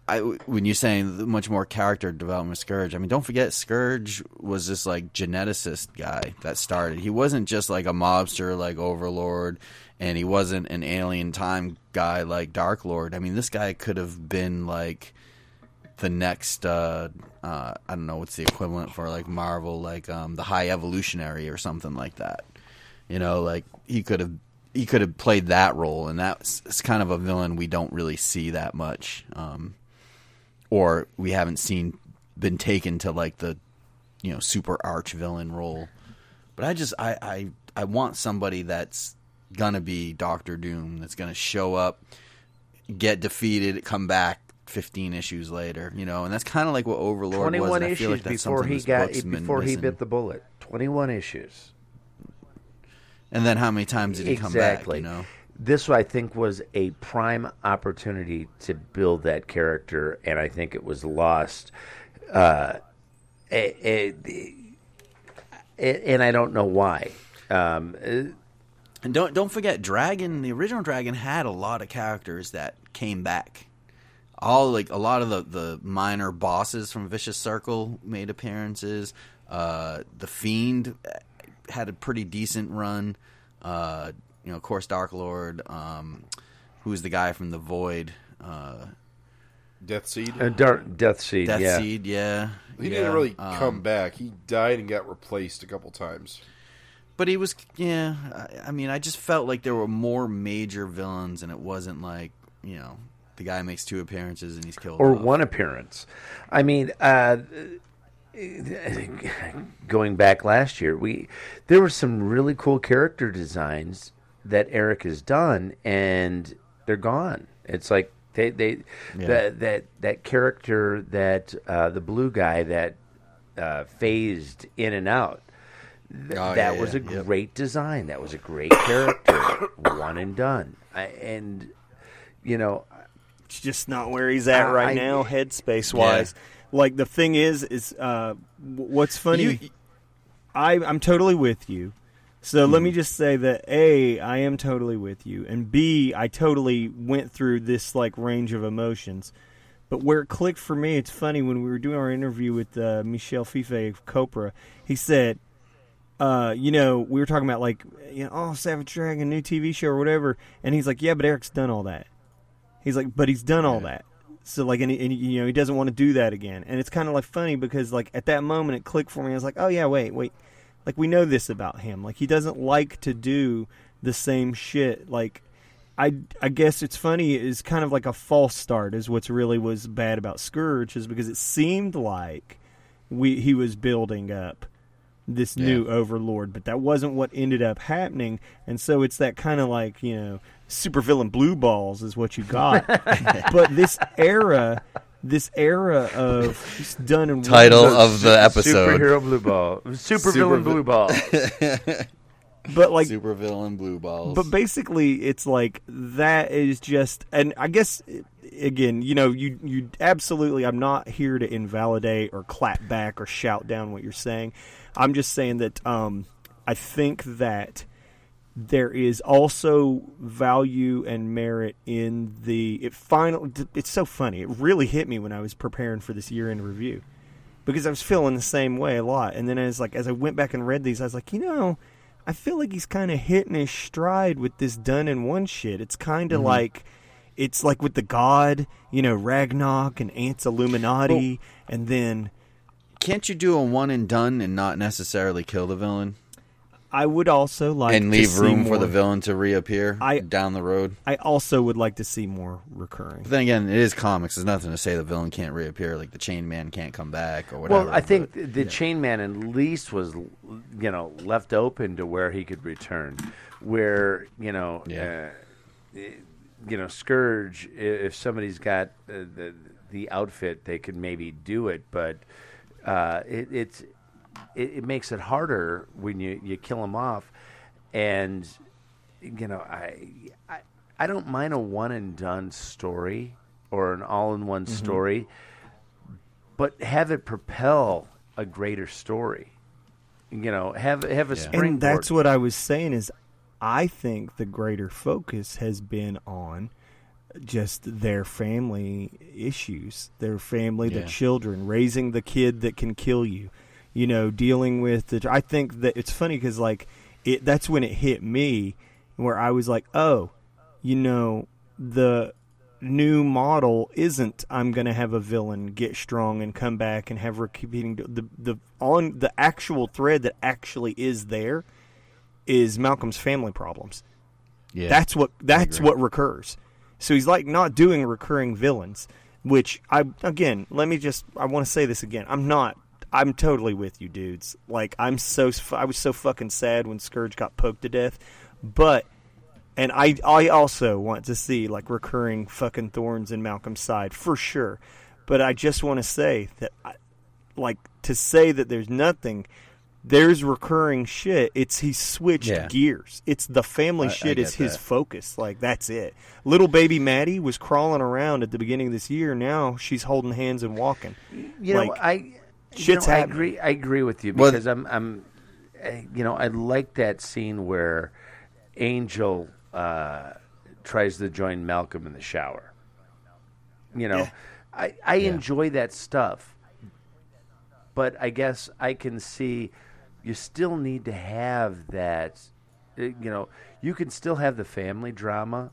[SPEAKER 3] I, when you're saying much more character development Scourge, I mean, don't forget Scourge was this like geneticist guy that started. He wasn't just like a mobster like Overlord, and he wasn't an alien time guy like Dark Lord. I mean, this guy could have been like the next uh, uh, I don't know what's the equivalent for like Marvel, like um, the High Evolutionary or something like that. You know, like he could have he could have played that role, and that's kind of a villain we don't really see that much, um, or we haven't seen been taken to like the you know super arch villain role. But I just I I, I want somebody that's gonna be Doctor Doom, that's gonna show up, get defeated, come back. 15 issues later, you know, and that's kind of like what Overlord was.
[SPEAKER 5] Twenty-one issues
[SPEAKER 3] like that's
[SPEAKER 5] before he got before he
[SPEAKER 3] missing.
[SPEAKER 5] bit the bullet. Twenty-one issues.
[SPEAKER 3] And then how many times did he come back? You know,
[SPEAKER 5] This, I think, was a prime opportunity to build that character, and I think it was lost. Uh, eh, eh, eh, and I don't know why. Um,
[SPEAKER 3] and don't don't forget, Dragon. The original Dragon had a lot of characters that came back. All like a lot of the the minor bosses from Vicious Circle made appearances. Uh, the Fiend had a pretty decent run. Uh, you know, of course, Dark Lord. Um, who's the guy from the Void? Uh,
[SPEAKER 1] Death Seed.
[SPEAKER 5] uh, Dark Death Seed,
[SPEAKER 3] Death
[SPEAKER 5] yeah.
[SPEAKER 3] Seed, yeah.
[SPEAKER 1] he
[SPEAKER 3] yeah.
[SPEAKER 1] didn't really
[SPEAKER 3] Um,
[SPEAKER 1] come back. He died and got replaced a couple times.
[SPEAKER 3] But he was, yeah. I, I mean, I just felt like there were more major villains, and it wasn't like you know the guy makes two appearances and he's killed.
[SPEAKER 5] or
[SPEAKER 3] off.
[SPEAKER 5] one appearance. I mean, uh, going back last year, we there were some really cool character designs that Erik has done, and they're gone. It's like they they
[SPEAKER 3] Yeah.
[SPEAKER 5] that that that character that uh, the blue guy that uh, phased in and out. Th-
[SPEAKER 3] Oh,
[SPEAKER 5] that
[SPEAKER 3] yeah,
[SPEAKER 5] was a.
[SPEAKER 3] Yep.
[SPEAKER 5] great design. That was a great character. One and done. I, and you know,
[SPEAKER 4] It's just not where he's at
[SPEAKER 5] Uh,
[SPEAKER 4] right
[SPEAKER 5] I-
[SPEAKER 4] now, headspace wise. Like the thing is, is uh, what's funny.
[SPEAKER 3] You-
[SPEAKER 4] I I'm totally with you. So let
[SPEAKER 3] Hmm.
[SPEAKER 4] me just say that a I am totally with you, and b I totally went through this like range of emotions. But where it clicked for me, it's funny when we were doing our interview with uh, Michel Fiffe of Copra. He said, uh, you know, we were talking about like, you know, oh, Savage Dragon, new TV show or whatever, and he's like, yeah, but Erik's done all that. He's like, but he's done all that. So like, and, he- and you know, he doesn't want to do that again. And it's kind of like funny because like at that moment it clicked for me. I was like, oh yeah, wait, wait, like we know this about him. Like he doesn't like to do the same shit. Like I I guess it's funny is kind of like a false start is what's really was bad about Scourge is because it seemed like we he was building up this new overlord, but that wasn't what ended up happening. And so it's that kind of like, you know, supervillain blue balls is what you got. but this era this era of done in
[SPEAKER 3] Title
[SPEAKER 4] one-
[SPEAKER 3] of the episode:
[SPEAKER 5] superhero blue ball, super villain blue ball.
[SPEAKER 4] but like
[SPEAKER 3] Super villain blue balls.
[SPEAKER 4] But basically, it's like that is just, and I guess again, you know, you you absolutely. I'm not here to invalidate or clap back or shout down what you're saying. I'm just saying that um, I think that there is also value and merit in the it final. It's so funny. It really hit me when I was preparing for this year in review because I was feeling the same way a lot. And then as like as I went back and read these, I was like, you know, I feel like he's kind of hitting his stride with this done in one shit. It's kind of mm-hmm. like it's like with the god, you know, Ragnarok and Ants Illuminati, and then
[SPEAKER 3] Can't you do a one and done and not necessarily kill the villain
[SPEAKER 4] I would also like
[SPEAKER 3] and
[SPEAKER 4] to
[SPEAKER 3] leave
[SPEAKER 4] see
[SPEAKER 3] room for the villain to reappear
[SPEAKER 4] I-
[SPEAKER 3] down the road?
[SPEAKER 4] I also would like to see more recurring.
[SPEAKER 3] But then again, it is comics. There's nothing to say the villain can't reappear, like the Chain Man can't come back or whatever.
[SPEAKER 5] Well, I think
[SPEAKER 3] but-
[SPEAKER 5] the Chain Man at least was, you know, left open to where he could return. Where you know,
[SPEAKER 3] Yeah.
[SPEAKER 5] uh, you know, Scourge. If somebody's got uh, the the outfit, they could maybe do it, but uh, it, it's it, it makes it harder when you you kill them off, and you know, I I, I don't mind a one and done story or an all in one mm-hmm. story but have it propel a greater story. You know, have have a springboard.
[SPEAKER 4] and that's what I was saying is I think the greater focus has been on just their family issues, their family, the children, raising the kid that can kill you. You know, dealing with the. I think that it's funny because like it. That's when it hit me where I was like, oh, you know, the new model isn't I'm going to have a villain get strong and come back and have repeating the the on the actual thread that actually is there is Malcolm's family problems.
[SPEAKER 3] Yeah,
[SPEAKER 4] That's what that's what recurs. So he's like not doing recurring villains, which I again, let me just I want to say this again. I'm not I'm totally with you dudes. Like I'm so I was so fucking sad when Scourge got poked to death, but and I I also want to see like recurring fucking thorns in Malcolm's side for sure. But I just want to say that I, like to say that there's nothing there's recurring shit. It's he switched
[SPEAKER 3] Yeah.
[SPEAKER 4] gears. It's the family
[SPEAKER 3] I- I
[SPEAKER 4] shit is
[SPEAKER 3] get
[SPEAKER 4] his
[SPEAKER 3] that.
[SPEAKER 4] focus. Like that's it. Little baby Maddie was crawling around at the beginning of this year. Now she's holding hands and walking.
[SPEAKER 5] You know,
[SPEAKER 4] Like,
[SPEAKER 5] I you
[SPEAKER 4] shit's
[SPEAKER 5] know, I agree. I agree with you
[SPEAKER 3] Well-
[SPEAKER 5] because I'm, I'm, uh, you know, I like that scene where Angel uh, tries to join Malcolm in the shower. You know,
[SPEAKER 4] Yeah.
[SPEAKER 5] I I enjoy that stuff, but I guess I can see you still need to have that. uh, You know, you can still have the family drama,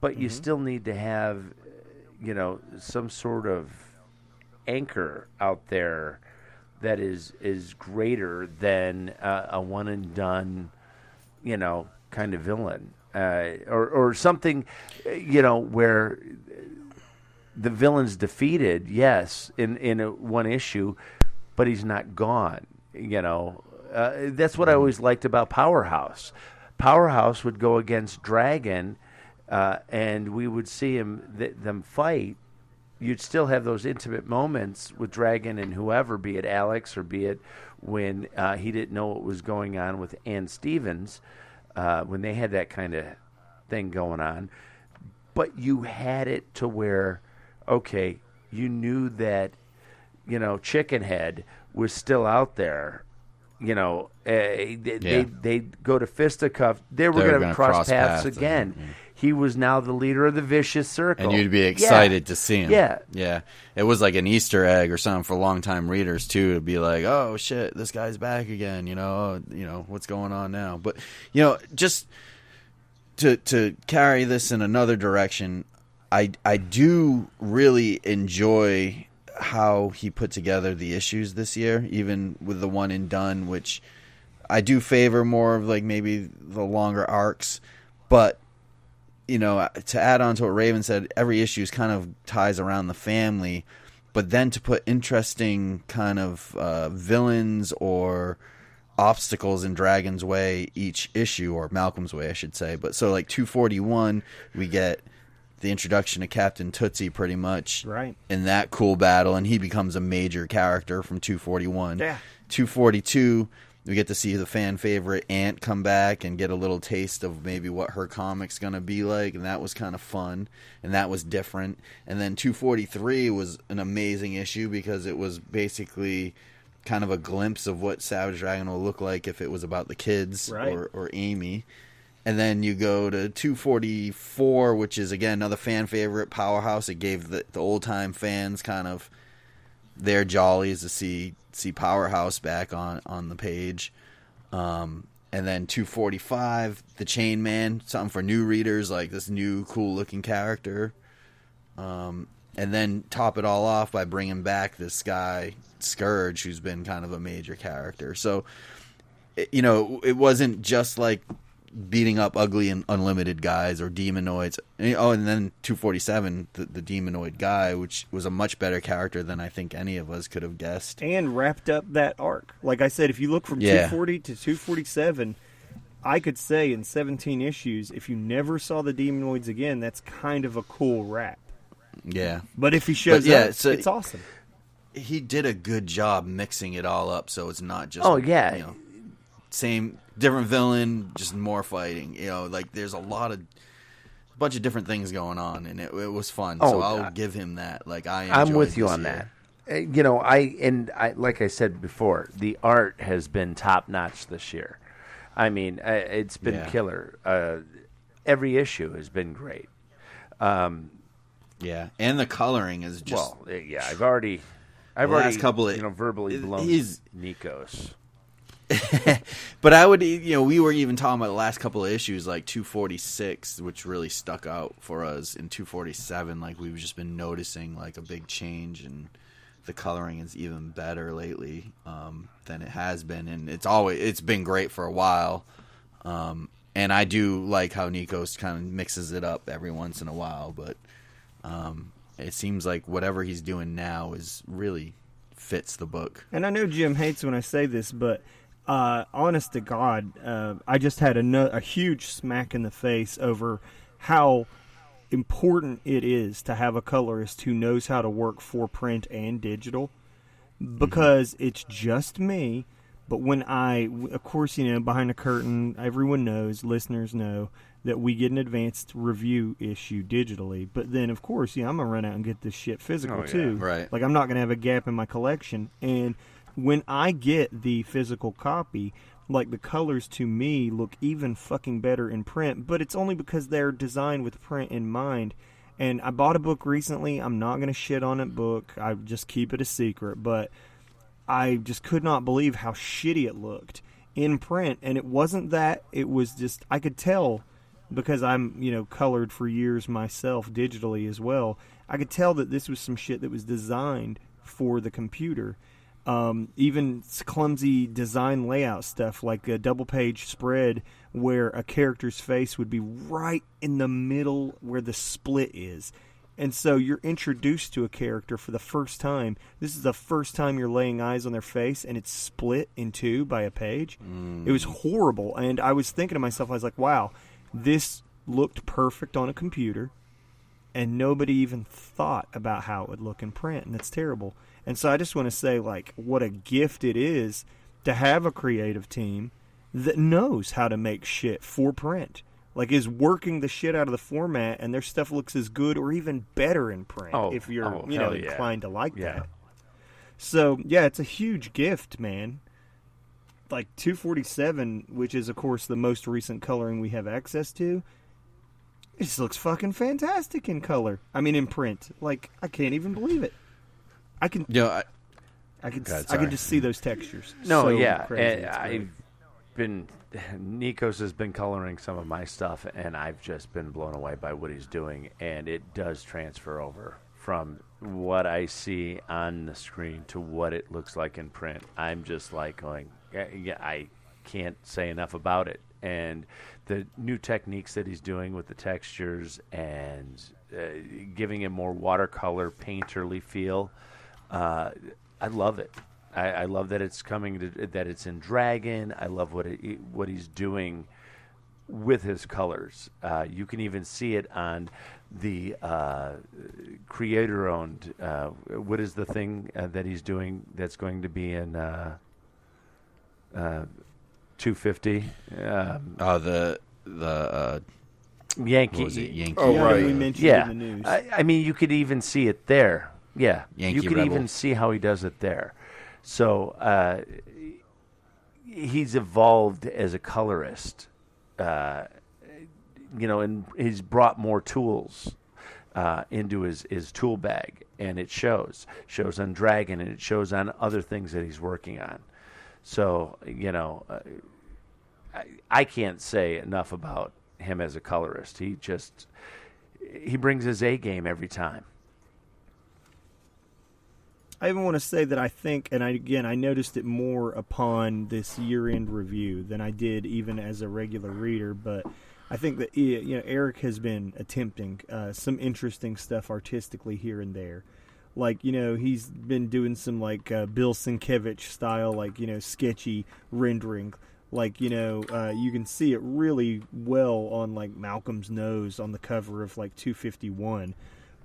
[SPEAKER 5] but you still need to have, uh, you know, some sort of anchor out there that is is greater than uh, a one and done, you know, kind of villain, uh, or or something, you know, where the villain's defeated, yes, in in a, one issue, but he's not gone. You know, uh, that's what I always liked about Powerhouse. Powerhouse would go against Dragon, uh, and we would see him th- them fight. You'd still have those intimate moments with Dragon and whoever, be it Alex or be it when uh, he didn't know what was going on with Ann Stevens, uh, when they had that kind of thing going on. But you had it to where okay you knew that you know chicken head was still out there you know uh, they,
[SPEAKER 3] Yeah.
[SPEAKER 5] they they go to fisticuff they were going to cross,
[SPEAKER 3] cross
[SPEAKER 5] paths,
[SPEAKER 3] paths
[SPEAKER 5] again.
[SPEAKER 3] again,
[SPEAKER 5] he was now the leader of the vicious circle
[SPEAKER 3] and you'd be
[SPEAKER 5] Yeah.
[SPEAKER 3] excited to see him.
[SPEAKER 5] yeah
[SPEAKER 3] yeah. It was like an Easter egg or something for longtime readers too to be like, oh shit, this guy's back again. You know, you know what's going on now. But you know, just to to carry this in another direction, I I do really enjoy how he put together the issues this year, even with the one and done, which I do favor more of like maybe the longer arcs, but you know, to add on to what Raven said, every issue is kind of ties around the family, but then to put interesting kind of uh, villains or obstacles in Dragon's way each issue, or Malcolm's way, I should say. But so like 241, we get the introduction of Captain Tootsie pretty much
[SPEAKER 4] Right.
[SPEAKER 3] in that cool battle, and he becomes a major character from 241.
[SPEAKER 4] Yeah.
[SPEAKER 3] 242, we get to see the fan favorite Ant come back and get a little taste of maybe what her comic's going to be like, and that was kind of fun, and that was different. And then 243 was an amazing issue because it was basically kind of a glimpse of what Savage Dragon will look like if it was about the kids
[SPEAKER 4] Right.
[SPEAKER 3] or, or Amy. And then you go to 244, which is again another fan favorite powerhouse. It gave the, the old time fans kind of their jollies to see see Powerhouse back on on the page. Um, and then 245, the Chain Man, something for new readers, like this new cool looking character. Um, and then top it all off by bringing back this guy Scourge, who's been kind of a major character. So, you know, it wasn't just like beating up ugly and unlimited guys or demonoids. And- Oh, and then 247, the, the demonoid guy, which was a much better character than I think any of us could have guessed.
[SPEAKER 4] and wrapped up that arc. Like I said, if you look from
[SPEAKER 3] Yeah.
[SPEAKER 4] 240 to 247, I could say in 17 issues, if you never saw the Demonoids again, that's kind of a cool wrap.
[SPEAKER 3] Yeah.
[SPEAKER 4] But if he shows
[SPEAKER 3] yeah,
[SPEAKER 4] up,
[SPEAKER 3] so-
[SPEAKER 4] it's awesome.
[SPEAKER 3] He did a good job mixing it all up so it's not just
[SPEAKER 5] Oh, yeah.
[SPEAKER 3] you know, same different villain, just more fighting. You know, like there's a lot of a bunch of different things going on and it, it was fun.
[SPEAKER 5] Oh,
[SPEAKER 3] so I'll
[SPEAKER 5] uh,
[SPEAKER 3] give him that. Like I
[SPEAKER 5] I'm with you on
[SPEAKER 3] year.
[SPEAKER 5] that. Uh, You know, I and I like I said before, the art has been top notch this year. I mean, uh, it's been
[SPEAKER 3] Yeah.
[SPEAKER 5] killer. Uh, every issue has been great. Um,
[SPEAKER 3] Yeah, and the coloring is just
[SPEAKER 5] well, uh, yeah, I've already, I've already,
[SPEAKER 3] last couple of-
[SPEAKER 5] you know, verbally blown Nikos.
[SPEAKER 3] but I would, you know, we were even talking about the last couple of issues, like 246, which really stuck out for us, in 247, like we've just been noticing like a big change, and the coloring is even better lately um, than it has been, and it's always it's been great for a while. Um, and I do like how Nikos kind of mixes it up every once in a while, but um, it seems like whatever he's doing now is really fits the book.
[SPEAKER 4] And I know Jim hates when I say this, but uh, honest to God, uh, I just had a, no- a huge smack in the face over how important it is to have a colorist who knows how to work for print and digital because it's just me. But when I, of course, you know, behind the curtain, everyone knows, listeners know that we get an advanced review issue digitally. But then, of course, yeah, I'm gonna run out and get this shit physical
[SPEAKER 5] Oh, yeah.
[SPEAKER 4] too.
[SPEAKER 3] Right.
[SPEAKER 4] Like I'm not gonna have a gap in my collection. And when I get the physical copy, like the colors to me look even fucking better in print. But it's only because they're designed with print in mind. And I bought a book recently. I'm not gonna shit on it book. I just keep it a secret. But I just could not believe how shitty it looked in print. And it wasn't that, it was just, I could tell because I'm, you know, colored for years myself digitally as well. I could tell that this was some shit that was designed for the computer. Um, even clumsy design layout stuff like a double page spread where a character's face would be right in the middle where the split is. And so you're introduced to a character for the first time. This is the first time you're laying eyes on their face, and it's split in two by a page. It was horrible. And I was thinking to myself, I was like, wow, this looked perfect on a computer, and nobody even thought about how it would look in print, and that's terrible. And so I just want to say, like, what a gift it is to have a creative team that knows how to make shit for print. Like is working the shit out of the format, and their stuff looks as good or even better in print
[SPEAKER 5] Oh,
[SPEAKER 4] if you're
[SPEAKER 5] oh,
[SPEAKER 4] you know
[SPEAKER 5] yeah.
[SPEAKER 4] inclined to like
[SPEAKER 5] Yeah.
[SPEAKER 4] that. So yeah, it's a huge gift, man. Like 247, which is of course the most recent coloring we have access to. It just looks fucking fantastic in color. I mean, in print. Like I can't even believe it. I can,
[SPEAKER 3] You know, I,
[SPEAKER 4] I can,
[SPEAKER 3] God,
[SPEAKER 4] I can just see those textures.
[SPEAKER 5] No,
[SPEAKER 4] So
[SPEAKER 5] yeah,
[SPEAKER 4] crazy.
[SPEAKER 5] and I've been Nikos has been coloring some of my stuff, and I've just been blown away by what he's doing, and it does transfer over from what I see on the screen to what it looks like in print. I'm just like going, yeah, yeah, I can't say enough about it, and the new techniques that he's doing with the textures and uh, giving it more watercolor painterly feel. Uh, I love it. I, I love that it's coming to that it's in Dragon. I love what it, what he's doing with his colors. Uh, you can even see it on the uh, creator-owned. Uh, what is the thing uh, that he's doing that's going to be in uh, uh, 250? Um,
[SPEAKER 3] uh, the the uh,
[SPEAKER 5] Yankee.
[SPEAKER 3] what was it? Yankee.
[SPEAKER 1] Oh,
[SPEAKER 4] yeah,
[SPEAKER 1] right.
[SPEAKER 4] we mentioned
[SPEAKER 5] Yeah,
[SPEAKER 4] in the news.
[SPEAKER 5] I, I mean, you could even see it there. Yeah,
[SPEAKER 3] Yankee
[SPEAKER 5] you can
[SPEAKER 3] Rebel.
[SPEAKER 5] even see how he does it there. So uh, he's evolved as a colorist, uh, you know, and he's brought more tools uh, into his, his tool bag, and it shows. Shows on Dragon, and it shows on other things that he's working on. So you know, uh, I, I can't say enough about him as a colorist. He just he brings his A game every time.
[SPEAKER 4] I even want to say that I think, and I, again, I noticed it more upon this year-end review than I did even as a regular reader. But I think that you know Erik has been attempting uh, some interesting stuff artistically here and there. Like you know, he's been doing some like uh, Bill Sienkiewicz style, like you know, sketchy rendering. Like you know, uh, you can see it really well on like Malcolm's nose on the cover of like 251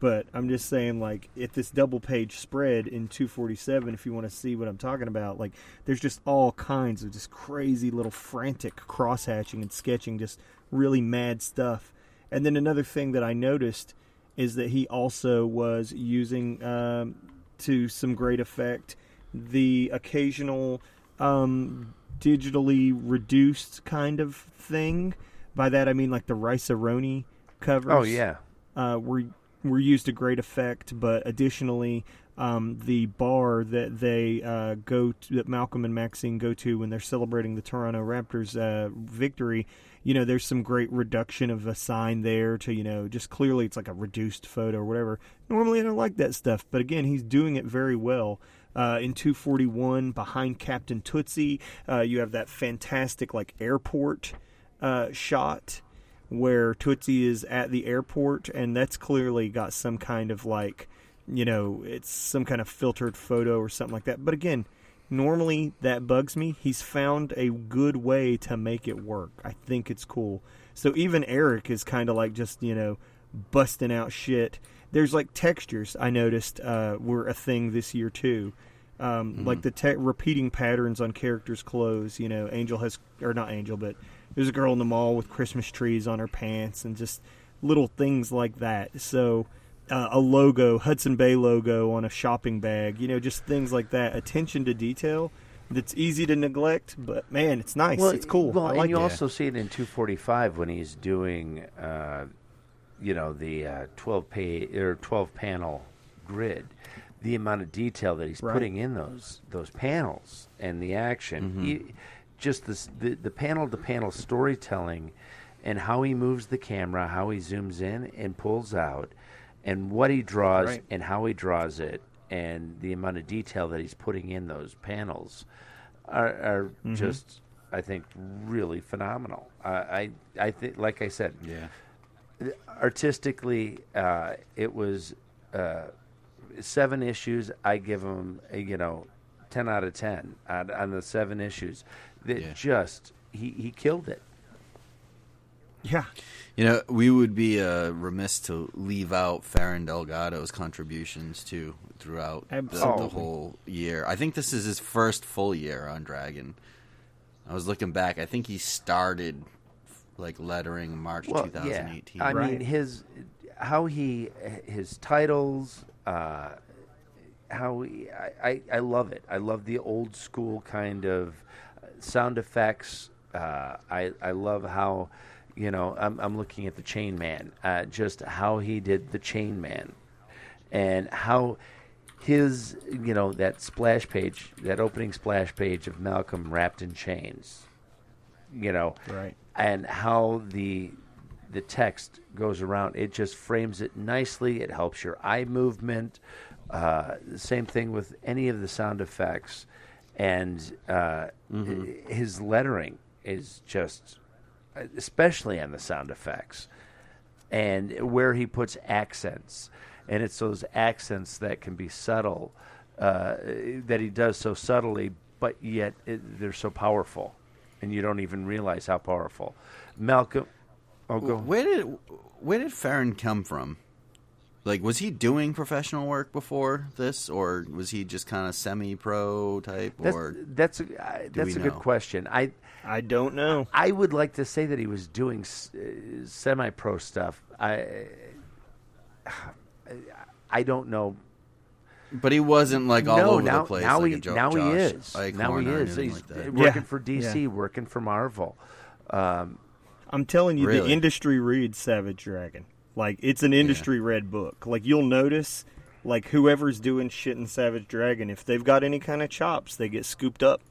[SPEAKER 4] but I'm just saying, like, if this double page spread in 247, if you want to see what I'm talking about, like, there's just all kinds of just crazy little frantic cross hatching and sketching, just really mad stuff. And then another thing that I noticed is that he also was using, um, to some great effect, the occasional um, digitally reduced kind of thing. By that I mean like the Rice-A-Roni covers
[SPEAKER 5] Oh yeah,
[SPEAKER 4] uh, were were used to great effect, but additionally, um, the bar that they uh, go to, that Malcolm and Maxine go to when they're celebrating the Toronto Raptors uh, victory. You know, there's some great reduction of a sign there to you know just clearly it's like a reduced photo or whatever. Normally I don't like that stuff, but again he's doing it very well. Uh, in 241 behind Captain Tootsie, uh, you have that fantastic like airport uh, shot where Tootsie is at the airport, and that's clearly got some kind of like, you know, it's some kind of filtered photo or something like that. But again, normally that bugs me. He's found a good way to make it work. I think it's cool. So even Erik is kind of like just, you know, busting out shit. There's like textures I noticed uh, were a thing this year too. Um,
[SPEAKER 3] Mm-hmm.
[SPEAKER 4] Like the te- repeating patterns on characters' clothes. You know, Angel has, or not Angel, but there's a girl in the mall with Christmas trees on her pants and just little things like that. So uh, a logo, Hudson Bay logo on a shopping bag, you know, just things like that. Attention to detail that's easy to neglect, but man, it's nice. Well, it's cool.
[SPEAKER 5] Well,
[SPEAKER 4] I
[SPEAKER 5] and
[SPEAKER 4] like
[SPEAKER 5] you
[SPEAKER 4] it.
[SPEAKER 5] also see it in 245 when he's doing, uh, you know, the uh, 12 pay or 12 panel grid. The amount of detail that he's
[SPEAKER 4] Right.
[SPEAKER 5] putting in those those panels and the action, he, just this, the the panel to panel storytelling, and how he moves the camera, how he zooms in and pulls out, and what he draws
[SPEAKER 4] Right.
[SPEAKER 5] and how he draws it, and the amount of detail that he's putting in those panels are, are
[SPEAKER 4] Mm-hmm.
[SPEAKER 5] just, I think, really phenomenal. I, I, I think, like I said,
[SPEAKER 3] Yeah.
[SPEAKER 5] artistically, uh, it was uh, seven issues. I give them, you know, ten out of ten on, on the seven issues. That
[SPEAKER 3] Yeah.
[SPEAKER 5] just he, he killed it.
[SPEAKER 4] yeah.
[SPEAKER 3] You know, we would be uh, remiss to leave out Farron Delgado's contributions too throughout the, the whole year. I think this is his first full year on Dragon. I was looking back. I think he started like lettering March 2018.
[SPEAKER 5] I
[SPEAKER 4] Right.
[SPEAKER 5] mean his how he his titles. Uh, how he, I, I I love it. I love the old school kind of sound effects. Uh, I I love how you know I'm I'm looking at the Chain Man. Uh, just how he did the Chain Man, and how his you know that splash page, that opening splash page of Malcolm wrapped in chains. You know,
[SPEAKER 4] Right.
[SPEAKER 5] and how the the text goes around. It just frames it nicely. It helps your eye movement. Uh, same thing with any of the sound effects, and uh, his lettering is just, especially on the sound effects, and where he puts accents, and it's those accents that can be subtle, uh, that he does so subtly, but yet it, they're so powerful, and you don't even realize how powerful. Malcolm, oh, go.
[SPEAKER 3] Where did where did Farron come from? Like, was he doing professional work before this, or was he just kind of semi-pro type?
[SPEAKER 5] That's
[SPEAKER 3] Or
[SPEAKER 5] that's a, uh, that's
[SPEAKER 3] we
[SPEAKER 5] a good question. I
[SPEAKER 4] I don't know.
[SPEAKER 5] I would like to say that he was doing s- uh, semi-pro stuff. I I don't know.
[SPEAKER 3] but he wasn't like all
[SPEAKER 5] no,
[SPEAKER 3] over
[SPEAKER 5] now,
[SPEAKER 3] the place.
[SPEAKER 5] now
[SPEAKER 3] like
[SPEAKER 5] he
[SPEAKER 3] a Jo-
[SPEAKER 5] now he is.
[SPEAKER 3] Eichhorn
[SPEAKER 5] now he is. He's
[SPEAKER 3] like
[SPEAKER 5] working
[SPEAKER 4] Yeah.
[SPEAKER 5] for DC,
[SPEAKER 4] Yeah.
[SPEAKER 5] working for Marvel. Um,
[SPEAKER 4] I'm telling you, the industry reads Savage Dragon. Like it's an industry read book. Like you'll notice, like whoever's doing shit in Savage Dragon, if they've got any kind of chops, they get scooped up.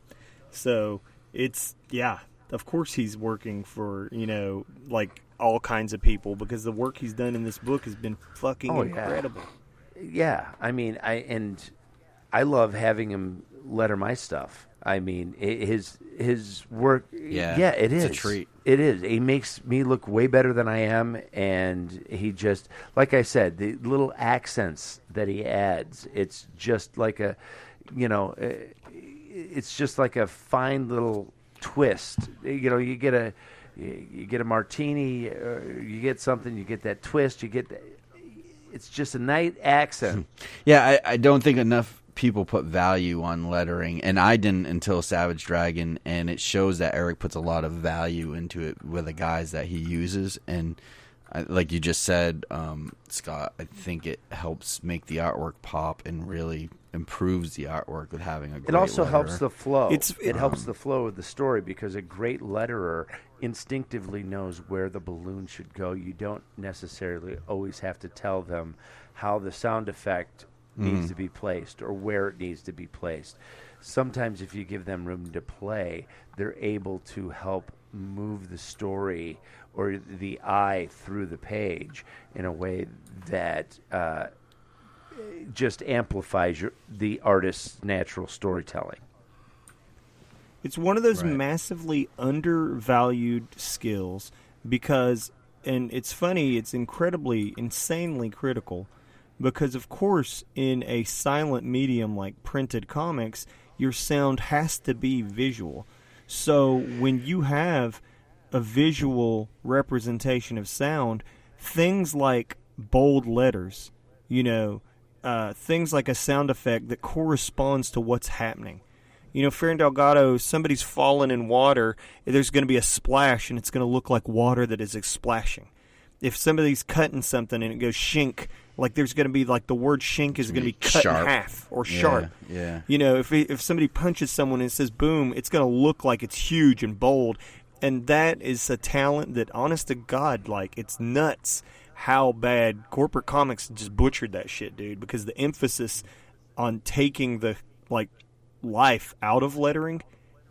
[SPEAKER 4] So it's yeah. Of course, he's working for you know like all kinds of people because the work he's done in this book has been fucking
[SPEAKER 5] Oh, yeah.
[SPEAKER 4] incredible.
[SPEAKER 5] Yeah, I mean, I and I love having him letter my stuff. I mean, his his work.
[SPEAKER 3] Yeah,
[SPEAKER 5] yeah, it is.
[SPEAKER 3] a treat.
[SPEAKER 5] It is. He makes me look way better than I am, and he just, like I said, the little accents that he adds. It's just like a, you know, eh, it's just like a fine little twist. You know, you get a. You get a martini, or you get something. You get that twist. You get that. It's just a nice accent.
[SPEAKER 3] Yeah, I, I don't think enough people put value on lettering, and I didn't until Savage Dragon, and it shows that Erik puts a lot of value into it with the guys that he uses, and I, like you just said, um, Scott, I think it helps make the artwork pop and really improves the artwork with having a. Great
[SPEAKER 5] It also helps the flow.
[SPEAKER 4] It's-
[SPEAKER 5] it helps the flow of the story because a great letterer instinctively knows where the balloon should go. You don't necessarily always have to tell them how the sound effect needs to be placed or where it needs to be placed. Sometimes, if you give them room to play, they're able to help move the story or the eye through the page in a way that uh, just amplifies your, the artist's natural storytelling.
[SPEAKER 4] It's one of those
[SPEAKER 3] Right.
[SPEAKER 4] massively undervalued skills because, and it's funny, it's incredibly, insanely critical because, of course, in a silent medium like printed comics, your sound has to be visual. So when you have a visual representation of sound, things like bold letters, you know, uh, things like a sound effect that corresponds to what's happening. You know, Fair Delgado, somebody's fallen in water, there's going to be a splash, and it's going to look like water that is splashing. If somebody's cutting something and it goes shink, like there's going to be like the word shink is going to be cut
[SPEAKER 3] sharp.
[SPEAKER 4] in half or sharp.
[SPEAKER 3] yeah.
[SPEAKER 4] You know, if if somebody punches someone and says boom, it's going to look like it's huge and bold, and that is a talent that, honest to God, like it's nuts how bad corporate comics just butchered that shit, dude. Because the emphasis on taking the like life out of lettering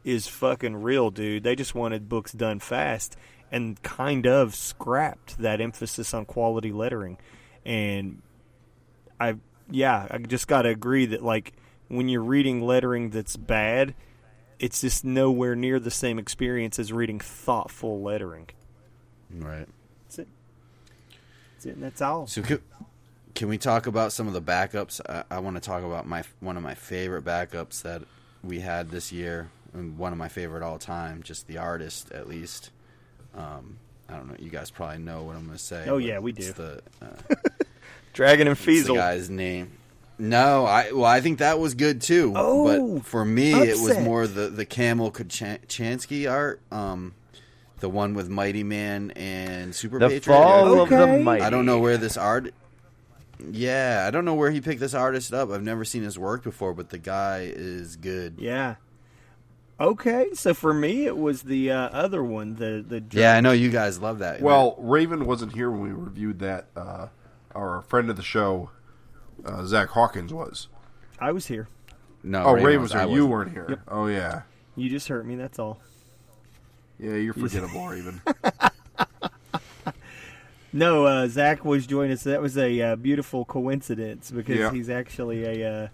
[SPEAKER 4] is fucking real, dude. They just wanted books done fast and kind of scrapped that emphasis on quality lettering. And I yeah, I just got to agree that like when you're reading lettering that's bad, it's just nowhere near the same experience as reading thoughtful lettering.
[SPEAKER 3] Right.
[SPEAKER 4] That's it. That's it. and That's all.
[SPEAKER 3] So can, can we talk about some of the backups? I, I want to talk about my one of my favorite backups that we had this year, and one of my favorite all time. Just the artist, at least. Um, I don't know. You guys probably know what I'm going to say.
[SPEAKER 4] Oh, yeah, we
[SPEAKER 3] it's
[SPEAKER 4] do.
[SPEAKER 3] The, uh,
[SPEAKER 4] Dragon and
[SPEAKER 3] it's
[SPEAKER 4] Feasel.
[SPEAKER 3] guy's name. No, I well, I think that was good too.
[SPEAKER 4] Oh,
[SPEAKER 3] but for me, it was more the the Camel Kachansky art, um, the one with Mighty Man and Super
[SPEAKER 5] The
[SPEAKER 3] Patriot.
[SPEAKER 5] fall of the mighty.
[SPEAKER 3] I don't know where this art. Yeah, I don't know where he picked this artist up. I've never seen his work before, but the guy is good.
[SPEAKER 4] Yeah. Okay, so for me it was the uh, other one, the the
[SPEAKER 3] Yeah, I know you guys love that.
[SPEAKER 1] Well, Raven wasn't here when we reviewed that. Uh, our friend of the show, uh, Zach Hawkins, was.
[SPEAKER 4] I was here.
[SPEAKER 3] no,
[SPEAKER 1] Oh,
[SPEAKER 3] Raven
[SPEAKER 1] Raven
[SPEAKER 3] was-
[SPEAKER 1] was
[SPEAKER 3] I
[SPEAKER 1] here. You
[SPEAKER 3] wasn't.
[SPEAKER 1] weren't here. Oh yeah,
[SPEAKER 4] You just hurt me. That's all.
[SPEAKER 1] yeah. You're forgettable, Raven.
[SPEAKER 4] No, uh, Zach was joining us. That was a uh, beautiful coincidence because
[SPEAKER 1] Yeah.
[SPEAKER 4] he's actually a uh,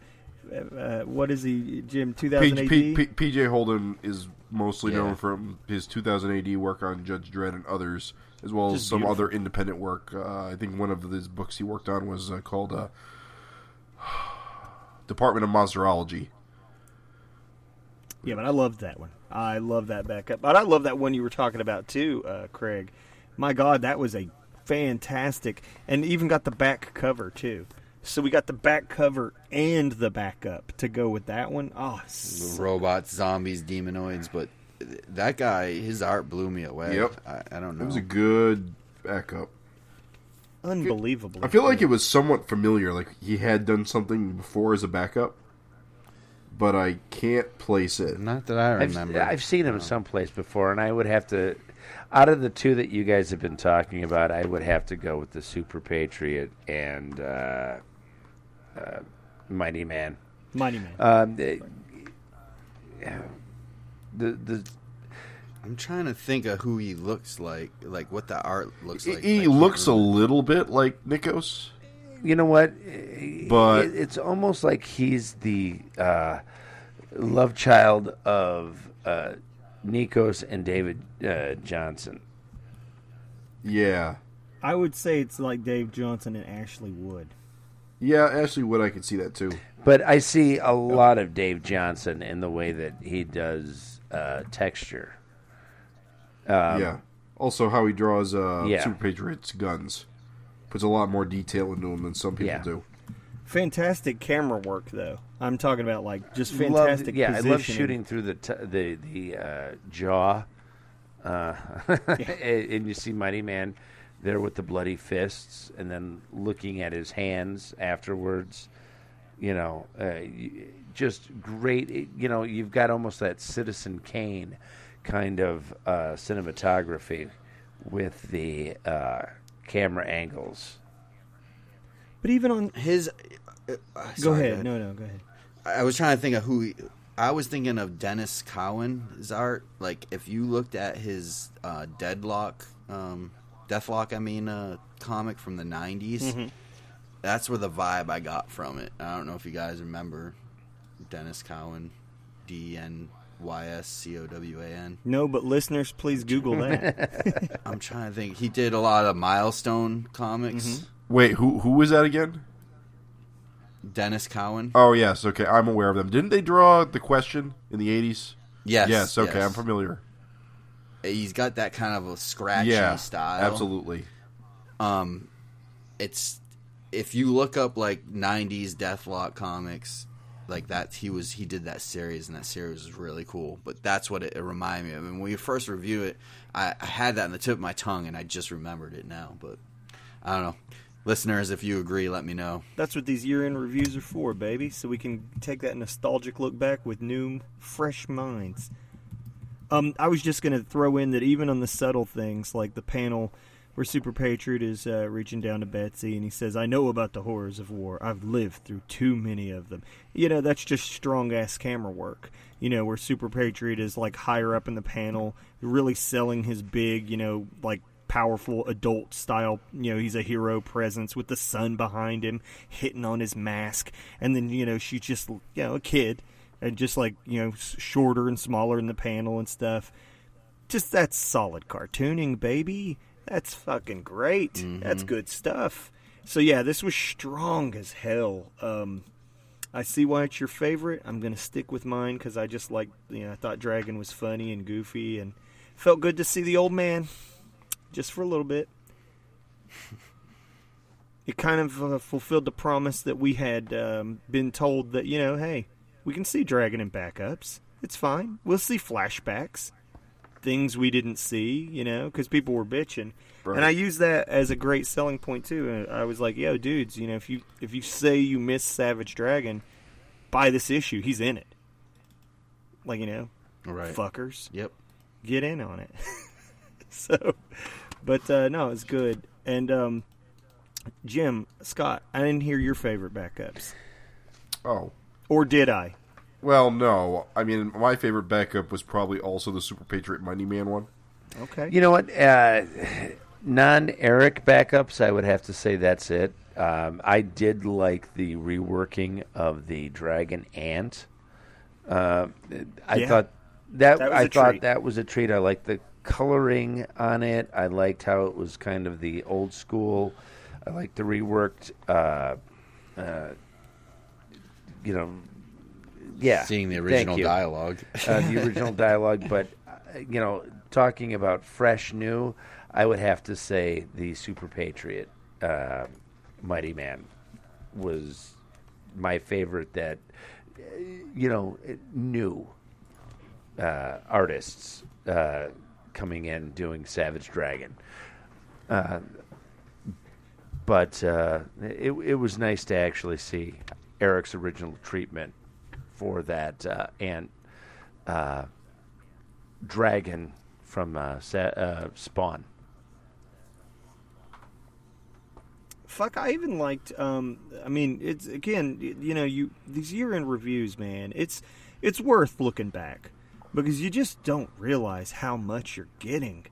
[SPEAKER 4] uh, what is he, Jim?
[SPEAKER 1] P-
[SPEAKER 4] 2000 AD.
[SPEAKER 1] P- P- PJ Holden is mostly
[SPEAKER 3] Yeah.
[SPEAKER 1] known from his 2000 AD work on Judge Dredd and others, as well as some
[SPEAKER 4] beautiful.
[SPEAKER 1] other independent work. Uh, I think one of his books he worked on was uh, called uh, Department of Monsterology.
[SPEAKER 4] Yeah, but I loved that one. I love that backup. But I love that one you were talking about too, uh, Craig. My God, that was a fantastic, and even got the back cover too. So we got the back cover and the backup to go with that one. Oh, so-
[SPEAKER 3] robots, zombies, demonoids, but that guy, his art blew me away.
[SPEAKER 1] Yep.
[SPEAKER 3] I, I don't know.
[SPEAKER 1] It was a good backup.
[SPEAKER 4] unbelievable.
[SPEAKER 1] I feel like it was somewhat familiar, like he had done something before as a backup, but I can't place it.
[SPEAKER 3] Not that I
[SPEAKER 5] I've,
[SPEAKER 3] remember.
[SPEAKER 5] I've seen him someplace before, and I would have to. Out of the two that you guys have been talking about, I would have to go with the Super Patriot and uh, uh, Mighty Man.
[SPEAKER 4] Mighty Man.
[SPEAKER 5] Um, the, the the
[SPEAKER 3] I'm trying to think of who he looks like, like what the art looks like.
[SPEAKER 1] he
[SPEAKER 3] I can't
[SPEAKER 1] looks a little bit like Nikos.
[SPEAKER 5] you know what?
[SPEAKER 1] But-
[SPEAKER 5] It- it's almost like he's the uh, love child of uh, Nikos and David uh, Johnson.
[SPEAKER 1] Yeah,
[SPEAKER 4] I would say it's like Dave Johnson and Ashley Wood.
[SPEAKER 1] Yeah. Ashley Wood, I could see that too.
[SPEAKER 5] But I see a lot of Dave Johnson in the way that he does uh, texture.
[SPEAKER 1] yeah. Also, how he draws uh,
[SPEAKER 5] yeah.
[SPEAKER 1] Super Patriots guns puts a lot more detail into them than some people
[SPEAKER 5] Yeah.
[SPEAKER 1] do.
[SPEAKER 4] Fantastic camera work, though. I'm talking about like just
[SPEAKER 5] Love-
[SPEAKER 4] fantastic.
[SPEAKER 5] yeah, I love
[SPEAKER 4] positioning.
[SPEAKER 5] shooting through the t- the the uh, jaw, uh, and and you see Mighty Man there with the bloody fists, and then looking at his hands afterwards. You know, uh, just great. You know, you've got almost that Citizen Kane kind of uh, cinematography with the uh, camera angles.
[SPEAKER 4] But even on
[SPEAKER 3] his Uh,
[SPEAKER 4] Go
[SPEAKER 3] sorry,
[SPEAKER 4] ahead. No, no, go ahead.
[SPEAKER 3] I was trying to think of who. He, I was thinking of Denys Cowan's art. Like if you looked at his uh, Deadlock, um, Deathlock, I mean, uh, comic from the '90s.
[SPEAKER 4] Mm-hmm.
[SPEAKER 3] That's where the vibe I got from it. I don't know if you guys remember Denys Cowan, D N Y S C O W A N.
[SPEAKER 4] No, but listeners, please Google that.
[SPEAKER 3] I'm trying to think. He did a lot of milestone comics.
[SPEAKER 4] Mm-hmm.
[SPEAKER 1] Wait, who who was that again?
[SPEAKER 3] Denys Cowan.
[SPEAKER 1] Oh yes, okay, I'm aware of them. Didn't they draw the question in the '80s?
[SPEAKER 3] yes.
[SPEAKER 1] yes, okay,
[SPEAKER 3] yes.
[SPEAKER 1] I'm familiar.
[SPEAKER 3] He's got that kind of a scratchy
[SPEAKER 1] yeah,
[SPEAKER 3] style.
[SPEAKER 1] absolutely.
[SPEAKER 3] um it's if you look up like 90s deathlock comics like that he was he did that series and that series was really cool but that's what it, it reminded me of and when you first review it I, I had that on the tip of my tongue and i just remembered it now but i don't know listeners if you agree let me know
[SPEAKER 4] That's what these year-end reviews are for, baby. So we can take that nostalgic look back with new, fresh minds. Um, I was just going to throw in that even on the subtle things, like the panel where Super Patriot is uh, reaching down to Betsy and he says, "I know about the horrors of war. I've lived through too many of them." You know, that's just strong-ass camera work. You know, where Super Patriot is like higher up in the panel, really selling his big, you know, like powerful adult style. You know, he's a hero presence with the sun behind him, hitting on his mask, and then you know she's just you know a kid, and just like you know shorter and smaller in the panel and stuff. Just that's solid cartooning, baby. That's fucking great. That's good stuff. So yeah, this was strong as hell. Um, I see why it's your favorite. I'm gonna stick with mine because I just like you know I thought Dragon was funny and goofy and felt good to see the old man just for a little bit. It kind of uh, fulfilled the promise that we had um, been told that you know, hey, we can see Dragon in backups. It's fine. We'll see flashbacks, things we didn't see, you know, because people were bitching, and I use that as a great selling point too. I was like, yo, dudes, you know, if you if you say you miss Savage Dragon, buy this issue. He's in it. Like you know,
[SPEAKER 3] right
[SPEAKER 4] fuckers
[SPEAKER 3] yep
[SPEAKER 4] get in on it. so, but uh, no, it's good. And um, Jim Scott, I didn't hear your favorite backups,
[SPEAKER 1] Oh,
[SPEAKER 4] or did I?
[SPEAKER 1] well, no. I mean, my favorite backup was probably also the Super Patriot Mighty Man one.
[SPEAKER 4] Okay.
[SPEAKER 5] You know what? Uh, Non Erik backups, I would have to say that's it. Um, I did like the reworking of the Dragon Ant. Uh, I
[SPEAKER 4] Yeah.
[SPEAKER 5] thought that,
[SPEAKER 4] That was
[SPEAKER 5] I
[SPEAKER 4] a
[SPEAKER 5] thought
[SPEAKER 4] treat.
[SPEAKER 5] that was a treat. I liked the coloring on it. I liked how it was kind of the old school. I liked the reworked. Uh, uh, you know, yeah.
[SPEAKER 3] seeing the original dialogue
[SPEAKER 5] uh, the original dialogue, but uh, you know, talking about fresh new, I would have to say the Super Patriot, uh, Mighty Man, was my favorite. That uh, you know, new uh, artists uh, coming in doing Savage Dragon. Uh, but uh, it, it was nice to actually see Erik's original treatment for that uh, ant uh, dragon from uh, uh, Spawn.
[SPEAKER 4] Fuck, I even liked. Um, I mean, it's again, you know, you these year-end reviews, man. It's it's worth looking back because you just don't realize how much you're getting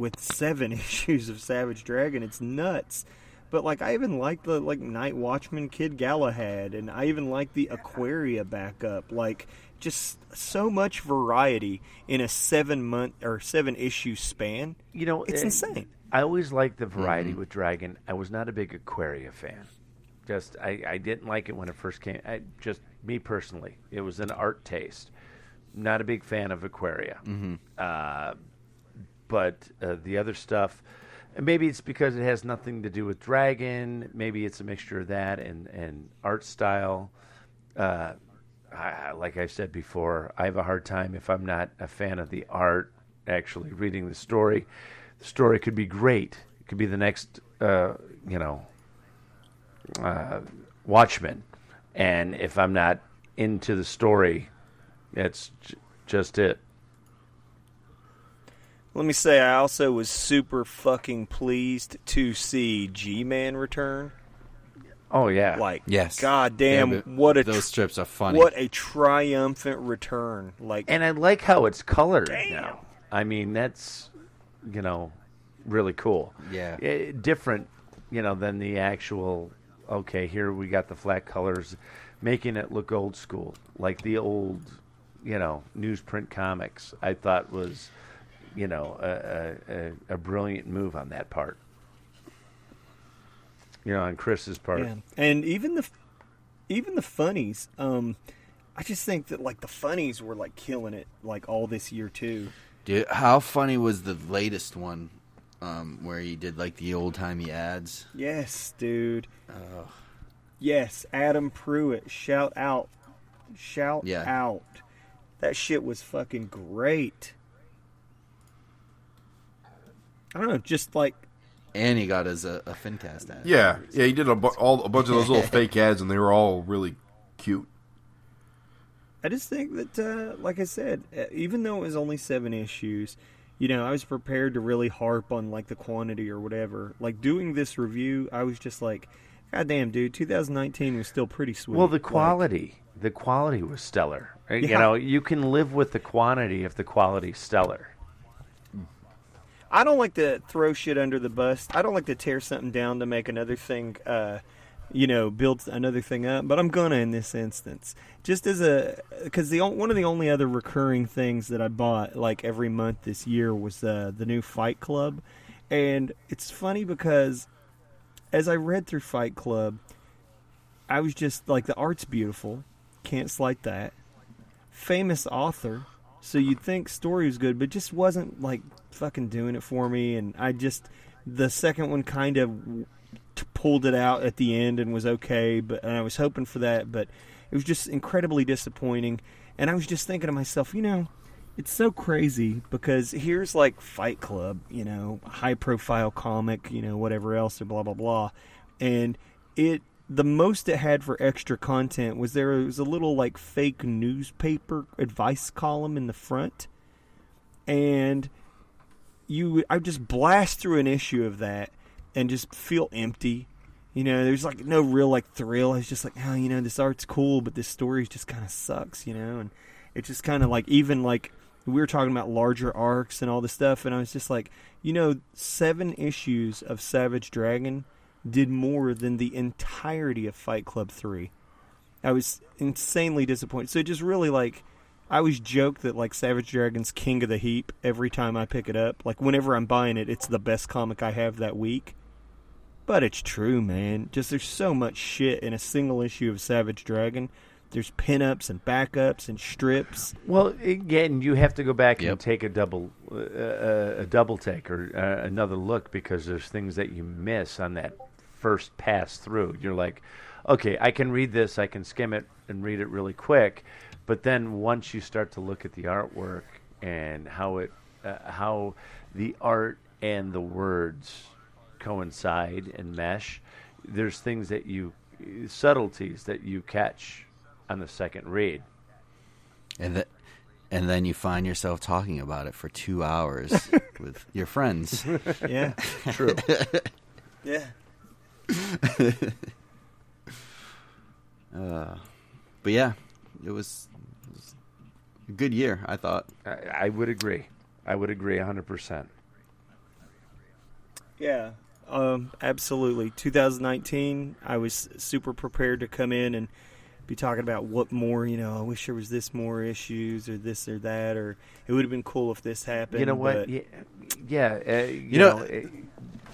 [SPEAKER 4] with seven issues of Savage Dragon. It's nuts. But like, I even like the like Night Watchman Kid Galahad, and I even like the Aquaria backup. Like, just so much variety in a seven-month or seven-issue span.
[SPEAKER 5] You know,
[SPEAKER 4] It's
[SPEAKER 5] uh,
[SPEAKER 4] insane.
[SPEAKER 5] I always liked the variety with Dragon. I was not a big Aquaria fan. Just I, I didn't like it when it first came. I, just me personally, it was an art taste. Not a big fan of Aquaria. Uh, but uh, the other stuff, and maybe it's because it has nothing to do with Dragon. Maybe it's a mixture of that and and art style. Uh, I, like I said before, I have a hard time if I'm not a fan of the art. Actually, reading the story, the story could be great. It could be the next, uh, you know, uh, Watchmen, and if I'm not into the story, that's j- just it.
[SPEAKER 4] Let me say, I also was super fucking pleased to see G Man return.
[SPEAKER 5] Oh yeah.
[SPEAKER 4] Like,
[SPEAKER 3] Yes.
[SPEAKER 4] god damn,
[SPEAKER 3] Yeah,
[SPEAKER 4] what a
[SPEAKER 3] those
[SPEAKER 4] tr-
[SPEAKER 3] strips are funny.
[SPEAKER 4] what a triumphant return! Like,
[SPEAKER 5] and I like how it's colored
[SPEAKER 4] Damn.
[SPEAKER 5] now. I mean, that's you know really cool.
[SPEAKER 3] Yeah.
[SPEAKER 5] Eh, different, you know, than the actual. Okay, here we got the flat colors, making it look old school, like the old, you know, newsprint comics. I thought was, you know, a, a, a, a brilliant move on that part. You know, on Chris's part.
[SPEAKER 4] Yeah. And even the even the funnies, um, I just think that like the funnies were like killing it like all this year too.
[SPEAKER 3] Dude, how funny was the latest one um, where he did like the old timey ads?
[SPEAKER 4] Yes, dude. Oh. Yes, Adam Pruitt, shout out, shout
[SPEAKER 3] Yeah.
[SPEAKER 4] out. That shit was fucking great. I don't know, just like
[SPEAKER 3] And he got his uh, a Fincast ad.
[SPEAKER 1] Yeah, yeah, he did a, bu- all, a bunch of those little fake ads, and they were all really cute.
[SPEAKER 4] I just think that, uh, like I said, uh, even though it was only seven issues, you know, I was prepared to really harp on like the quantity or whatever. Like doing this review, I was just like, God damn, dude, 2019 was still pretty sweet.
[SPEAKER 5] Well, the
[SPEAKER 4] Like,
[SPEAKER 5] quality, the quality was stellar. Uh, You know, you can live with the quantity if the quality's stellar.
[SPEAKER 4] I don't like to throw shit under the bus. I don't like to tear something down to make another thing, uh, you know, build another thing up. But I'm gonna in this instance, just as a because the one of the only other recurring things that I bought like every month this year was uh, the new Fight Club, and it's funny because as I read through Fight Club, I was just like the art's beautiful, can't slight that. Famous author, so you'd think story was good, but just wasn't like fucking doing it for me. And I just the second one kind of pulled it out at the end and was okay, but and I was hoping for that, but it was just incredibly disappointing. And I was just thinking to myself, you know, it's so crazy because here's like Fight Club, you know, high profile comic, you know, whatever else, or blah blah blah, and it the most it had for extra content was there was a little like fake newspaper advice column in the front, and you I just blast through an issue of that and just feel empty. You know, there's like no real like thrill. It's just like, oh, you know, this art's cool, but this story just kind of sucks, you know. And it's just kind of like even like we were talking about larger arcs and all this stuff, and I was just like, you know, seven issues of Savage Dragon did more than the entirety of Fight Club three. I was insanely disappointed. So just really like I always joke that like Savage Dragon's king of the heap every time I pick it up. Like whenever I'm buying it, it's the best comic I have that week. But it's true, man. Just there's so much shit in a single issue of Savage Dragon. There's pinups and backups and strips.
[SPEAKER 5] Well, again, you have to go back and take a double, uh, uh, a double take or uh, another look because there's things that you miss on that first pass through. You're like, okay, I can read this, I can skim it and read it really quick, but then once you start to look at the artwork and how it, uh, how the art and the words coincide and mesh, there's things that you, subtleties that you catch on the second read.
[SPEAKER 3] And that and then you find yourself talking about it for two hours with your friends.
[SPEAKER 4] Yeah.
[SPEAKER 5] True.
[SPEAKER 4] yeah.
[SPEAKER 3] But yeah, it was, it was a good year, I thought.
[SPEAKER 5] I, I would agree. I would agree 100%.
[SPEAKER 4] Yeah, um, absolutely. 2019, I was super prepared to come in and be talking about what more, you know, I wish there was this more issues or this or that, or it would have been cool if this happened.
[SPEAKER 5] You know what?
[SPEAKER 4] but-
[SPEAKER 5] Yeah, yeah uh, you,
[SPEAKER 3] know-
[SPEAKER 5] know, uh,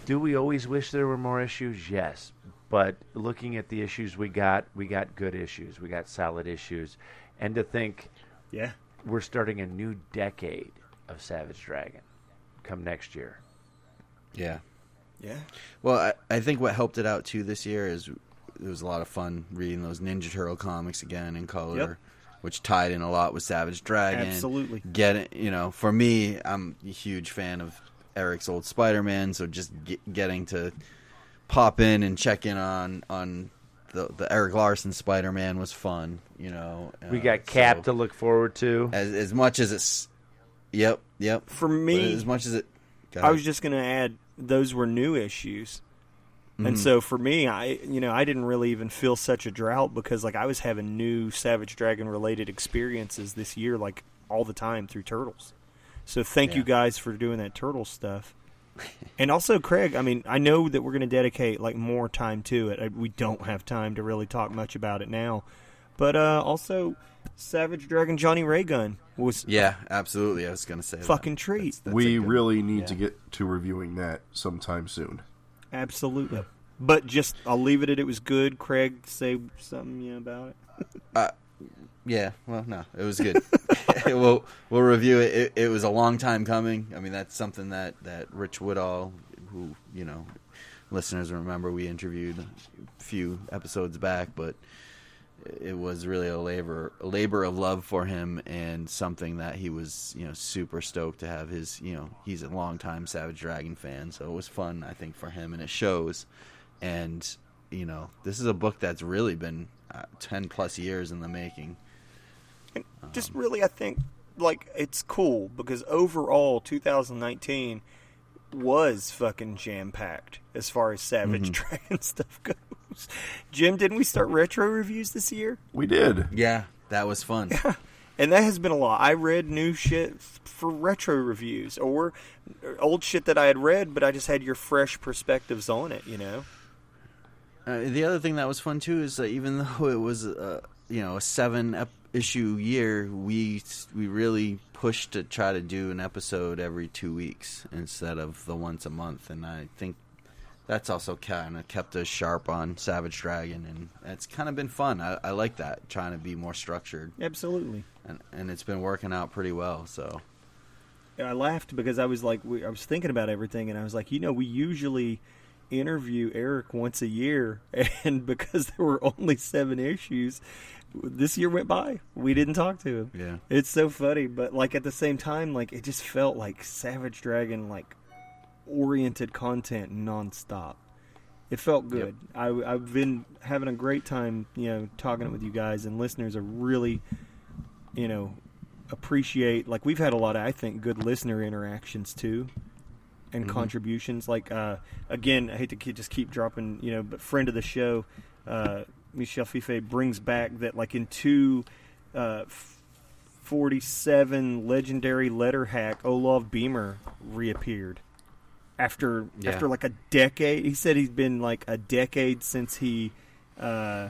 [SPEAKER 5] do we always wish there were more issues? Yes. But looking at the issues we got, we got good issues. We got solid issues. And to think
[SPEAKER 4] yeah.
[SPEAKER 5] we're starting a new decade of Savage Dragon come next year.
[SPEAKER 3] Yeah.
[SPEAKER 4] Yeah.
[SPEAKER 3] Well, I, I think what helped it out too this year is it was a lot of fun reading those Ninja Turtle comics again in color,
[SPEAKER 4] Yep.
[SPEAKER 3] which tied in a lot with Savage Dragon.
[SPEAKER 4] Absolutely.
[SPEAKER 3] Getting, you know, for me, I'm a huge fan of Erik's old Spider-Man, so just get, getting to pop in and check in on on the the Erik Larsen Spider-Man was fun. You know,
[SPEAKER 5] We
[SPEAKER 3] Uh,
[SPEAKER 5] got Cap
[SPEAKER 3] so
[SPEAKER 5] to look forward to.
[SPEAKER 3] as as much as it's. Yep, yep.
[SPEAKER 4] For
[SPEAKER 3] But
[SPEAKER 4] me,
[SPEAKER 3] as much as it. go
[SPEAKER 4] I
[SPEAKER 3] ahead.
[SPEAKER 4] was just going to add those were new issues. And so for me, I you know I didn't really even feel such a drought because like I was having new Savage Dragon related experiences this year like all the time through Turtles. So thank you guys for doing that Turtle stuff. and also Craig, I mean, I know that we're going to dedicate like more time to it. We don't have time to really talk much about it now. But uh also Savage Dragon Johnny Raygun was
[SPEAKER 3] Yeah, absolutely. I was gonna say that.
[SPEAKER 4] Fucking treat.
[SPEAKER 3] That's- that's
[SPEAKER 1] we
[SPEAKER 3] good-
[SPEAKER 1] really need
[SPEAKER 3] yeah.
[SPEAKER 1] to get to reviewing that sometime soon.
[SPEAKER 4] absolutely. But just I'll leave it at it was good. Craig say something yeah, about it.
[SPEAKER 3] Yeah, well, no, it was good. we'll we'll review it. it. It was a long time coming. I mean, that's something that that Rich Woodall, who you know, listeners remember we interviewed a few episodes back, but it was really a labor a labor of love for him and something that he was you know super stoked to have his you know he's a longtime Savage Dragon fan, so it was fun I think for him and it shows. And you know, this is a book that's really been uh, ten plus years in the making.
[SPEAKER 4] And just really, I think like it's cool because overall, 2019 was fucking jam packed as far as Savage Dragon stuff goes. Jim, didn't we start retro reviews this year?
[SPEAKER 1] We did.
[SPEAKER 3] Yeah, that was fun. Yeah.
[SPEAKER 4] And that has been a lot. I read new shit for retro reviews or old shit that I had read, but I just had your fresh perspectives on it. You know.
[SPEAKER 3] Uh, the other thing that was fun too is that even though it was uh, you know a seven ep- issue year, we we really pushed to try to do an episode every two weeks instead of the once a month, and I think that's also kind of kept us sharp on Savage Dragon, and it's kind of been fun. I, I like that trying to be more structured,
[SPEAKER 4] Absolutely.
[SPEAKER 3] and and it's been working out pretty well. So
[SPEAKER 4] I laughed because I was like, we, I was thinking about everything, and I was like, you know, we usually interview Erik once a year, and because there were only seven issues, this year went by. We didn't talk to him.
[SPEAKER 3] yeah,
[SPEAKER 4] It's so funny, but like at the same time, like it just felt like Savage Dragon like oriented content nonstop. It felt good. I, I've been having a great time, you know, talking with you guys, and listeners are really, you know, appreciate. Like we've had a lot of, I think, good listener interactions too, and contributions. Like uh, again, I hate to keep, just keep dropping, you know, but friend of the show, uh, Michel Fiffe brings back that like in two. Uh, 47 legendary letter hack Olaf Beamer reappeared after
[SPEAKER 3] Yeah.
[SPEAKER 4] after like a decade. He said he's been like a decade since he uh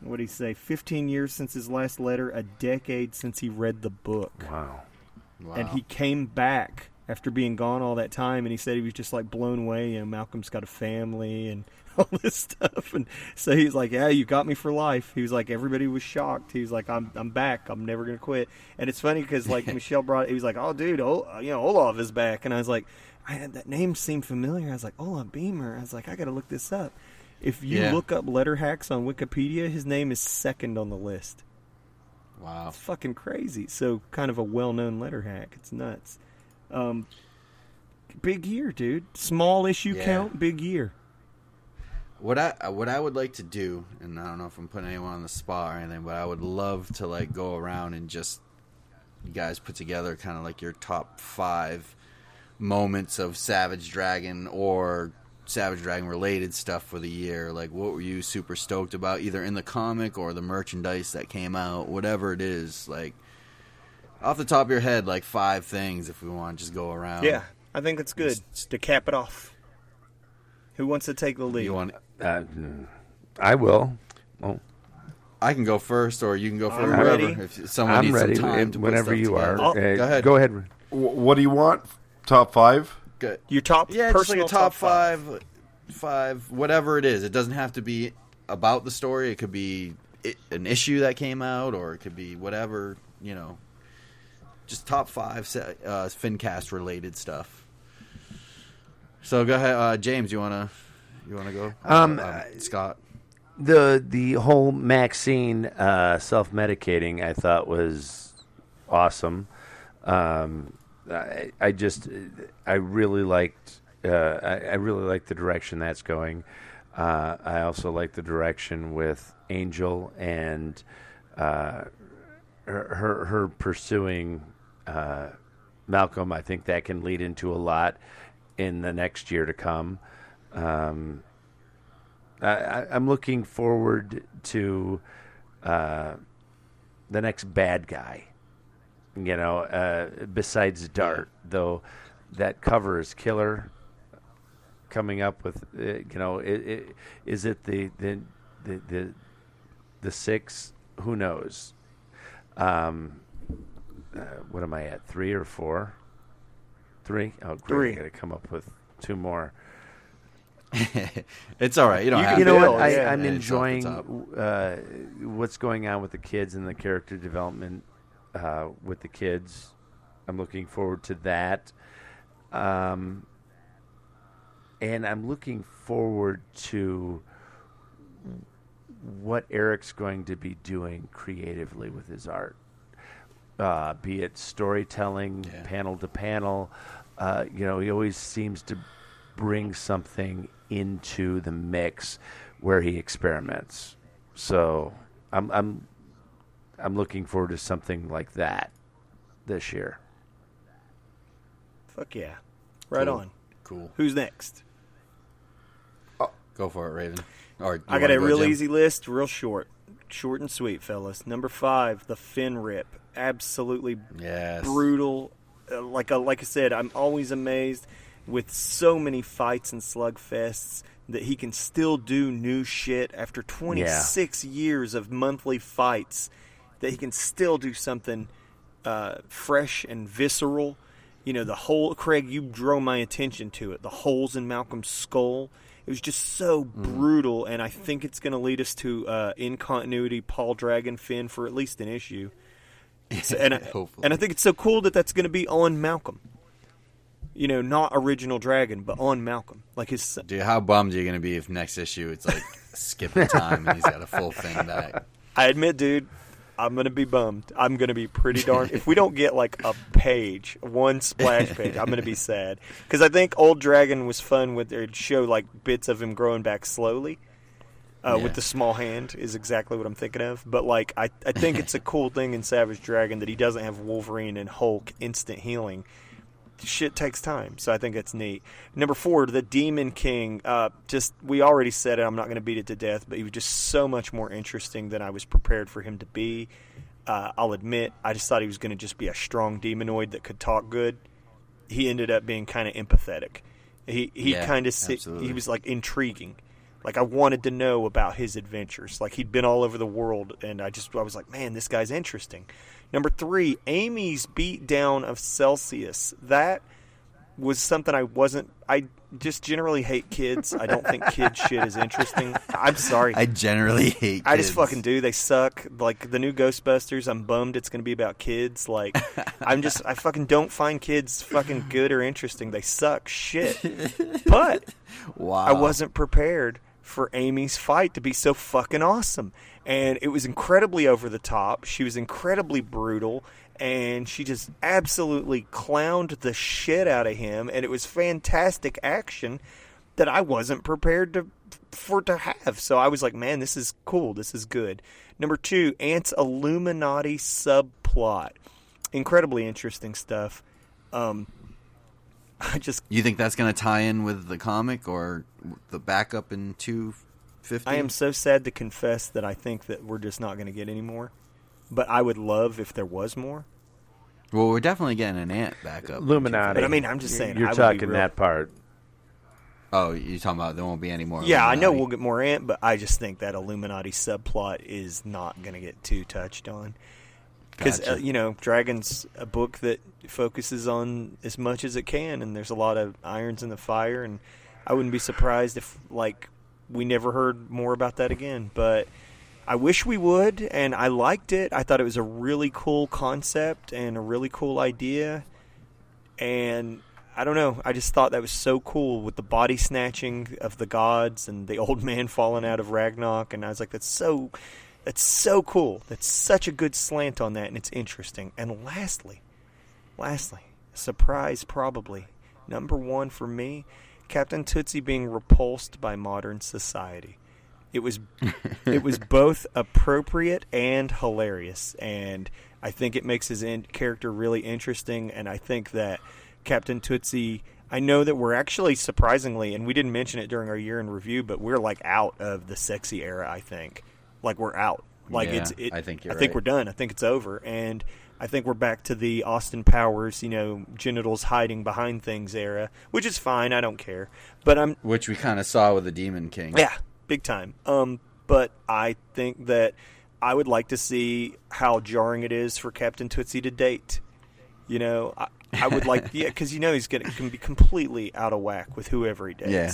[SPEAKER 4] what did he say? 15 years since his last letter, a decade since he read the book.
[SPEAKER 5] Wow.
[SPEAKER 3] wow.
[SPEAKER 4] And he came back after being gone all that time and he said he was just like blown away, you know, Malcolm's got a family and all this stuff and so he's like, "Yeah, you got me for life." He was like everybody was shocked. He was like, "I'm I'm back. I'm never going to quit." And it's funny cuz like Michel brought he was like, "Oh dude, oh, you know, Olaf is back." And I was like, I had that name seemed familiar. I was like, Olaf Beamer. I was like, I got to look this up. If you
[SPEAKER 3] Yeah.
[SPEAKER 4] look up letter hacks on Wikipedia, his name is second on the list.
[SPEAKER 3] wow.
[SPEAKER 4] It's fucking crazy. So kind of a well-known letter hack. It's nuts. Um, big year, dude. Small issue
[SPEAKER 3] Yeah.
[SPEAKER 4] count, big year.
[SPEAKER 3] What I what I would like to do, and I don't know if I'm putting anyone on the spot or anything, but I would love to like go around and just you guys put together kind of like your top five moments of Savage Dragon or Savage Dragon related stuff for the year. Like, what were you super stoked about, either in the comic or the merchandise that came out, whatever it is. Like, off the top of your head, like five things if we want to just go around.
[SPEAKER 4] yeah, I think it's good to cap it off. Who wants to take the lead?
[SPEAKER 3] You want?
[SPEAKER 5] Uh, I will. Well,
[SPEAKER 3] I can go first, or you can go first.
[SPEAKER 4] I'm
[SPEAKER 3] first.
[SPEAKER 4] ready.
[SPEAKER 3] If someone
[SPEAKER 5] I'm
[SPEAKER 3] needs
[SPEAKER 5] ready.
[SPEAKER 3] some time to
[SPEAKER 5] whenever you
[SPEAKER 3] together.
[SPEAKER 5] are. Uh,
[SPEAKER 3] go ahead.
[SPEAKER 5] Go ahead.
[SPEAKER 1] What do you want? Top five?
[SPEAKER 3] Good.
[SPEAKER 4] Your top
[SPEAKER 3] Yeah, just like a top, five, five, whatever it is. It doesn't have to be about the story. It could be an issue that came out, or it could be whatever you know. Just top five uh, FinCast related stuff. So go ahead, uh, James. You wanna you wanna go?
[SPEAKER 5] Um,
[SPEAKER 3] Uh,
[SPEAKER 5] uh,
[SPEAKER 3] Scott.
[SPEAKER 5] the the whole Maxine uh, self medicating I thought was awesome. Um, I, I just I really liked uh, I, I really like the direction that's going. Uh, I also like the direction with Angel and uh, her, her her pursuing uh, Malcolm. I think that can lead into a lot in the next year to come. Um, I, I'm looking forward to uh, the next bad guy. You know, uh, besides Dart, though, that cover is killer. Coming up with, uh, you know, it, it, is it the the the the, the six? Who knows? Um, uh, what am I at? Three or four? Three? Oh, great!
[SPEAKER 4] Three.
[SPEAKER 5] I got to come up with two more.
[SPEAKER 3] it's all right. You don't
[SPEAKER 4] You
[SPEAKER 3] have
[SPEAKER 5] you know what? I,
[SPEAKER 4] yeah.
[SPEAKER 5] I'm
[SPEAKER 3] And it's off the
[SPEAKER 5] enjoying uh, what's going on with the kids and the character development uh, with the kids. I'm looking forward to that. Um, and I'm looking forward to what Erik's going to be doing creatively with his art. Uh, be it storytelling,
[SPEAKER 3] Yeah.
[SPEAKER 5] panel to panel. Uh, you know, he always seems to bring something into the mix where he experiments. So I'm I'm I'm looking forward to something like that this year.
[SPEAKER 4] Fuck yeah. Right
[SPEAKER 3] Cool.
[SPEAKER 4] on.
[SPEAKER 3] Cool.
[SPEAKER 4] Who's next?
[SPEAKER 3] Go for it, Raven. Or
[SPEAKER 4] I got a
[SPEAKER 3] go,
[SPEAKER 4] real
[SPEAKER 3] Jim?
[SPEAKER 4] easy list, real short. Short and sweet, fellas. Number five, the fin rip. Absolutely
[SPEAKER 3] Yes.
[SPEAKER 4] brutal. Uh, like a, like I said, I'm always amazed with so many fights and slugfests that he can still do new shit after 26 years of monthly fights. That he can still do something uh, fresh and visceral. You know, the whole Craig, you drew my attention to it. The holes in Malcolm's skull. It was just so brutal, and I think it's going to lead us to uh, in continuity Paul Dragon Finn for at least an issue. So- and I,
[SPEAKER 3] Hopefully.
[SPEAKER 4] and I think it's so cool that that's going to be on Malcolm. You know, not original Dragon, but on Malcolm, like his. son.
[SPEAKER 3] Dude, how bummed are you going to be if next issue it's like skipping time and he's got a full thing back?
[SPEAKER 4] I admit, dude, I'm gonna be bummed. I'm gonna be pretty darn. if we don't get like a page, one splash page, I'm gonna be sad because I think Old Dragon was fun with their show like bits of him growing back slowly. Uh,
[SPEAKER 3] Yeah.
[SPEAKER 4] With the small hand is exactly what I'm thinking of. But like, I I think it's a cool thing in Savage Dragon that he doesn't have Wolverine and Hulk instant healing. Shit takes time, so I think it's neat. Number four, the Demon King. Uh, just we already said it. I'm not going to beat it to death, but he was just so much more interesting than I was prepared for him to be. Uh, I'll admit, I just thought he was going to just be a strong demonoid that could talk good. He ended up being kind of empathetic. He he
[SPEAKER 3] Yeah,
[SPEAKER 4] kind of he was like intriguing. Like I wanted to know about his adventures. Like he'd been all over the world, and I just I was like, man, this guy's interesting. Number three, Amy's beat down of Celsius. That was something I wasn't. I just generally hate kids. I don't think kid shit is interesting. I'm sorry.
[SPEAKER 3] I generally hate.
[SPEAKER 4] I just fucking do. They suck. Like the new Ghostbusters, I'm bummed it's going to be about kids. Like I'm just I fucking don't find kids fucking good or interesting. They suck shit. But
[SPEAKER 3] Wow.
[SPEAKER 4] I wasn't prepared for Amy's fight to be so fucking awesome. And it was incredibly over the top. She was incredibly brutal and she just absolutely clowned the shit out of him and it was fantastic action that I wasn't prepared to for to have. So I was like, man, this is cool. This is good. Number 2, Ant's Illuminati subplot. Incredibly interesting stuff. Um I just
[SPEAKER 3] You think that's going to tie in with the comic or the backup in two fifty?
[SPEAKER 4] I am so sad to confess that I think that we're just not going to get any more. But I would love if there was more.
[SPEAKER 3] Well, we're definitely getting an ant backup.
[SPEAKER 5] Illuminati.
[SPEAKER 4] But I mean, I'm just saying,
[SPEAKER 5] You're
[SPEAKER 4] I would be
[SPEAKER 5] talking
[SPEAKER 4] real-
[SPEAKER 5] that part.
[SPEAKER 3] Oh, you're talking about there won't be any more.
[SPEAKER 4] Yeah, I know we'll get more Ant, but I just think that Illuminati subplot is not going to get too touched on. Because uh, you know, Dragon's a book that focuses on as much as it can, and there's a lot of irons in the fire, and I wouldn't be surprised if like we never heard more about that again. But I wish we would, and I liked it. I thought it was a really cool concept and a really cool idea, and I don't know. I just thought that was so cool with the body snatching of the gods and the old man falling out of Ragnarok, and I was like, that's so, that's so cool. That's such a good slant on that, and it's interesting. And lastly, lastly, surprise probably number one for me, Captain Tootsie being repulsed by modern society. It was it was both appropriate and hilarious, and I think it makes his in- character really interesting. And I think that Captain Tootsie, I know that we're actually surprisingly, and we didn't mention it during our year in review, but we're like out of the sexy era. I think, like we're out. Like
[SPEAKER 3] Yeah,
[SPEAKER 4] it's. It,
[SPEAKER 3] I think you're
[SPEAKER 4] I think
[SPEAKER 3] right.
[SPEAKER 4] we're done. I think it's over, and I think we're back to the Austin Powers, you know, genitals hiding behind things era, which is fine. I don't care, but I'm
[SPEAKER 3] Which we kind of saw with the Demon King.
[SPEAKER 4] yeah, big time. Um, but I think that I would like to see how jarring it is for Captain Tootsie to date. You know, I, I would like, yeah, because you know he's gonna can be completely out of whack with whoever he dates.
[SPEAKER 3] Yeah.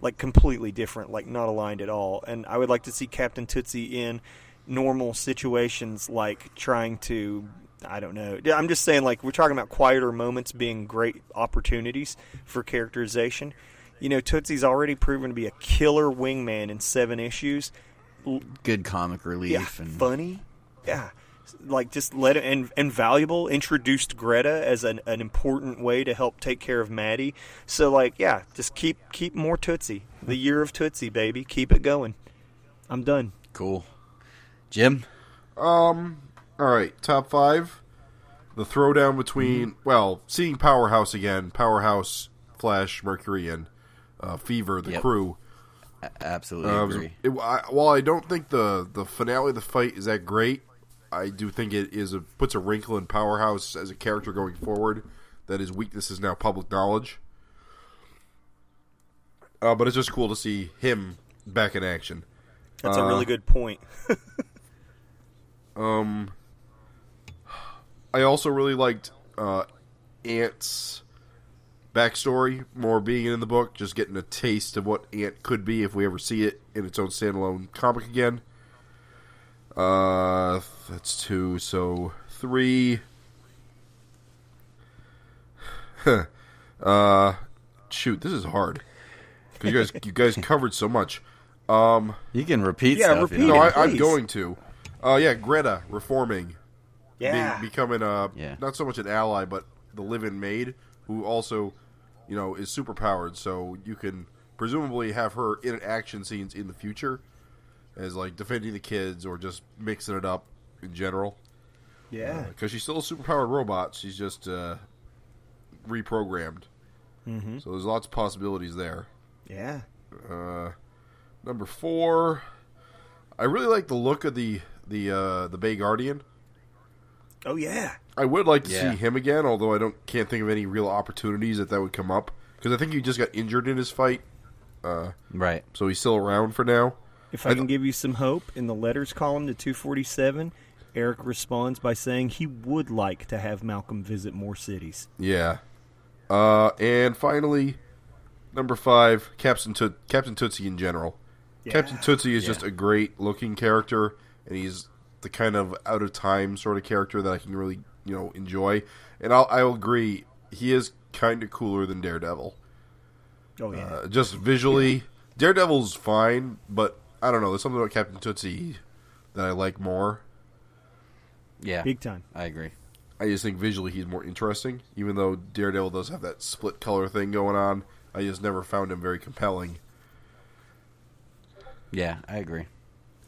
[SPEAKER 4] Like completely different, like not aligned at all. And I would like to see Captain Tootsie in normal situations, like trying to. I don't know. I'm just saying, like we're talking about quieter moments being great opportunities for characterization. You know, Tootsie's already proven to be a killer wingman in seven issues.
[SPEAKER 3] Good comic relief
[SPEAKER 4] Yeah,
[SPEAKER 3] and
[SPEAKER 4] funny. Yeah, like just let it and and valuable. Introduced Greta as an, an important way to help take care of Maddie. So like, yeah, just keep keep more Tootsie. The year of Tootsie, baby. Keep it going. I'm done.
[SPEAKER 3] cool. Jim, um,
[SPEAKER 1] All right, top five. The throwdown between well, seeing Powerhouse again, Powerhouse, Flash, Mercury, and uh, Fever, the
[SPEAKER 3] Yep.
[SPEAKER 1] crew.
[SPEAKER 3] A- absolutely
[SPEAKER 1] Uh,
[SPEAKER 3] agree.
[SPEAKER 1] it- I- while I don't think the the finale of the fight is that great, I do think it is a puts a wrinkle in Powerhouse as a character going forward. That his weakness is now public knowledge. Uh, but it's just cool to see him back in action.
[SPEAKER 4] That's a
[SPEAKER 1] Uh,
[SPEAKER 4] really good point.
[SPEAKER 1] I also really liked uh, Ant's backstory, more being in the book, just getting a taste of what Ant could be if we ever see it in its own standalone comic again. Uh, that's two. So three. uh, shoot, this is hard because you guys you guys covered so much. Um,
[SPEAKER 3] You can repeat
[SPEAKER 4] Yeah,
[SPEAKER 3] stuff. you
[SPEAKER 4] repeat
[SPEAKER 3] know?
[SPEAKER 1] no. I, I'm going to. Uh, yeah, Greta reforming
[SPEAKER 4] Yeah.
[SPEAKER 1] being, becoming a
[SPEAKER 3] Yeah.
[SPEAKER 1] not so much an ally, but the live-in maid who also, you know, is super powered. So you can presumably have her in action scenes in the future, as like defending the kids or just mixing it up in general.
[SPEAKER 4] yeah.
[SPEAKER 1] Because she's still a super powered robot. She's just uh, reprogrammed. Mm-hmm. So there's lots of possibilities there.
[SPEAKER 4] Yeah.
[SPEAKER 1] Uh, number four, I really like the look of the the uh, the Bay Guardian.
[SPEAKER 4] Oh yeah.
[SPEAKER 1] I would like to
[SPEAKER 3] Yeah.
[SPEAKER 1] see him again, although I don't can't think of any real opportunities that that would come up because I think he just got injured in his fight,
[SPEAKER 3] Right.
[SPEAKER 1] so he's still around for now.
[SPEAKER 4] If I can give you some hope in the letters column to 247, Erik responds by saying he would like to have Malcolm visit more cities.
[SPEAKER 1] Yeah, uh, and finally, number five, Captain Toot- Captain Tootsie in general. Captain Tootsie is
[SPEAKER 3] Yeah.
[SPEAKER 1] just a great looking character, and he's the kind of out of time sort of character that I can really you know enjoy. And I'll I'll agree, he is kind of cooler than Daredevil.
[SPEAKER 4] Oh yeah.
[SPEAKER 1] Uh, just visually, Daredevil's fine, but I don't know. There's something about Captain Tootsie that I like more.
[SPEAKER 3] Yeah.
[SPEAKER 4] Big time.
[SPEAKER 3] I agree.
[SPEAKER 1] I just think visually he's more interesting, even though Daredevil does have that split color thing going on. I just never found him very compelling.
[SPEAKER 3] Yeah, I agree.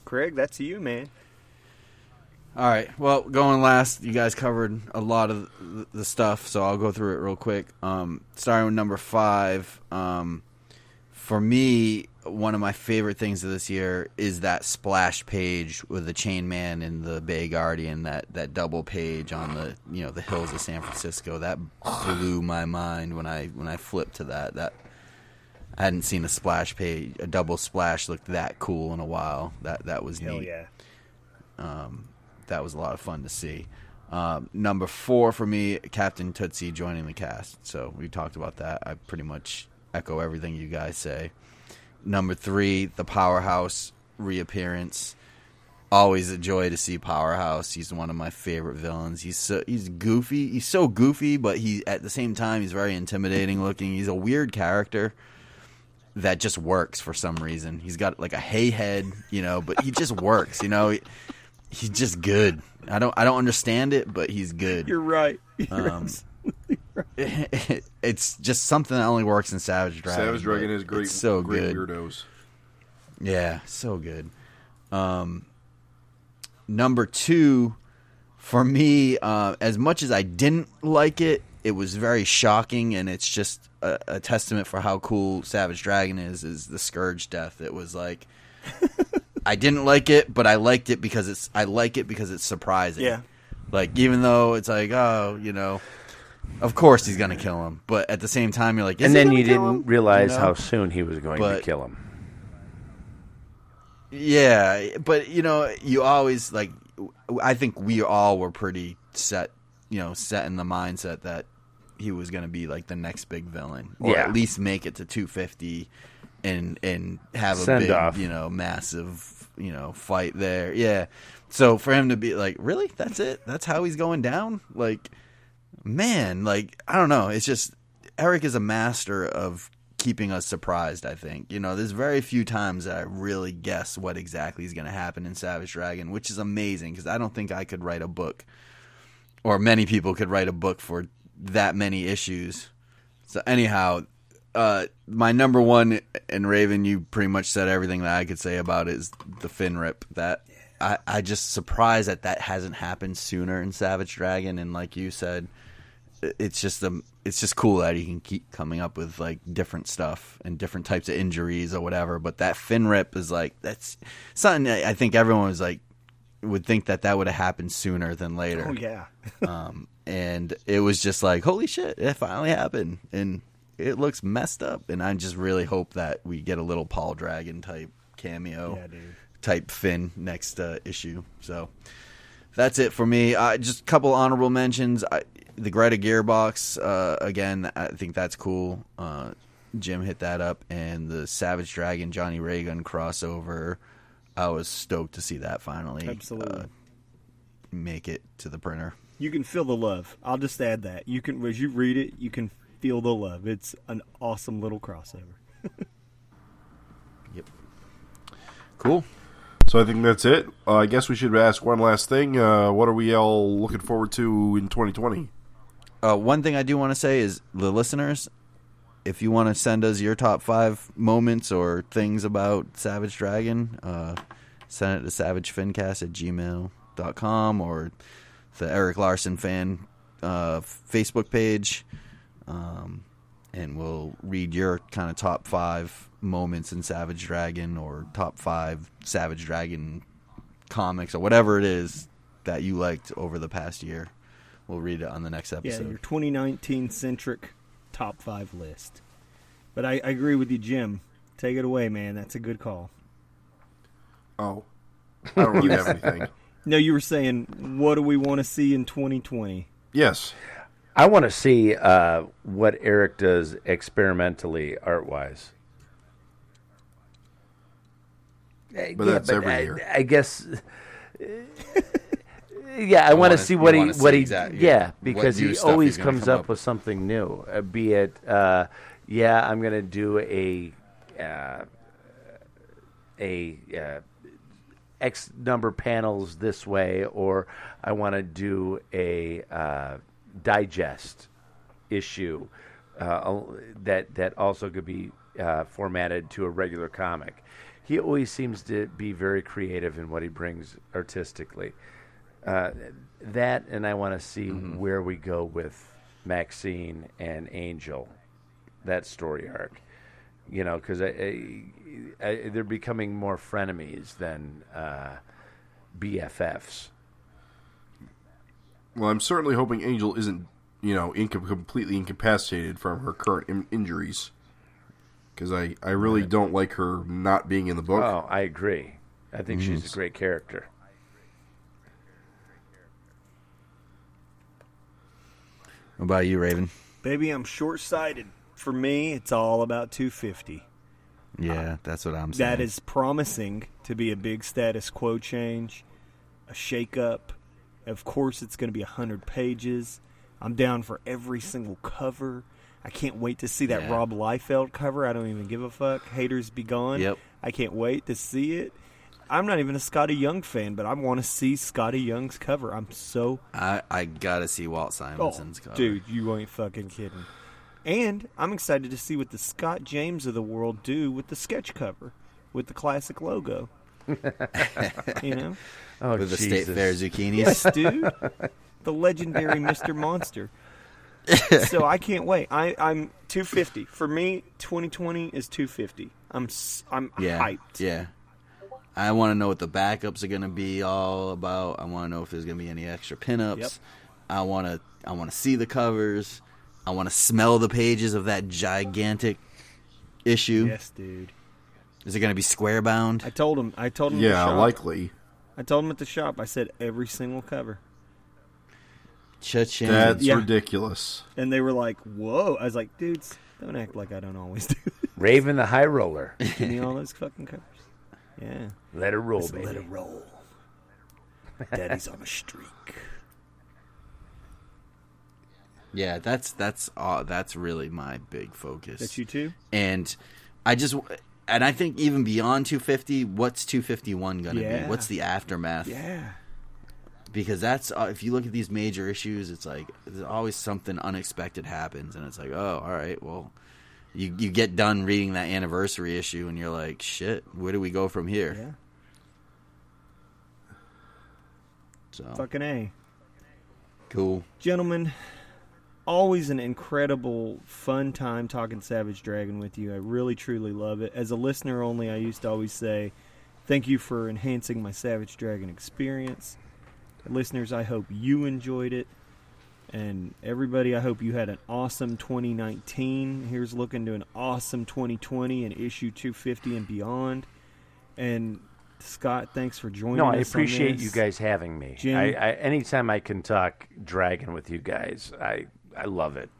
[SPEAKER 4] Craig, that's you, man.
[SPEAKER 3] All right. Well, going last, you guys covered a lot of the stuff, so I'll go through it real quick. Um, starting with number five, um, for me, one of my favorite things of this year is that splash page with the Chain Man and the Bay Guardian. That that double page on the you know the hills of San Francisco. That blew my mind when I when I flipped to that. That I hadn't seen a splash page, a double splash look that cool in a while. That that was
[SPEAKER 4] Hell
[SPEAKER 3] neat
[SPEAKER 4] yeah.
[SPEAKER 3] That was a lot of fun to see. Um, number four for me, Captain Tootsie joining the cast. So we talked about that. I pretty much echo everything you guys say. Number three, the Powerhouse reappearance. Always a joy to see Powerhouse. He's one of my favorite villains. He's so he's goofy. He's so goofy, but he at the same time he's very intimidating looking. He's a weird character that just works for some reason. He's got like a hay head, you know, but he just works, you know. He- he's just good. I don't I don't understand it, but he's good.
[SPEAKER 4] You're right. You're
[SPEAKER 3] Um,
[SPEAKER 4] absolutely right.
[SPEAKER 3] it's just something that only works in Savage Dragon.
[SPEAKER 1] Savage Dragon is great.
[SPEAKER 3] It's so
[SPEAKER 1] great
[SPEAKER 3] good.
[SPEAKER 1] weirdos.
[SPEAKER 3] Yeah, so good. Um, number two, for me, uh, as much as I didn't like it, it was very shocking, and it's just a, a testament for how cool Savage Dragon is. Is the Scourge death? It was like I didn't like it, but I liked it because it's I like it because it's surprising.
[SPEAKER 4] Yeah.
[SPEAKER 3] Like even though it's like oh you know, of course he's gonna kill him, but at the same time you're like, is
[SPEAKER 5] and then
[SPEAKER 3] gonna
[SPEAKER 5] you didn't
[SPEAKER 3] him?
[SPEAKER 5] realize
[SPEAKER 3] You know?
[SPEAKER 5] how soon he was going to kill him.
[SPEAKER 3] Yeah, but you know, you always like. I think we all were pretty set, you know, set in the mindset that he was going to be like the next big villain, or
[SPEAKER 5] Yeah.
[SPEAKER 3] at least make it to 250, and and have a
[SPEAKER 5] Send
[SPEAKER 3] big,
[SPEAKER 5] off.
[SPEAKER 3] you know, massive, you know, fight there. Yeah. So for him to be like, really, that's it? That's how he's going down? Like, man, like I don't know. It's just Erik is a master of keeping us surprised. I think you know, there's very few times that I really guess what exactly is going to happen in Savage Dragon, which is amazing because I don't think I could write a book, or many people could write a book for that many issues. So anyhow, uh, my number one and Raven, you pretty much said everything that I could say about it is the fin rip. That I I just surprised that that hasn't happened sooner in Savage Dragon, and like you said, it's just um it's just cool that he can keep coming up with like different stuff and different types of injuries or whatever. But that fin rip is like that's something that I think everyone was like would think that that would have happened sooner than later
[SPEAKER 4] Oh yeah.
[SPEAKER 3] um, and it was just like, holy shit, it finally happened, and it looks messed up. And I just really hope that we get a little Paul Dragon type cameo,
[SPEAKER 4] Yeah,
[SPEAKER 3] type Finn next uh, issue. So that's it for me. Uh, just a couple honorable mentions. I, the Greta Gearbox, uh, again, I think that's cool. Uh, Jim hit that up, and the Savage Dragon Johnny Raygun crossover. I was stoked to see that finally.
[SPEAKER 4] Absolutely.
[SPEAKER 3] uh, make it to the printer.
[SPEAKER 4] You can feel the love. I'll just add that. You can as you read it, you can feel the love. It's an awesome little crossover.
[SPEAKER 3] Yep. Cool.
[SPEAKER 1] So I think that's it. Uh, I guess we should ask one last thing. Uh, what are we all looking forward to in 2020?
[SPEAKER 3] Uh, one thing I do want to say is the listeners, if you want to send us your top five moments or things about Savage Dragon, uh, send it to savagefincast at gmail.com or the Erik Larsen fan uh, Facebook page. Um, and we'll read your kind of top five moments in Savage Dragon or top five Savage Dragon comics or whatever it is that you liked over the past year. We'll read it on the next episode.
[SPEAKER 4] Yeah,
[SPEAKER 3] episode.
[SPEAKER 4] your 2019 centric top five list. But I, I agree with you, Jim. Take it away, man. That's a good call.
[SPEAKER 1] Oh, I don't really have anything.
[SPEAKER 4] No, you were saying, what do we want to see in 2020?
[SPEAKER 1] Yes.
[SPEAKER 5] I want to see uh, what Erik does experimentally, art wise.
[SPEAKER 1] But that's every
[SPEAKER 5] I,
[SPEAKER 1] year.
[SPEAKER 5] I guess. yeah, I want
[SPEAKER 3] wanna-
[SPEAKER 5] see what he
[SPEAKER 3] wanna see
[SPEAKER 5] what he
[SPEAKER 3] exact-
[SPEAKER 5] yeah because he always comes
[SPEAKER 3] come
[SPEAKER 5] up,
[SPEAKER 3] up
[SPEAKER 5] with
[SPEAKER 3] with.
[SPEAKER 5] something new. Uh, be it uh, yeah, I'm gonna do a uh, a uh, X number panels this way, or I want to do a uh, digest issue uh, that that also could be uh, formatted to a regular comic. He always seems to be very creative in what he brings artistically. Uh, that, and I want to see where we go with Maxine and Angel, that story arc. You know, because I, I, I, they're becoming more frenemies than uh, BFFs.
[SPEAKER 1] Well, I'm certainly hoping Angel isn't, you know, inca- completely incapacitated from her current in- injuries. Because I, I really don't like her not being in the book.
[SPEAKER 5] Oh, I agree. I think she's a mm-hmm. great character.
[SPEAKER 3] What about you, Raven?
[SPEAKER 4] Baby, I'm short sighted. For me, it's all about 250.
[SPEAKER 3] Yeah, that's what I'm saying.
[SPEAKER 4] That is promising to be a big status quo change, a shake up. Of course, it's going to be 100 pages. I'm down for every single cover. I can't wait to see that
[SPEAKER 3] Yeah.
[SPEAKER 4] Rob Liefeld cover. I don't even give a fuck. Haters be gone.
[SPEAKER 3] Yep.
[SPEAKER 4] I can't wait to see it. I'm not even a Skottie Young fan, but I want to see Skottie Young's cover. I'm so
[SPEAKER 3] I, I gotta see Walt
[SPEAKER 4] Oh,
[SPEAKER 3] Simonson's cover.
[SPEAKER 4] dude, you ain't fucking kidding. And I'm excited to see what the Scott James of the world do with the sketch cover, with the classic logo. you know,
[SPEAKER 5] Oh,
[SPEAKER 3] with the State Fair zucchinis.
[SPEAKER 4] yes, dude, the legendary Mister Monster. so I can't wait. I, I'm 250 for me. 2020 is 250. I'm s- I'm
[SPEAKER 3] Yeah,
[SPEAKER 4] hyped.
[SPEAKER 3] yeah. I want to know what the backups are going to be all about. I want to know if there's going to be any extra pinups.
[SPEAKER 4] Yep.
[SPEAKER 3] I want to. I want to see the covers. I want to smell the pages of that gigantic issue.
[SPEAKER 4] Yes, dude.
[SPEAKER 3] Is it going to be square bound?
[SPEAKER 4] I told him. I told him.
[SPEAKER 1] Yeah,
[SPEAKER 4] shop,
[SPEAKER 1] likely.
[SPEAKER 4] I told him at the shop. I said every single cover,
[SPEAKER 3] Cha-ching.
[SPEAKER 1] That's
[SPEAKER 4] Yeah.
[SPEAKER 1] ridiculous.
[SPEAKER 4] and they were like, "Whoa!" I was like, "Dudes, don't act like I don't always do. this.
[SPEAKER 5] Raven the High Roller.
[SPEAKER 4] Give me all those fucking covers." Yeah,
[SPEAKER 5] Let it roll,
[SPEAKER 4] Just
[SPEAKER 5] baby.
[SPEAKER 4] let it roll. Daddy's on a streak.
[SPEAKER 3] Yeah, that's that's uh, that's really my big focus.
[SPEAKER 4] That's you too.
[SPEAKER 3] and I just and I think even beyond 250, what's 251 going to
[SPEAKER 4] Yeah.
[SPEAKER 3] be? What's the aftermath?
[SPEAKER 4] Yeah.
[SPEAKER 3] Because that's uh, if you look at these major issues, it's like there's always something unexpected happens, and it's like, oh, all right, well, you you get done reading that anniversary issue, and you're like, shit, where do we go from here?
[SPEAKER 4] Yeah.
[SPEAKER 3] So
[SPEAKER 4] Fucking a.
[SPEAKER 3] cool.
[SPEAKER 4] Gentlemen, always an incredible, fun time talking Savage Dragon with you. I really, truly love it. As a listener only, I used to always say, thank you for enhancing my Savage Dragon experience. Listeners, I hope you enjoyed it. And everybody, I hope you had an awesome 2019. Here's looking to an awesome 2020 and issue 250 and beyond. And Scott, thanks for joining
[SPEAKER 5] No. I appreciate you guys having me.
[SPEAKER 4] Jim?
[SPEAKER 5] I, I, anytime I can talk Dragon with you guys, I I love it.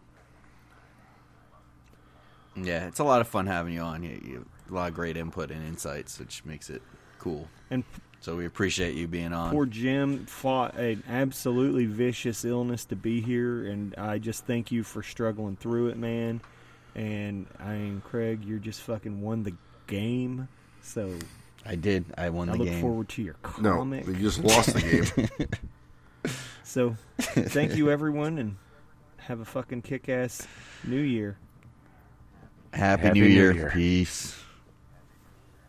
[SPEAKER 3] Yeah, it's a lot of fun having you on. You, you have a lot of great input and insights, which makes it cool.
[SPEAKER 4] And
[SPEAKER 3] So we appreciate you being on.
[SPEAKER 4] Poor Jim fought an absolutely vicious illness to be here, and I just thank you for struggling through it, man. And I mean, Craig, you're just fucking won the game. So
[SPEAKER 3] I did. I won
[SPEAKER 4] I
[SPEAKER 3] the
[SPEAKER 4] look
[SPEAKER 3] game.
[SPEAKER 4] forward to your comic.
[SPEAKER 1] No,
[SPEAKER 4] comic.
[SPEAKER 1] you just lost the game.
[SPEAKER 4] So thank you, everyone, and have a fucking kick ass new year.
[SPEAKER 3] Happy,
[SPEAKER 5] Happy
[SPEAKER 3] New
[SPEAKER 5] New
[SPEAKER 3] Year.
[SPEAKER 5] Year.
[SPEAKER 3] Peace.